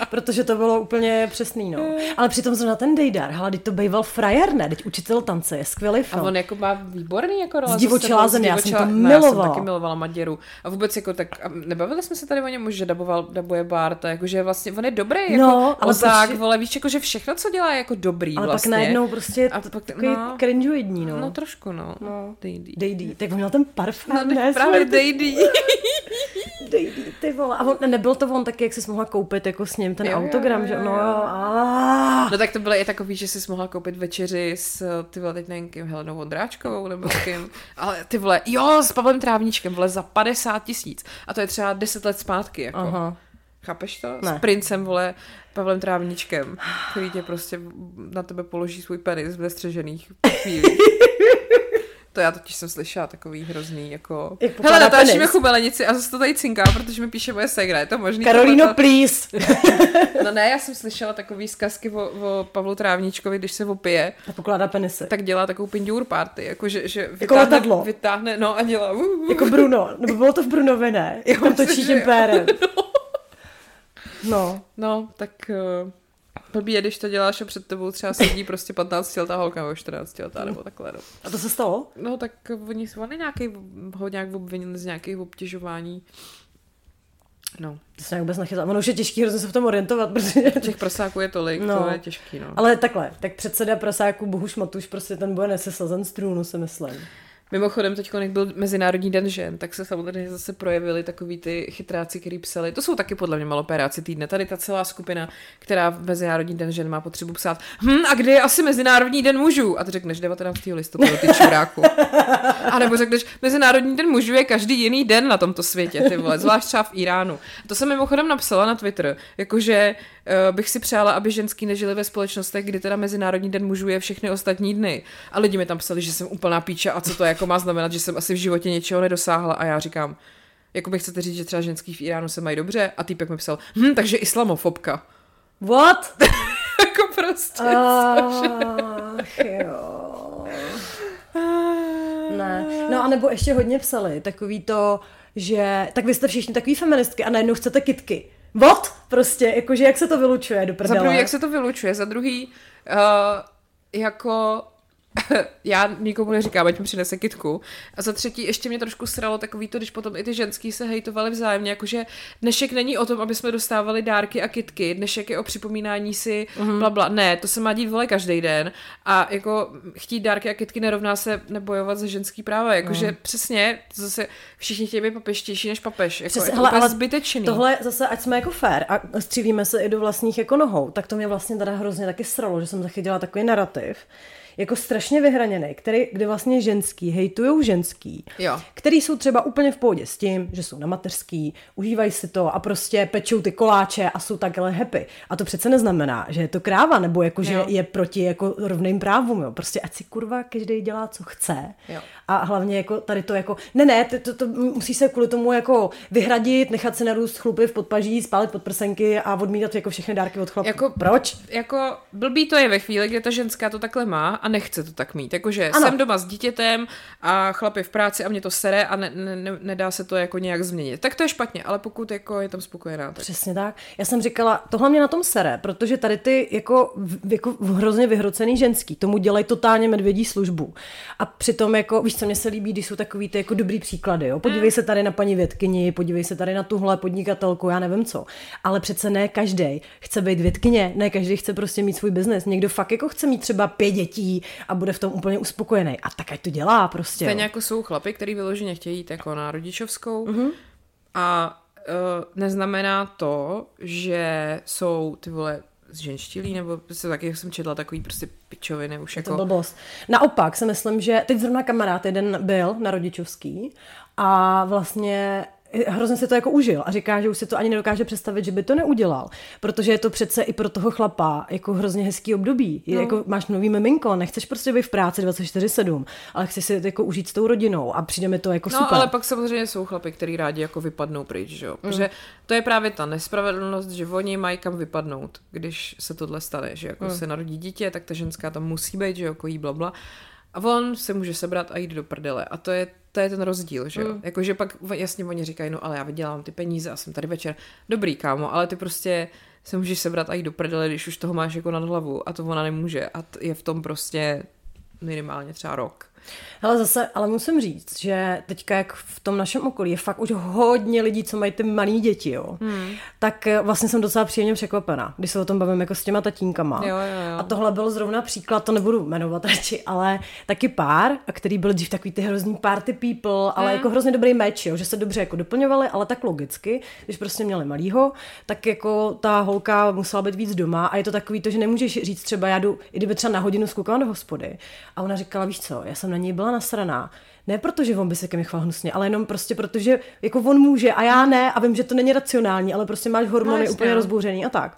Protože to bylo úplně přesný, no. Ale přitom zrovna ten Dejdar, hele, teď to býval frajer, ne? Teď učitel tance, je skvělý A film. on jako má výborný jako role. Zdivočelá zase, země, já jsem to milovala. No, já jsem taky milovala Maděru. A vůbec jako tak, a nebavili jsme se tady o něm, že daboval, dabuje Barta, jakože vlastně on je dobrý, jako No, ale ozák, proč- vole, víš, jako že všechno, co dělá, je jako dobrý Ale vlastně. pak najednou prostě A a pak- takový no. cringeoidní, no. No trošku, no. No. Dejdy. Dejdy, tak on měl ten parfém, No, ne? právě. Dejdy. Dejdy, ty vole. A on, nebyl to on taky, jak jsi mohla koupit jako s ním ten Jo, jo, autogram, jo, že? jo, No, jo. a No tak to bylo i takový, že jsi mohla koupit večeři s, ty vole, teď nevím kým, Helenou Vondráčkovou nebo kým, ale ty vole, jo, s Pavlem Trávníčkem, vole, za 50 tisíc. A to je třeba 10 let zpátky, jako. Aha. Chápeš to? Ne. S princem, vole, Pavlem Trávničkem, který tě prostě na tebe položí svůj penis ve střežených chvílích. To já totiž jsem slyšela takový hrozný, jako... Jak Hele, natáčíme chubelenici a zase to tady cinká, protože mi píše moje segra, je to možný? Karolíno, tohleto? please. No ne, já jsem slyšela takový zkazky o, o Pavlu Trávničkovi, když se opije, A pokládá penisy. tak dělá takovou pindur party, jako že, že Jako letadlo. vytáhne, no a dělá, uh, uh, Jako Bruno, nebo bylo to v Brunově, ne? Jak tam myslím, točí tím pérem. No. no, tak uh, blbý je, když to děláš a před tebou třeba sedí prostě 15 letá holka nebo 14 letá nebo takhle, no. A to se stalo? No tak oni, oni nějaký, ho nějak obvinili z nějakých obtěžování. No, To se nějak vůbec nechytá. Ono už je těžký hrozně se v tom orientovat, protože... těch prosáků je tolik, No. to je těžký, no. Ale takhle, tak předseda prasáků Bohuš Matuš prostě ten bude nesesazen z trůnu, si myslím. Mimochodem, teď, jak byl Mezinárodní den žen, tak se samozřejmě zase projevili takový ty chytráci, který psali. To jsou taky podle mě malopéráci týdne. Tady ta celá skupina, která v Mezinárodní den žen má potřebu psát, hm, a kdy je asi Mezinárodní den mužů? A ty řekneš 19. listopadu, ty čuráku. A nebo řekneš, Mezinárodní den mužů je každý jiný den na tomto světě, ty vole, zvlášť třeba v Iránu. To jsem mimochodem napsala na Twitter, jakože bych si přála, aby ženský nežili ve společnostech, kdy teda Mezinárodní den mužů je všechny ostatní dny. A lidi mi tam psali, že jsem úplná píča a co to jako má znamenat, že jsem asi v životě něčeho nedosáhla. A já říkám, jako bych chcete říct, že třeba ženský v Iránu se mají dobře? A týpek mi psal, hm, takže islamofobka. What? jako prostě. Ach jo. Ne. No a nebo ještě hodně psali takový to, že tak vy jste všichni takový feministky a najednou chcete kitky. What? Prostě, jakože jak se to vylučuje do Za prdele. druhý, jak se to vylučuje, za druhý, uh, jako já nikomu neříkám, ať mi přinese kitku. A za třetí, ještě mě trošku sralo takový to, když potom i ty ženský se hejtovali vzájemně, jakože dnešek není o tom, aby jsme dostávali dárky a kitky, dnešek je o připomínání si mm. bla, bla. Ne, to se má dít vole každý den. A jako chtít dárky a kitky nerovná se nebojovat za ženský práva. Jakože mm. přesně, zase všichni chtějí být papeštější než papež. Jako, Přesně, je to hele, ale zbytečný. Tohle zase, ať jsme jako fair a střílíme se i do vlastních jako nohou, tak to mě vlastně teda hrozně taky sralo, že jsem zachytila takový narrativ, jako strašně vyhraněný, který, kde vlastně ženský hejtujou ženský, Jo. který jsou třeba úplně v pohodě s tím, že jsou na mateřský, užívají si to a prostě pečou ty koláče a jsou takhle happy. A to přece neznamená, že je to kráva, nebo jako, že Jo. je proti jako rovným právům. Jo. Prostě ať si kurva každý dělá, co chce. Jo. A hlavně jako tady to jako, ne, ne, to, to, to musí se kvůli tomu jako vyhradit, nechat si narůst chlupy v podpaží, spálit podprsenky a odmítat jako všechny dárky od chlapů. Jako- Proč? jako blbý to je ve chvíli, kdy ta ženská to takhle má a nechce to tak mít. Jakože ano. jsem doma s dítětem a chlap je v práci a mě to sere a ne, ne, ne, nedá se to jako nějak změnit. Tak to je špatně, ale pokud jako je tam spokojená. Tak... Přesně tak. Já jsem říkala, tohle mě na tom sere, protože tady ty jako, jako hrozně vyhrocený ženský tomu dělají totálně medvědí službu. A přitom jako, víš, co mě se líbí, když jsou takový ty jako dobrý příklady. Jo? Podívej mm. se tady na paní vědkyni, podívej se tady na tuhle podnikatelku, já nevím co. Ale přece ne každý chce být vědkyně, ne každý chce prostě mít svůj biznes. Někdo fakt jako chce mít třeba pět dětí a bude v tom úplně uspokojený. A tak ať to dělá prostě. Stejně jako jsou chlapy, který vyloženě chtějí jít jako na rodičovskou mm-hmm. a uh, neznamená to, že jsou ty vole zženštilí, nebo prostě taky jsem četla takový prostě pičoviny už jako... To blbost. Naopak si myslím, že teď zrovna kamarád jeden byl na rodičovský a vlastně hrozně si to jako užil a říká, že už si to ani nedokáže představit, že by to neudělal, protože je to přece i pro toho chlapa jako hrozně hezký období. Je, no. jako máš nový miminko, nechceš prostě být v práci 24-7, ale chceš si jako užít s tou rodinou a přijde mi to jako no, super. ale pak samozřejmě jsou chlapy, který rádi jako vypadnou pryč, že jo? Mm. Protože to je právě ta nespravedlnost, že oni mají kam vypadnout, když se tohle stane, že jako mm. se narodí dítě, tak ta ženská tam musí být, že jako jí blabla. A on se může sebrat a jít do prdele. A to je to je ten rozdíl, že jo. Mm. Jakože pak jasně oni říkají, no ale já vydělám ty peníze a jsem tady večer. Dobrý, kámo, ale ty prostě se můžeš sebrat a jít do prdele, když už toho máš jako nad hlavu a to ona nemůže a je v tom prostě minimálně třeba rok. Ale zase, ale musím říct, že teďka jak v tom našem okolí je fakt už hodně lidí, co mají ty malé děti, jo. Hmm. Tak eh, vlastně jsem docela příjemně překvapená, když se o tom bavím jako s těma tatínkama. Jo, jo, jo. A tohle byl zrovna příklad, to nebudu jmenovat radši, ale taky pár, který byl dřív takový ty hrozný party people, ale hmm. jako hrozně dobrý meč, jo, že se dobře jako doplňovali, ale tak logicky, když prostě měli malýho, tak jako ta holka musela být víc doma a je to takový to, že nemůžeš říct třeba já jdu, i kdyby třeba na hodinu skoukala do hospody. A ona říkala, víš co, já jsem na něj byla nasraná. Ne protože on by se ke mně chval hnusně, ale jenom prostě protože jako on může a já ne a vím, že to není racionální, ale prostě máš hormony no, úplně no. rozbouřený a tak.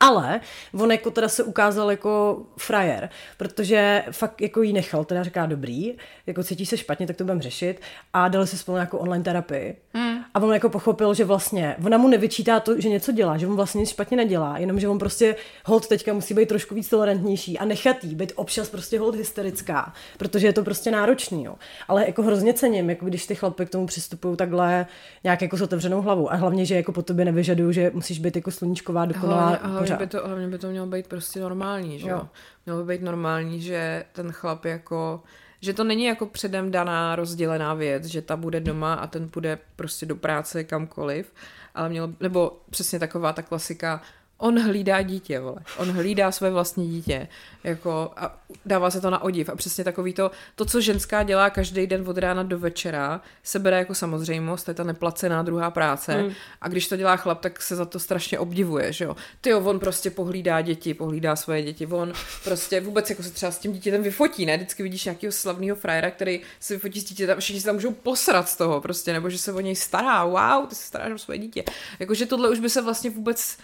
Ale on jako teda se ukázal jako frajer, protože fakt jako jí nechal, teda říká dobrý, jako cítí se špatně, tak to budeme řešit a dali si spolu nějakou online terapii. Mm. A on jako pochopil, že vlastně ona mu nevyčítá to, že něco dělá, že on vlastně nic špatně nedělá, jenom že on prostě hold teďka musí být trošku víc tolerantnější a nechat jí být občas prostě hold hysterická, protože je to prostě náročný, jo. Ale jako hrozně cením, jako když ty chlapy k tomu přistupují takhle nějak jako s otevřenou hlavou a hlavně, že jako po tobě nevyžadují, že musíš být jako sluníčková, dokonalá hlavně by, to, hlavně by to mělo být prostě normální, že jo? Mělo by být normální, že ten chlap jako že to není jako předem daná rozdělená věc, že ta bude doma a ten půjde prostě do práce kamkoliv, ale mělo, nebo přesně taková ta klasika, on hlídá dítě, vole. On hlídá své vlastní dítě. Jako, a dává se to na odiv. A přesně takový to, to, co ženská dělá každý den od rána do večera, se bere jako samozřejmost, to je ta neplacená druhá práce. Mm. A když to dělá chlap, tak se za to strašně obdivuje, že jo. Ty jo, on prostě pohlídá děti, pohlídá svoje děti. On prostě vůbec jako se třeba s tím dítětem vyfotí, ne? Vždycky vidíš nějakého slavného frajera, který se vyfotí s dítětem, všichni se tam můžou posrat z toho prostě, nebo že se o něj stará. Wow, ty se staráš o svoje dítě. Jakože tohle už by se vlastně vůbec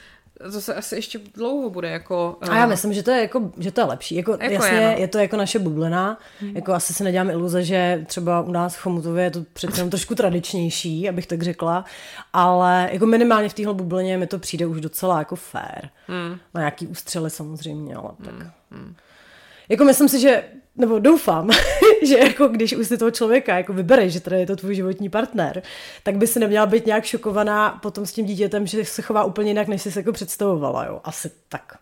to se asi ještě dlouho bude jako... Uh... A já myslím, že to je jako, že to je lepší. Jako, jako jasně, je, no. je, to jako naše bublina. Hmm. Jako asi si nedělám iluze, že třeba u nás v Chomutově je to přece jenom trošku tradičnější, abych tak řekla. Ale jako minimálně v téhle bublině mi to přijde už docela jako fair. Hmm. Na nějaký ústřely samozřejmě, ale tak... Hmm. Hmm. Jako myslím si, že nebo doufám, že jako když už si toho člověka jako vybereš, že teda je to tvůj životní partner, tak by si neměla být nějak šokovaná potom s tím dítětem, že se chová úplně jinak, než jsi se jako představovala, jo. Asi tak,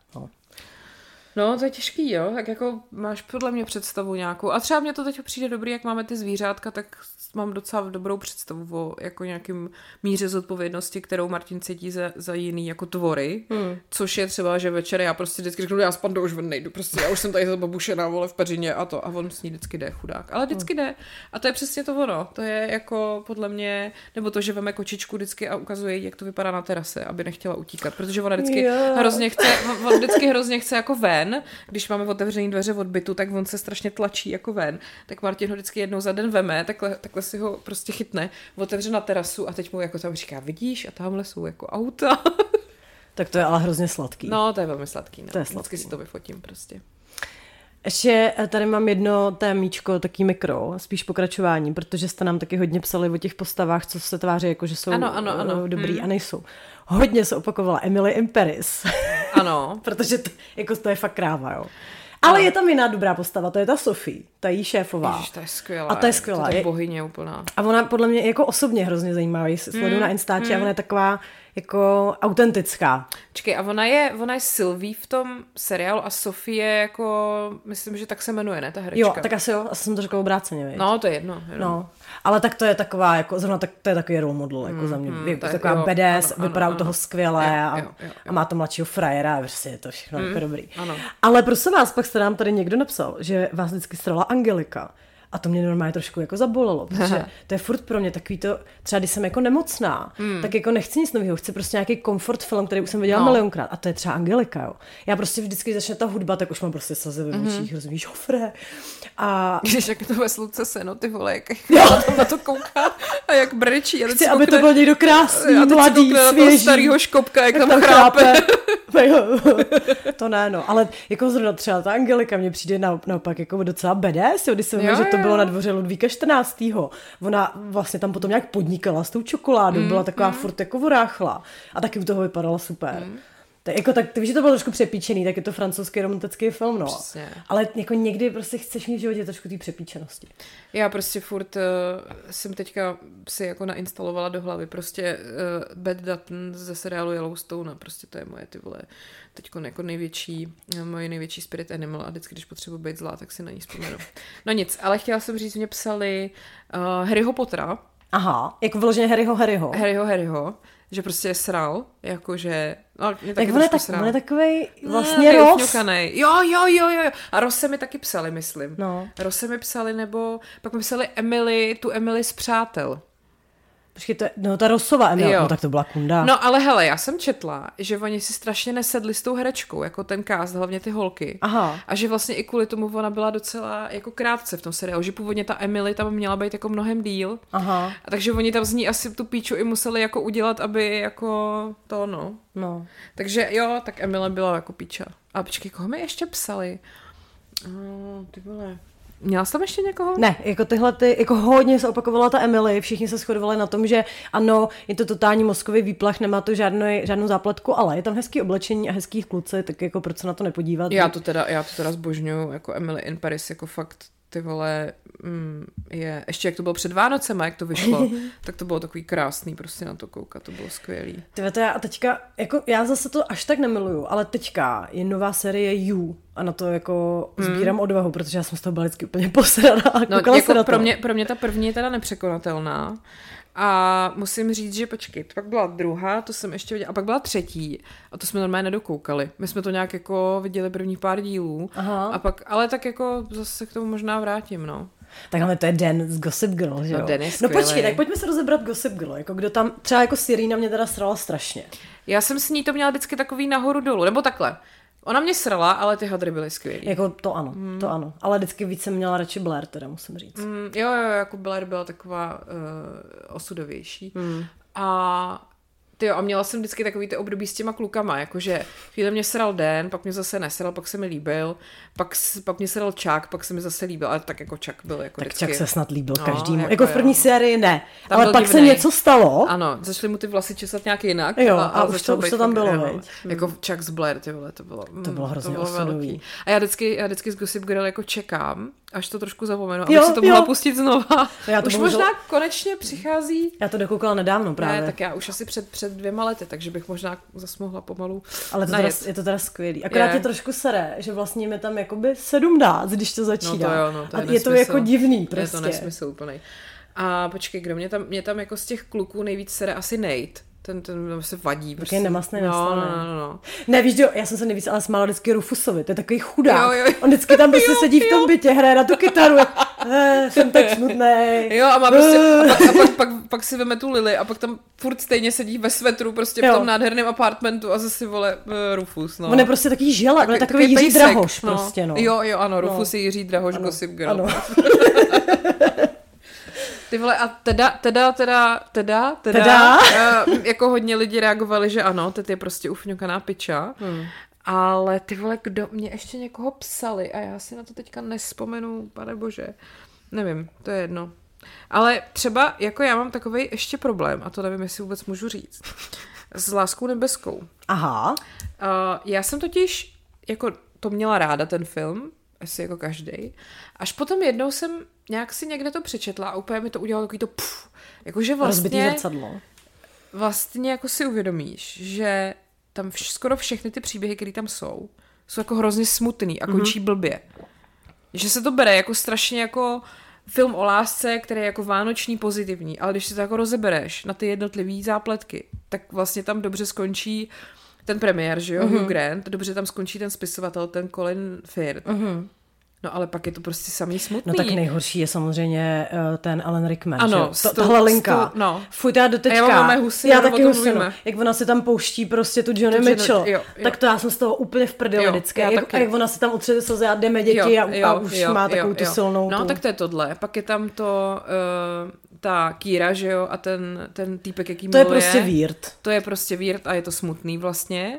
no. To je těžký, jo. Tak jako máš podle mě představu nějakou. A třeba mě to teď přijde dobrý, jak máme ty zvířátka, tak mám docela dobrou představu o jako nějakým míře zodpovědnosti, kterou Martin cítí za, za jiný jako tvory, hmm. což je třeba, že večer já prostě vždycky řeknu, já s pandou už ven nejdu, prostě já už jsem tady zababušená, vole, v peřině a to a on s ní vždycky jde, chudák. Ale vždycky hmm. jde. A to je přesně to ono. To je jako podle mě, nebo to, že veme kočičku vždycky a ukazuje jak to vypadá na terase, aby nechtěla utíkat, protože ona vždycky yeah. hrozně chce, on vždycky hrozně chce jako ven, když máme otevřený dveře od bytu, tak on se strašně tlačí jako ven. Tak Martin ho vždycky jednou za den veme, takhle, takhle si ho prostě chytne, otevře na terasu a teď mu jako tam říká, vidíš, a tamhle jsou jako auta. Tak to je ale hrozně sladký. No, to je velmi sladký. No. To je sladký. Vždycky si to vyfotím prostě. Ještě eh, tady mám jedno témíčko, taký mikro, spíš pokračování, protože jste nám taky hodně psali o těch postavách, co se tváří jako, že jsou ano, ano, ano. Eh, dobrý hmm. a nejsou. Hodně se opakovala Emily in Paris. Ano. protože to, jako to je fakt kráva, jo. Ale je tam jiná dobrá postava, to je ta Sofie, ta její šéfová. Ježiš, to je skvělá. A to je skvělá. To je bohyně úplná. A ona podle mě jako osobně hrozně zajímavá, sleduju na Instači a ona je taková jako autentická. Čekej, a ona je, ona je Sylvie v tom seriálu a Sofie je jako, myslím, že tak se jmenuje, ne, ta herečka. Jo, tak asi jo, asi jsem to řekla obráceně, viď? No, to je jedno. jedno. No, ale tak to je taková, jako zrovna tak, to je takový role model, jako za mě. mm, je tak taková jo, BDS, ano, vypadá ano, u toho ano. skvěle Jo, a, jo, jo, jo. a má to mladšího frajera a prostě je to všechno jako dobrý. ano. Ale prosím vás, pak jste nám tady někdo napsal, že vás vždycky strala Angelika. A to mě normálně trošku jako zabolelo, protože to je furt pro mě takový to, třeba když jsem jako nemocná, hmm. tak jako nechci nic nového, chci prostě nějaký komfort film, který už jsem viděla No. milionkrát. A to je třeba Angelika, jo. Já prostě vždycky, když začne ta hudba, tak už mám prostě slzy ve Mhm. očích, rozumíš, hofre. A Když jak to ve sluce seno, ty vole, jak já tam na to kouká a jak brečí. A chci, aby to koukne- byl někdo krásný, a mladý, koukne na toho svěží. starýho škopka, jak, Jak tam chrápe. Jo. to ne, no. Ale jako zrovna třeba ta Angelika mě přijde na, naopak jako docela BDS, když Jo, vím, že to bylo na dvoře Ludvíka 14. Ona vlastně tam potom nějak podnikala s tou čokoládou, Mm, byla taková furt jako voráchla a taky u toho vypadala super. Tak jako tak, ty víš, že to bylo trošku přepíčený, tak je to francouzský romantický film, no. Přesně. Ale jako někdy prostě chceš mít v životě trošku té přepíčenosti. Já prostě furt uh, jsem teďka si jako nainstalovala do hlavy prostě uh, Bad Dutton ze seriálu Yellowstone a prostě to je moje ty vole teďko jako největší, eh, moje největší spirit animal a vždycky, když potřebuji být zlá, tak si na ní vzpomenu. No nic, ale chtěla jsem říct, mě psali uh, Harryho Pottera, Aha, jako vyloženě Harryho Harryho. Harryho Harryho, že prostě je sral, jakože, no, mě Tak on je, tak, on je takový vlastně je roz. jo, jo, jo. jo. A Rose mi taky psali, myslím. No. Rose mi psali, nebo pak mi psali Emily, tu Emily z Přátel. Počkej, to je, no ta Rosová Emil, Jo. no tak to byla kunda. No ale hele, já jsem četla, že oni si strašně nesedli s tou herečkou, jako ten cast, hlavně ty holky. Aha. A že vlastně i kvůli tomu ona byla docela jako krátce v tom seriálu, že původně ta Emily tam měla být jako mnohem díl. Aha, A takže oni tam z ní asi tu píču i museli jako udělat, aby jako to no. no. Takže jo, tak Emile byla jako píča. A počkej, koho mi ještě psali? Oh, ty vole. Měla jsi tam ještě někoho? Ne, jako tyhle, ty, jako hodně se opakovala ta Emily, všichni se shodovali na tom, že ano, je to totální mozkový výplach, nemá to žádnou, žádnou zápletku, ale je tam hezký oblečení a hezký kluci, tak jako proč se na to nepodívat? Já to teda, já to teda zbožňuju, jako Emily in Paris, jako fakt ty vole, mm, je, ještě jak to bylo před Vánocema, jak to vyšlo, tak to bylo takový krásný prostě na to koukat, to bylo skvělý. Ty to já a teďka, jako já zase to až tak nemiluju, ale teďka je nová série You a na to jako sbírám odvahu, protože já jsem z toho byla vždycky úplně posraná a. No, koukala se jako na pro to. mě, pro mě ta první je teda nepřekonatelná. A musím říct, že počkej, to pak byla druhá, to jsem ještě viděla, a pak byla třetí, a to jsme normálně nedokoukali. My jsme to nějak jako viděli prvních pár dílů, Aha. a pak, ale tak jako zase k tomu možná vrátím, no. Tak ale to je Den z Gossip Girl, že No, jo? Dan je no počkej, tak pojďme se rozebrat Gossip Girl, jako kdo tam, třeba jako Sirina mě teda srala strašně. Já jsem s ní to měla vždycky takový nahoru dolů, nebo takhle. Ona mě srala, ale ty hadry byly skvělý. Jako to ano, to ano. Ale vždycky víc jsem měla radši Blair, teda musím říct. Mm, jo, jo, jako Blair byla taková uh, osudovější. Mm. A ty jo, a měla jsem vždycky takový ty období s těma klukama, jakože chvíli mě sral Den, pak mě zase nesral, pak se mi líbil, pak, pak mě sral Čák, pak se mi zase líbil, ale tak jako Čak byl jako Tak vždycky. Čak se snad líbil No, každému. jako Jako, v první jo. sérii ne. Tam ale pak se divnej. něco stalo. Ano, začali mu ty vlasy česat nějak jinak. Jo, a už začal to- už to tam bylo, jo, viď? Jako Chuck z Blair, ty vole, to bylo, To bylo hrozně bylo osudový. velký. A já vždycky, já vždycky z Gossip Girl jako čekám, až to trošku zapomenu, abych Jo, si to mohla jo. pustit znova. Já to Už bohužel- možná konečně přichází Já to dokoukala nedávno právě. Ne, tak já už asi před, před dvěma lety, takže bych možná zas mohla pomalu Ale to teda, najet. je to teda skvělý. Akorát Je. je trošku sere, že vlastně mi tam jakoby sedm dát, když to začíná. No to jo, no, to je a je to jako divný prostě. Je to nesmysl úplnej. A počkej, kdo mě tam, mě tam jako z těch kluků nejvíc sere asi Nate. Ten, ten se vadí. Prostě. nemastný no, nastavený. no, no, no. Ne, víš, jo, já jsem se nejvíc ale smála vždycky Rufusovi, to je takový chudák. Jo, jo, jo. On vždycky tam prostě Jo, sedí v tom jo. bytě, hraje na tu kytaru. Eh, jsem tak smutný. Jo, a má prostě, a pak, a pak, pak, pak, si veme tu Lily a pak tam furt stejně sedí ve svetru, prostě Jo. v tom nádherném apartmentu a zase vole uh, Rufus, no. On je prostě takový želak, on je takový Jiří pejsek, Drahoš prostě, no. Jo, jo, ano, No. Rufus je Jiří Drahoš, Ano, Gossip Girl. ano. Ty vole, a teda, teda, teda, teda, teda, Teda? Uh, jako hodně lidi reagovali, že ano, teď je prostě ufňukaná piča. Hmm. Ale ty vole, kdo, mě ještě někoho psali a já si na to teďka nespomenu, pane bože. Nevím, to je jedno. Ale třeba, jako já mám takový ještě problém, a to nevím, jestli vůbec můžu říct, s láskou nebeskou. Aha, Uh, já jsem totiž jako to měla ráda, ten film, asi jako každý. Až potom jednou jsem nějak si někde to přečetla a úplně mi to udělalo takový to puf, jakože Rozbitý vlastně, zrcadlo. vlastně jako si uvědomíš, že tam vš, skoro všechny ty příběhy, které tam jsou, jsou jako hrozně smutný a končí mm-hmm. blbě. Že se to bere jako strašně jako film o lásce, který je jako vánoční pozitivní, ale když si to jako rozebereš na ty jednotlivé zápletky, tak vlastně tam dobře skončí ten premiér, že jo, mm-hmm. Hugh Grant, dobře tam skončí ten spisovatel, ten Colin Firth. Mm-hmm. No ale pak je to prostě samý smutný. No tak nejhorší je samozřejmě uh, ten Alan Rickman, Ano, že jo? To, s linka. tou- no. Fuj, já doteďka. A já mám husinu, já taky husinu. mluvíme. Jak ona si tam pouští prostě tu Johnny Tu Mitchell. jo, jo. Tak to já jsem z toho úplně v prdeli Jo, vždycky. Jak, taky. jak ona si tam utře slzy a jdeme děti a, a už má takovou tu silnou No tu... tak to je tohle. Pak je tam to, uh, ta Kýra, že jo, a ten, ten týpek, jaký to je prostě weird. To je prostě weird a je to smutný vlastně.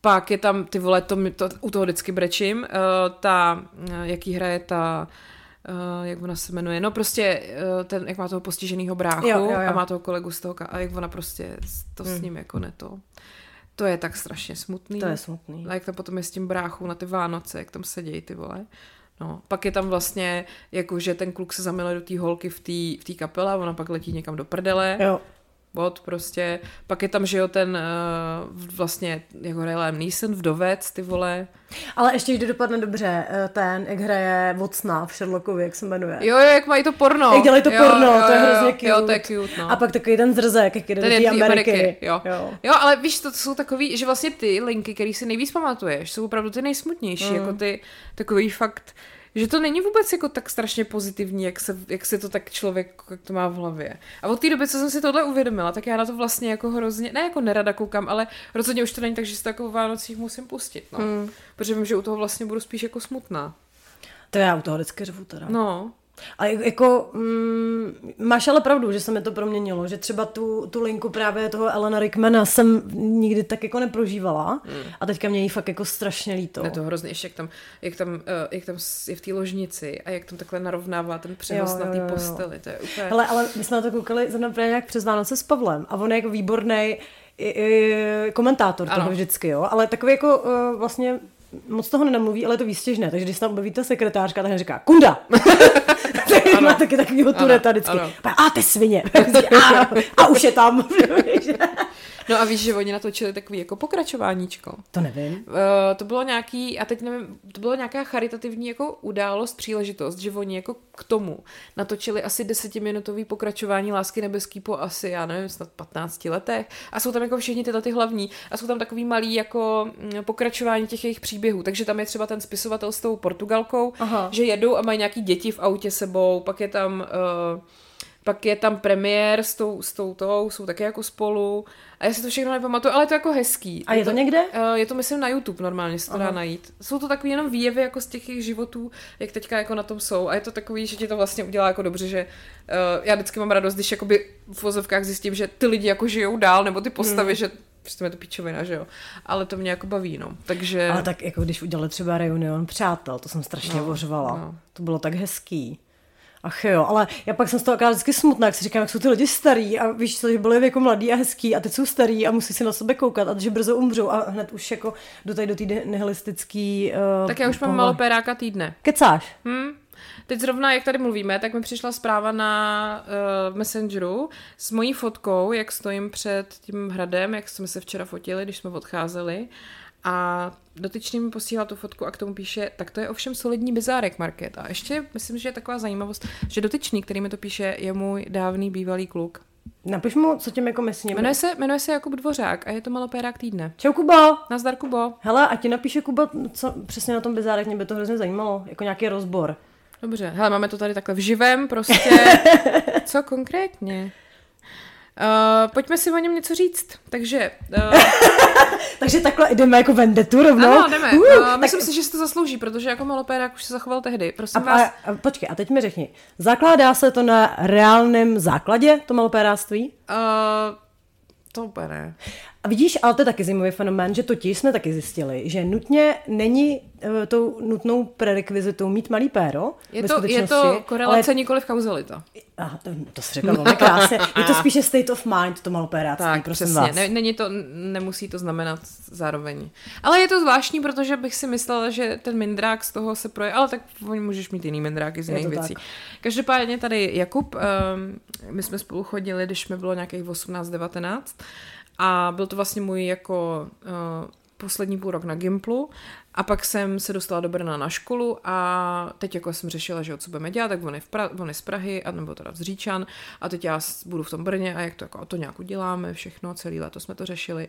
Pak je tam, ty vole, to, to u toho vždycky brečím, uh, ta, uh, jaký hraje ta, uh, jak ona se jmenuje, no prostě uh, ten, jak má toho postiženého bráchu Jo, jo, jo. a má toho kolegu z toho, a jak ona prostě to s ním jako ne to. To je tak strašně smutný. To je smutný. A jak tam potom je s tím bráchou na ty Vánoce, jak tam sedějí ty vole. No, pak je tam vlastně, jako že ten kluk se zamiluje do té holky v té v té kapele ona pak letí někam do prdele. Jo. Bod prostě. Pak je tam, že jo, ten uh, vlastně, jako hraje Liam Neeson, vdovec, ty vole. Ale ještě, když dopadne dobře, eh, ten, jak hraje Vocna v Sherlockovi, jak se jmenuje. Jo, jo, jak mají to porno. Jak dělají to jo, porno, jo, to je hrozně jo, cute. Jo, to je cute, no. A pak takový ten zrzek, jak jde do Ten je té Ameriky. Ameriky, jo. jo. jo, ale víš, to jsou takový, že vlastně ty linky, které si nejvíc pamatuješ, jsou opravdu ty nejsmutnější, Mm. jako ty takový fakt, že to není vůbec jako tak strašně pozitivní, jak, se, jak si to tak člověk, jak to má v hlavě. A od té doby, co jsem si tohle uvědomila, tak já na to vlastně jako hrozně, ne jako nerada koukám, ale rozhodně už to není tak, že si to jako v Vánocích musím pustit, no. Mm. Protože vím, že u toho vlastně budu spíš jako smutná. To já u toho vždycky řvu teda. No, A jak- jako, mm, máš ale pravdu, že se mi to proměnilo, že třeba tu, tu linku právě toho Elena Rickmana jsem nikdy tak jako neprožívala Hmm. a teďka mě jí fakt jako strašně líto. je to hrozně, ještě jak tam, jak tam, uh, jak tam je v té ložnici a jak tam takhle narovnává ten přehoz Jo, na té posteli, to je úplně... Hele, ale my jsme na to koukali zrovna právě nějak přes Vánoce s Pavlem a on je jako výborný komentátor toho Ano. vždycky, jo, ale takový jako uh, vlastně moc toho nenamluví, ale je to výstěžné, takže když se tam objeví ta sekretářka, tak říká, kunda! tak má taky takovýho tureta vždycky. ano. A ty svině! a, a už je tam. No a víš, že oni natočili takový jako pokračováníčko. to nevím. Uh, to bylo nějaký, a teď nevím, to bylo nějaká charitativní jako událost, příležitost, že oni jako k tomu natočili asi desetiminutový pokračování Lásky nebeský po asi, já nevím, snad 15 letech a jsou tam jako všichni tyhle ty hlavní a jsou tam takový malý jako mm, pokračování těch jejich příběhů, takže tam je třeba ten spisovatel s tou Portugalkou, Aha. že jedou a mají nějaký děti v autě sebou, pak je tam uh, pak je tam premiér s tou, s tou tou, jsou také jako spolu. A já si to všechno nepamatuju, ale je to jako hezký. A je to někde? Uh, je to myslím na YouTube normálně, se to dá najít. Jsou to takový jenom výjevy jako z těch jejich životů, jak teďka jako na tom jsou. A je to takový, že ti to vlastně udělá jako dobře, že uh, já vždycky mám radost, když jakoby v vozovkách zjistím, že ty lidi jako žijou dál, nebo ty postavy, Hmm. že Prostě je to pičovina, že jo. Ale to mě jako baví, no. Takže... Ale tak jako když udělali třeba reunion přátel, to jsem strašně No, ořvala. no. To bylo tak hezký. Ach jo, ale já pak jsem z toho akorát vždycky smutná, jak si říkám, jak jsou ty lidi starý a víš co, že byli jako mladý a hezký a teď jsou starý a musí si na sebe koukat a že brzo umřou a hned už jako do tady do té nihilistický... Uh, Tak já už mám malo péráka týdne. Kecáš? Hm? Teď zrovna, jak tady mluvíme, tak mi přišla zpráva na uh, Messengeru s mojí fotkou, jak stojím před tím hradem, jak jsme se včera fotili, když jsme odcházeli. A dotyčný mi posílá tu fotku a k tomu píše, tak to je ovšem solidní bizárek Market. A ještě myslím, že je taková zajímavost, že dotyčný, který mi to píše, je můj dávný bývalý kluk. Napiš mu, co tím jako myslí. Jmenuje se, jmenuje se Jakub Dvořák a je to malopérák týdne. Čau Kuba! Nazdar Kubo. Hele, a ti napíše Kuba, co přesně na tom bizárek, mě by to hrozně zajímalo, jako nějaký rozbor. Dobře, hele, máme to tady takhle v živém, prostě. Co konkrétně? Uh, pojďme si o něm něco říct. Takže, uh, Takže takhle jdeme jako vendetu rovnou. ano, jdeme. Uh, Uh, tak- myslím si, že si to zaslouží, protože jako malopérák už se zachoval tehdy. A, Prosím vás. a, a, počkej, a teď mi řekni, zakládá se to na reálném základě, to malopéráctví? Uh, to úplně ne. A vidíš, ale to je taky zajímavý fenomén, že totiž jsme taky zjistili, že nutně není uh, tou nutnou prerekvizitou mít malý péro. Je to, je to korelace, ale- nikoli v kauzalita. Aha, to, to jsi řekla velmi krásně. Je to spíše state of mind, to malopéráctví, Tak, prosím přesně. vás. Ne, není to, nemusí to znamenat zároveň. Ale je to zvláštní, protože bych si myslela, že ten mindrák z toho se proje, ale tak můžeš mít jiný mindráky z jiných věcí. tak. Každopádně tady Jakub, um, my jsme spolu chodili, když mi bylo nějakých 18-19 a byl to vlastně můj jako uh, poslední půl rok na Gimplu a pak jsem se dostala do Brna na školu a teď jako jsem řešila, že co budeme dělat, tak on je, v pra- on je z Prahy, a nebo teda z Říčan a teď já budu v tom Brně a jak to, jako, to nějak uděláme, všechno, celý léto jsme to řešili.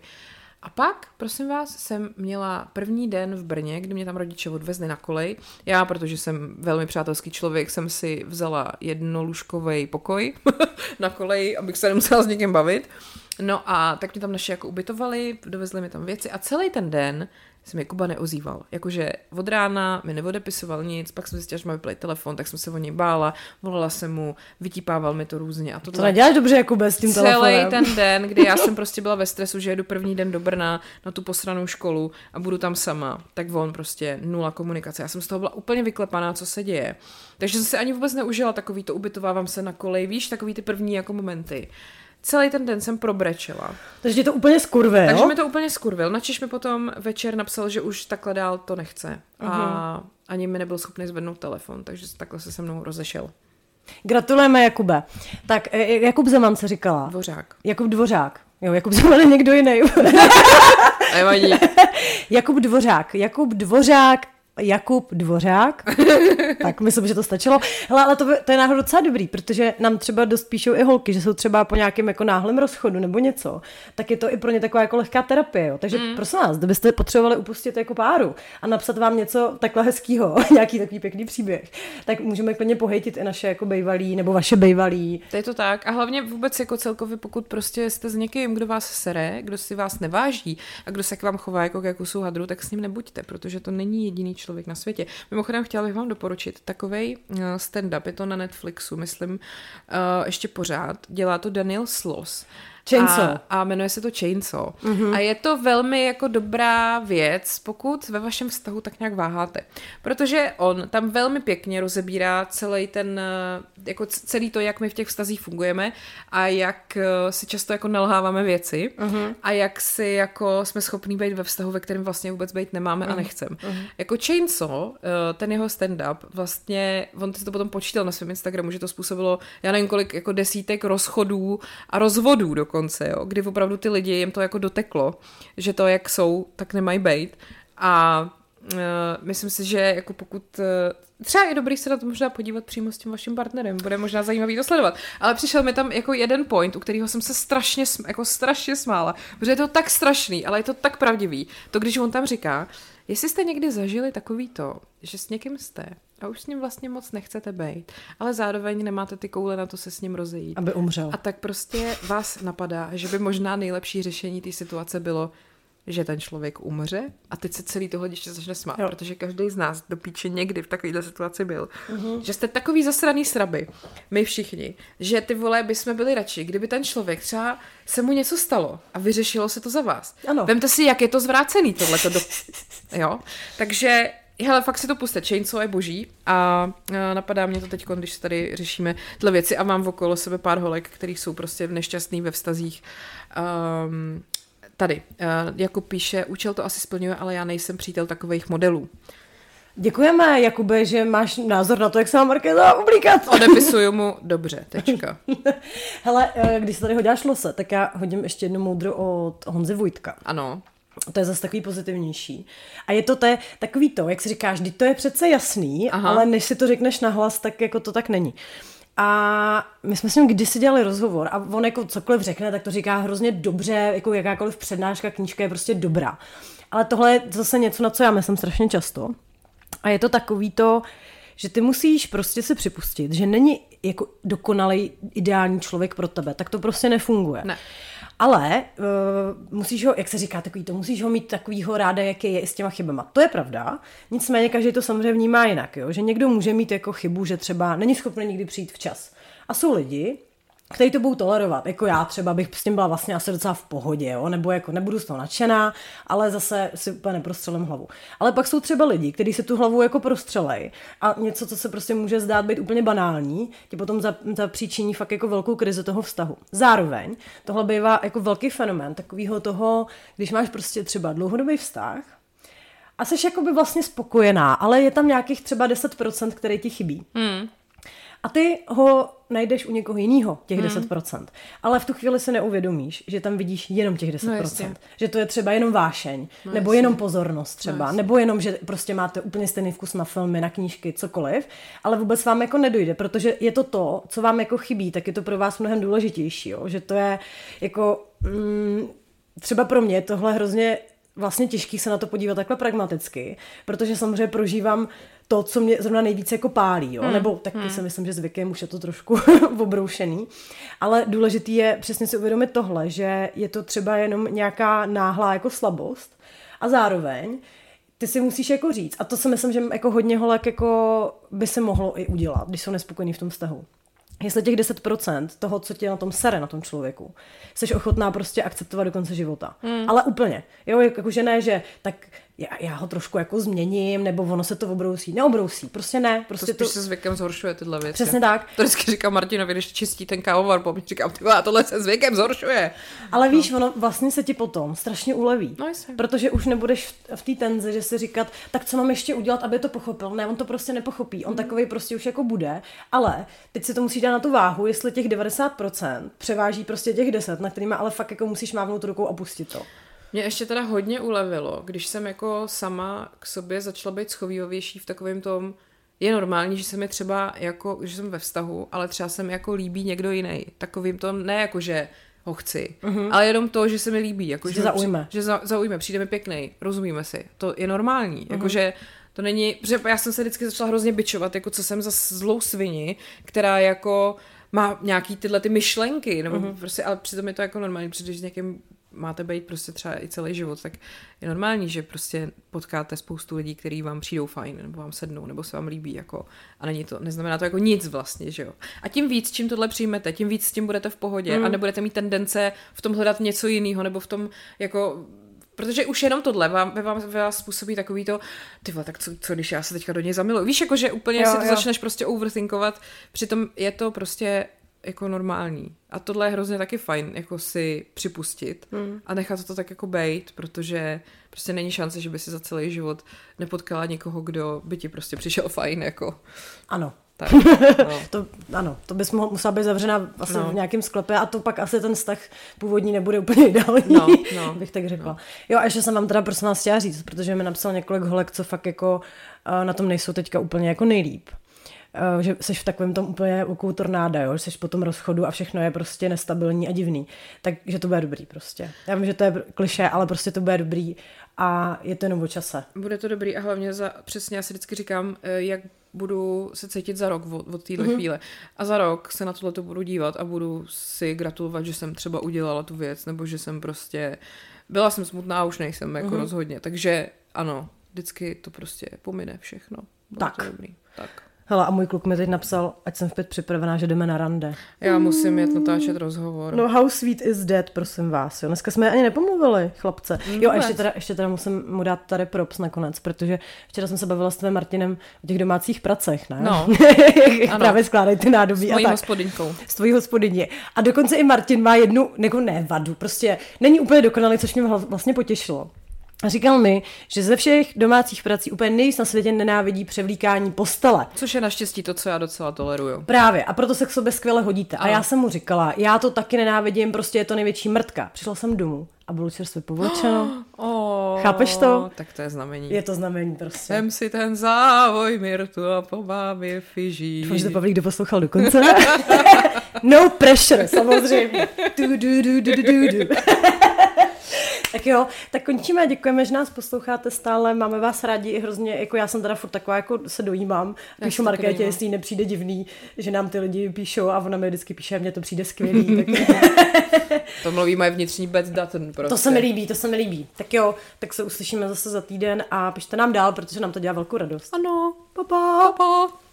A pak, prosím vás, jsem měla první den v Brně, kdy mě tam rodiče odvezli na kolej. Já, protože jsem velmi přátelský člověk, jsem si vzala jednolůžkový pokoj na kolej, abych se nemusela s někým bavit. No a tak mě tam naši jako ubytovali, dovezli mi tam věci a celý ten den se mi Kuba neozýval. Jakože od rána mi neodepisoval nic, pak jsem zjistila, že má vyplej telefon, tak jsem se o něj bála, volala jsem mu, vytípával mi to různě a To tohle. neděláš dobře, Jakube, s tím Celý telefonem. ten den, kdy já jsem prostě byla ve stresu, že jedu první den do Brna na tu posranou školu a budu tam sama, tak on prostě nula komunikace. Já jsem z toho byla úplně vyklepaná, co se děje. Takže jsem si ani vůbec neužila takový to ubytovávám se na kolej, víš, takový ty první jako momenty. Celý ten den jsem probrečela. Takže tě to úplně skurve, jo? Takže mi to úplně skurvil. Načiž mi potom večer napsal, že už takhle dál to nechce. A ani mi nebyl schopný zvednout telefon, takže takhle se se mnou rozešel. Gratulujeme, Jakube. Tak, eh, Jakub Zeman se říkala. Dvořák. Jakub Dvořák. Jo, Jakub Zeman je někdo jiný. Nevadí. Jakub Dvořák. Jakub Dvořák Jakub Dvořák. tak myslím, že to stačilo. Hele, ale to, to je náhodou docela dobrý, protože nám třeba dost píšou i holky, že jsou třeba po nějakém jako náhlém rozchodu nebo něco, tak je to i pro ně taková jako lehká terapie. Jo. Takže mm. prosím vás, kdybyste potřebovali upustit jako páru a napsat vám něco takhle hezkýho, nějaký takový pěkný příběh, tak můžeme klidně pohejtit i naše jako bejvalí nebo vaše bejvalí. To je to tak. A hlavně vůbec jako celkově, pokud prostě jste s někým, kdo vás sere, kdo si vás neváží a kdo se k vám chová jako k hadru, tak s ním nebuďte, protože to není jediný člověk na světě. Mimochodem chtěla bych vám doporučit takovej uh, stand-up, je to na Netflixu, myslím, uh, ještě pořád. Dělá to Daniel Sloss. Chainsaw. A, a jmenuje se to Chainsaw. Mm-hmm. A je to velmi jako dobrá věc, pokud ve vašem vztahu tak nějak váháte. Protože on tam velmi pěkně rozebírá celý ten, eh, jako celý to, jak my v těch vztazích fungujeme a jak eh, si často jako nalháváme věci mm-hmm. a jak si jako jsme schopní být ve vztahu, ve kterém vlastně vůbec být nemáme mm-hmm. a nechcem. Mm-hmm. Jako Chainsaw, eh, ten jeho stand-up, vlastně, on si to potom počítal na svém Instagramu, že to způsobilo, já nevím kolik, jako desítek rozchodů a rozvodů dokonce, jo, kdy opravdu ty lidi, jim to jako doteklo, že to, jak jsou, tak nemají být. A uh, myslím si, že jako pokud uh, třeba je dobrý se na to možná podívat přímo s tím vaším partnerem, bude možná zajímavý to sledovat. Ale přišel mi tam jako jeden point, u kterého jsem se strašně, jako strašně smála, protože je to tak strašný, ale je to tak pravdivý. To, když on tam říká, jestli jste někdy zažili takový to, že s někým jste a už s ním vlastně moc nechcete být, ale zároveň nemáte ty koule na to se s ním rozejít. Aby umřel. A tak prostě vás napadá, že by možná nejlepší řešení té situace bylo, že ten člověk umře a teď se celý tohle ještě začne smát, Jo. protože každý z nás do píče někdy v takovéhle situaci byl. Uh-huh. Že jste takový zasraný sraby, my všichni, že ty vole bychom byli radši, kdyby ten člověk třeba se mu něco stalo a vyřešilo se to za vás. Ano. Vemte si, jak je to zvrácený tohleto. Do... jo? Takže Hele, fakt si to puste, Chainsaw je boží a, a napadá mě to teď, když tady řešíme tyhle věci a mám okolo sebe pár holek, který jsou prostě nešťastný ve vztazích. Um, tady, uh, Jakub píše, účel to asi splňuje, ale já nejsem přítel takových modelů. Děkujeme, Jakube, že máš názor na to, jak se má Markéta oblíkat. Odepisuju mu dobře, tečka. Hele, eh, když se tady hodíš lose, tak já hodím ještě jednu moudru od Honzy Vojtka. Ano, To je zase takový pozitivnější. A je to te, takový to, jak si říkáš, to je přece jasný, Aha. Ale než si to řekneš nahlas, tak jako to tak není. A my jsme s ním kdysi dělali rozhovor a on jako cokoliv řekne, tak to říká hrozně dobře, jako jakákoliv přednáška, knížka je prostě dobrá. Ale tohle je zase něco, na co já myslím strašně často. A je to takový to, že ty musíš prostě si připustit, že není jako dokonalý ideální člověk pro tebe. Tak to prostě nefunguje. Ne. Ale uh, musíš ho, jak se říká, takový to, musíš ho mít takovýho ráda, jaký je i s těma chybama. To je pravda. Nicméně každý to samozřejmě vnímá jinak, jo? že někdo může mít jako chybu, že třeba není schopný nikdy přijít včas. A jsou lidi, který to budou tolerovat. Jako já třeba bych s tím byla vlastně asi docela v pohodě, jo? nebo jako nebudu z toho nadšená, ale zase si úplně neprostřelím hlavu. Ale pak jsou třeba lidi, kteří se tu hlavu jako prostřelej a něco, co se prostě může zdát být úplně banální, ti potom zapříčiní fakt jako velkou krizi toho vztahu. Zároveň tohle bývá jako velký fenomén takového toho, když máš prostě třeba dlouhodobý vztah, a jsi jakoby vlastně spokojená, ale je tam nějakých třeba 10%, který ti chybí. Hmm. A ty ho najdeš u někoho jiného, těch hmm. 10%. Ale v tu chvíli se neuvědomíš, že tam vidíš jenom těch 10%. No že to je třeba jenom vášeň, no nebo jenom pozornost třeba, no nebo jenom, že prostě máte úplně stejný vkus na filmy, na knížky, cokoliv, ale vůbec vám jako nedojde, protože je to to, co vám jako chybí, tak je to pro vás mnohem důležitější, jo? že to je jako... Mm, třeba pro mě tohle hrozně vlastně těžký se na to podívat takhle pragmaticky, protože samozřejmě prožívám to, co mě zrovna nejvíce jako pálí, jo? Hmm. nebo taky hmm. si myslím, že zvykem už je to trošku obroušený, ale důležitý je přesně si uvědomit tohle, že je to třeba jenom nějaká náhlá jako slabost a zároveň ty si musíš jako říct, a to si myslím, že jako hodně holek jako by se mohlo i udělat, když jsou nespokojení v tom vztahu jestli těch 10% toho, co tě na tom sere, na tom člověku, jsi ochotná prostě akceptovat do konce života. Hmm. Ale úplně. Jo, jakože ne, že tak já, já ho trošku jako změním, nebo ono se to obrousí. Neobrousí, prostě ne. Prostě to to... se zvykem zhoršuje tyhle věci. Přesně tak. To vždycky říkám Martinovi, když čistí ten kávovar, po říkám, ty a tohle se zvykem zhoršuje. Ale víš, ono vlastně se ti potom strašně uleví. No, jsi. protože už nebudeš v té tenze, že si říkat, tak co mám ještě udělat, aby to pochopil. Ne, on to prostě nepochopí. On mm. takový prostě už jako bude, ale teď si to musí dát na tu váhu, jestli těch 90% převáží prostě těch 10, na kterými ale fakt jako musíš mávnout rukou a pustit to. Mě ještě teda hodně ulevilo, když jsem jako sama k sobě začala být schovývavější v takovém tom, je normální, že se mi třeba jako, že jsem ve vztahu, ale třeba se mi jako líbí někdo jiný. Takovým tom, ne jako, že ho chci, uh-huh. ale jenom to, že se mi líbí. Jako, že, zaujme. Že za, zaujme, přijde mi pěkný, rozumíme si. To je normální. Uh-huh. Jakože to není, protože já jsem se vždycky začala hrozně bičovat, jako co jsem za zlou svini, která jako má nějaký tyhle ty myšlenky, nebo uh-huh. prostě, ale přitom je to jako normální, protože s někým máte být prostě třeba i celý život, tak je normální, že prostě potkáte spoustu lidí, kteří vám přijdou fajn, nebo vám sednou, nebo se vám líbí, jako, a není to, neznamená to jako nic vlastně, že jo. A tím víc, čím tohle přijmete, tím víc s tím budete v pohodě mm. a nebudete mít tendence v tom hledat něco jiného, nebo v tom jako Protože už jenom tohle vám, ve vám, ve vás způsobí takový to, ty vole, tak co, co, když já se teďka do něj zamiluju. Víš, jako že úplně jo, si to jo. začneš prostě overthinkovat, přitom je to prostě jako normální. A tohle je hrozně taky fajn, jako si připustit hmm. a nechat to tak jako bejt, protože prostě není šance, že by si za celý život nepotkala někoho, kdo by ti prostě přišel fajn, jako. Ano. Tak, no. to, ano, to bys musela být zavřena asi no. v nějakém sklepě a to pak asi ten vztah původní nebude úplně ideální, no, no, bych tak řekla. No. Jo a ještě jsem vám teda prosím vás chtěla říct, protože mi napsal několik holek, co fakt jako uh, na tom nejsou teďka úplně jako nejlíp. Eh, že jsi v takovém tom úplně okou tornáda, jo? že jsi po tom rozchodu a všechno je prostě nestabilní a divný. Takže to bude dobrý prostě. Já vím, že to je kliše, ale prostě to bude dobrý a je to jenom o čase. Bude to dobrý a hlavně za, přesně já si vždycky říkám, eh, jak budu se cítit za rok od, od téhle mm-hmm. chvíle. A za rok se na tohle to budu dívat a budu si gratulovat, že jsem třeba udělala tu věc, nebo že jsem prostě byla jsem smutná a už nejsem jako mm-hmm. rozhodně. Takže ano, vždycky to prostě pomine všechno. Bylo tak. To dobrý. Tak. Hele, a můj kluk mi teď napsal, ať jsem v pět připravená, že jdeme na rande. Já musím jet natáčet rozhovor. No how sweet is dead, prosím vás. Jo. Dneska jsme ani nepomluvili, chlapce. Vůbec. Jo, a ještě teda, ještě teda musím mu dát tady props nakonec, protože včera jsem se bavila s tvým Martinem o těch domácích pracech, ne? No. Jak právě skládají ty nádobí. S tvojí hospodinkou. S tvojí hospodyně. A dokonce i Martin má jednu, jako ne vadu, prostě není úplně dokonalý, což mě vlastně potěšilo. A říkal mi, že ze všech domácích prací úplně nejvíc na světě nenávidí převlíkání postele. Což je naštěstí to, co já docela toleruju. Právě, a proto se k sobě skvěle hodíte. A já jsem mu říkala, já to taky nenávidím, prostě je to největší mrtka. Přišla jsem domů a bylo čerstvě povlečeno. Oh, Chápeš to? Tak to je znamení. Je to znamení, prostě. Jsem si ten závoj Mirtu a po mámě fiží. Doufám, že to Pavlík doposlouchal do konce. no pressure, samozřejmě. Du, du, du, du, du, du. Tak jo, tak končíme, děkujeme, že nás posloucháte stále, máme vás rádi i hrozně, jako já jsem teda furt taková, jako se dojímám, píšu Markétě, jestli nepřijde divný, že nám ty lidi píšou a ona mi vždycky píše, mně to přijde skvělý. tak... to mluví moje vnitřní bad button prostě. To se mi líbí, to se mi líbí. Tak jo, tak se uslyšíme zase za týden a pište nám dál, protože nám to dělá velkou radost. Ano, pa, pa. pa, pa.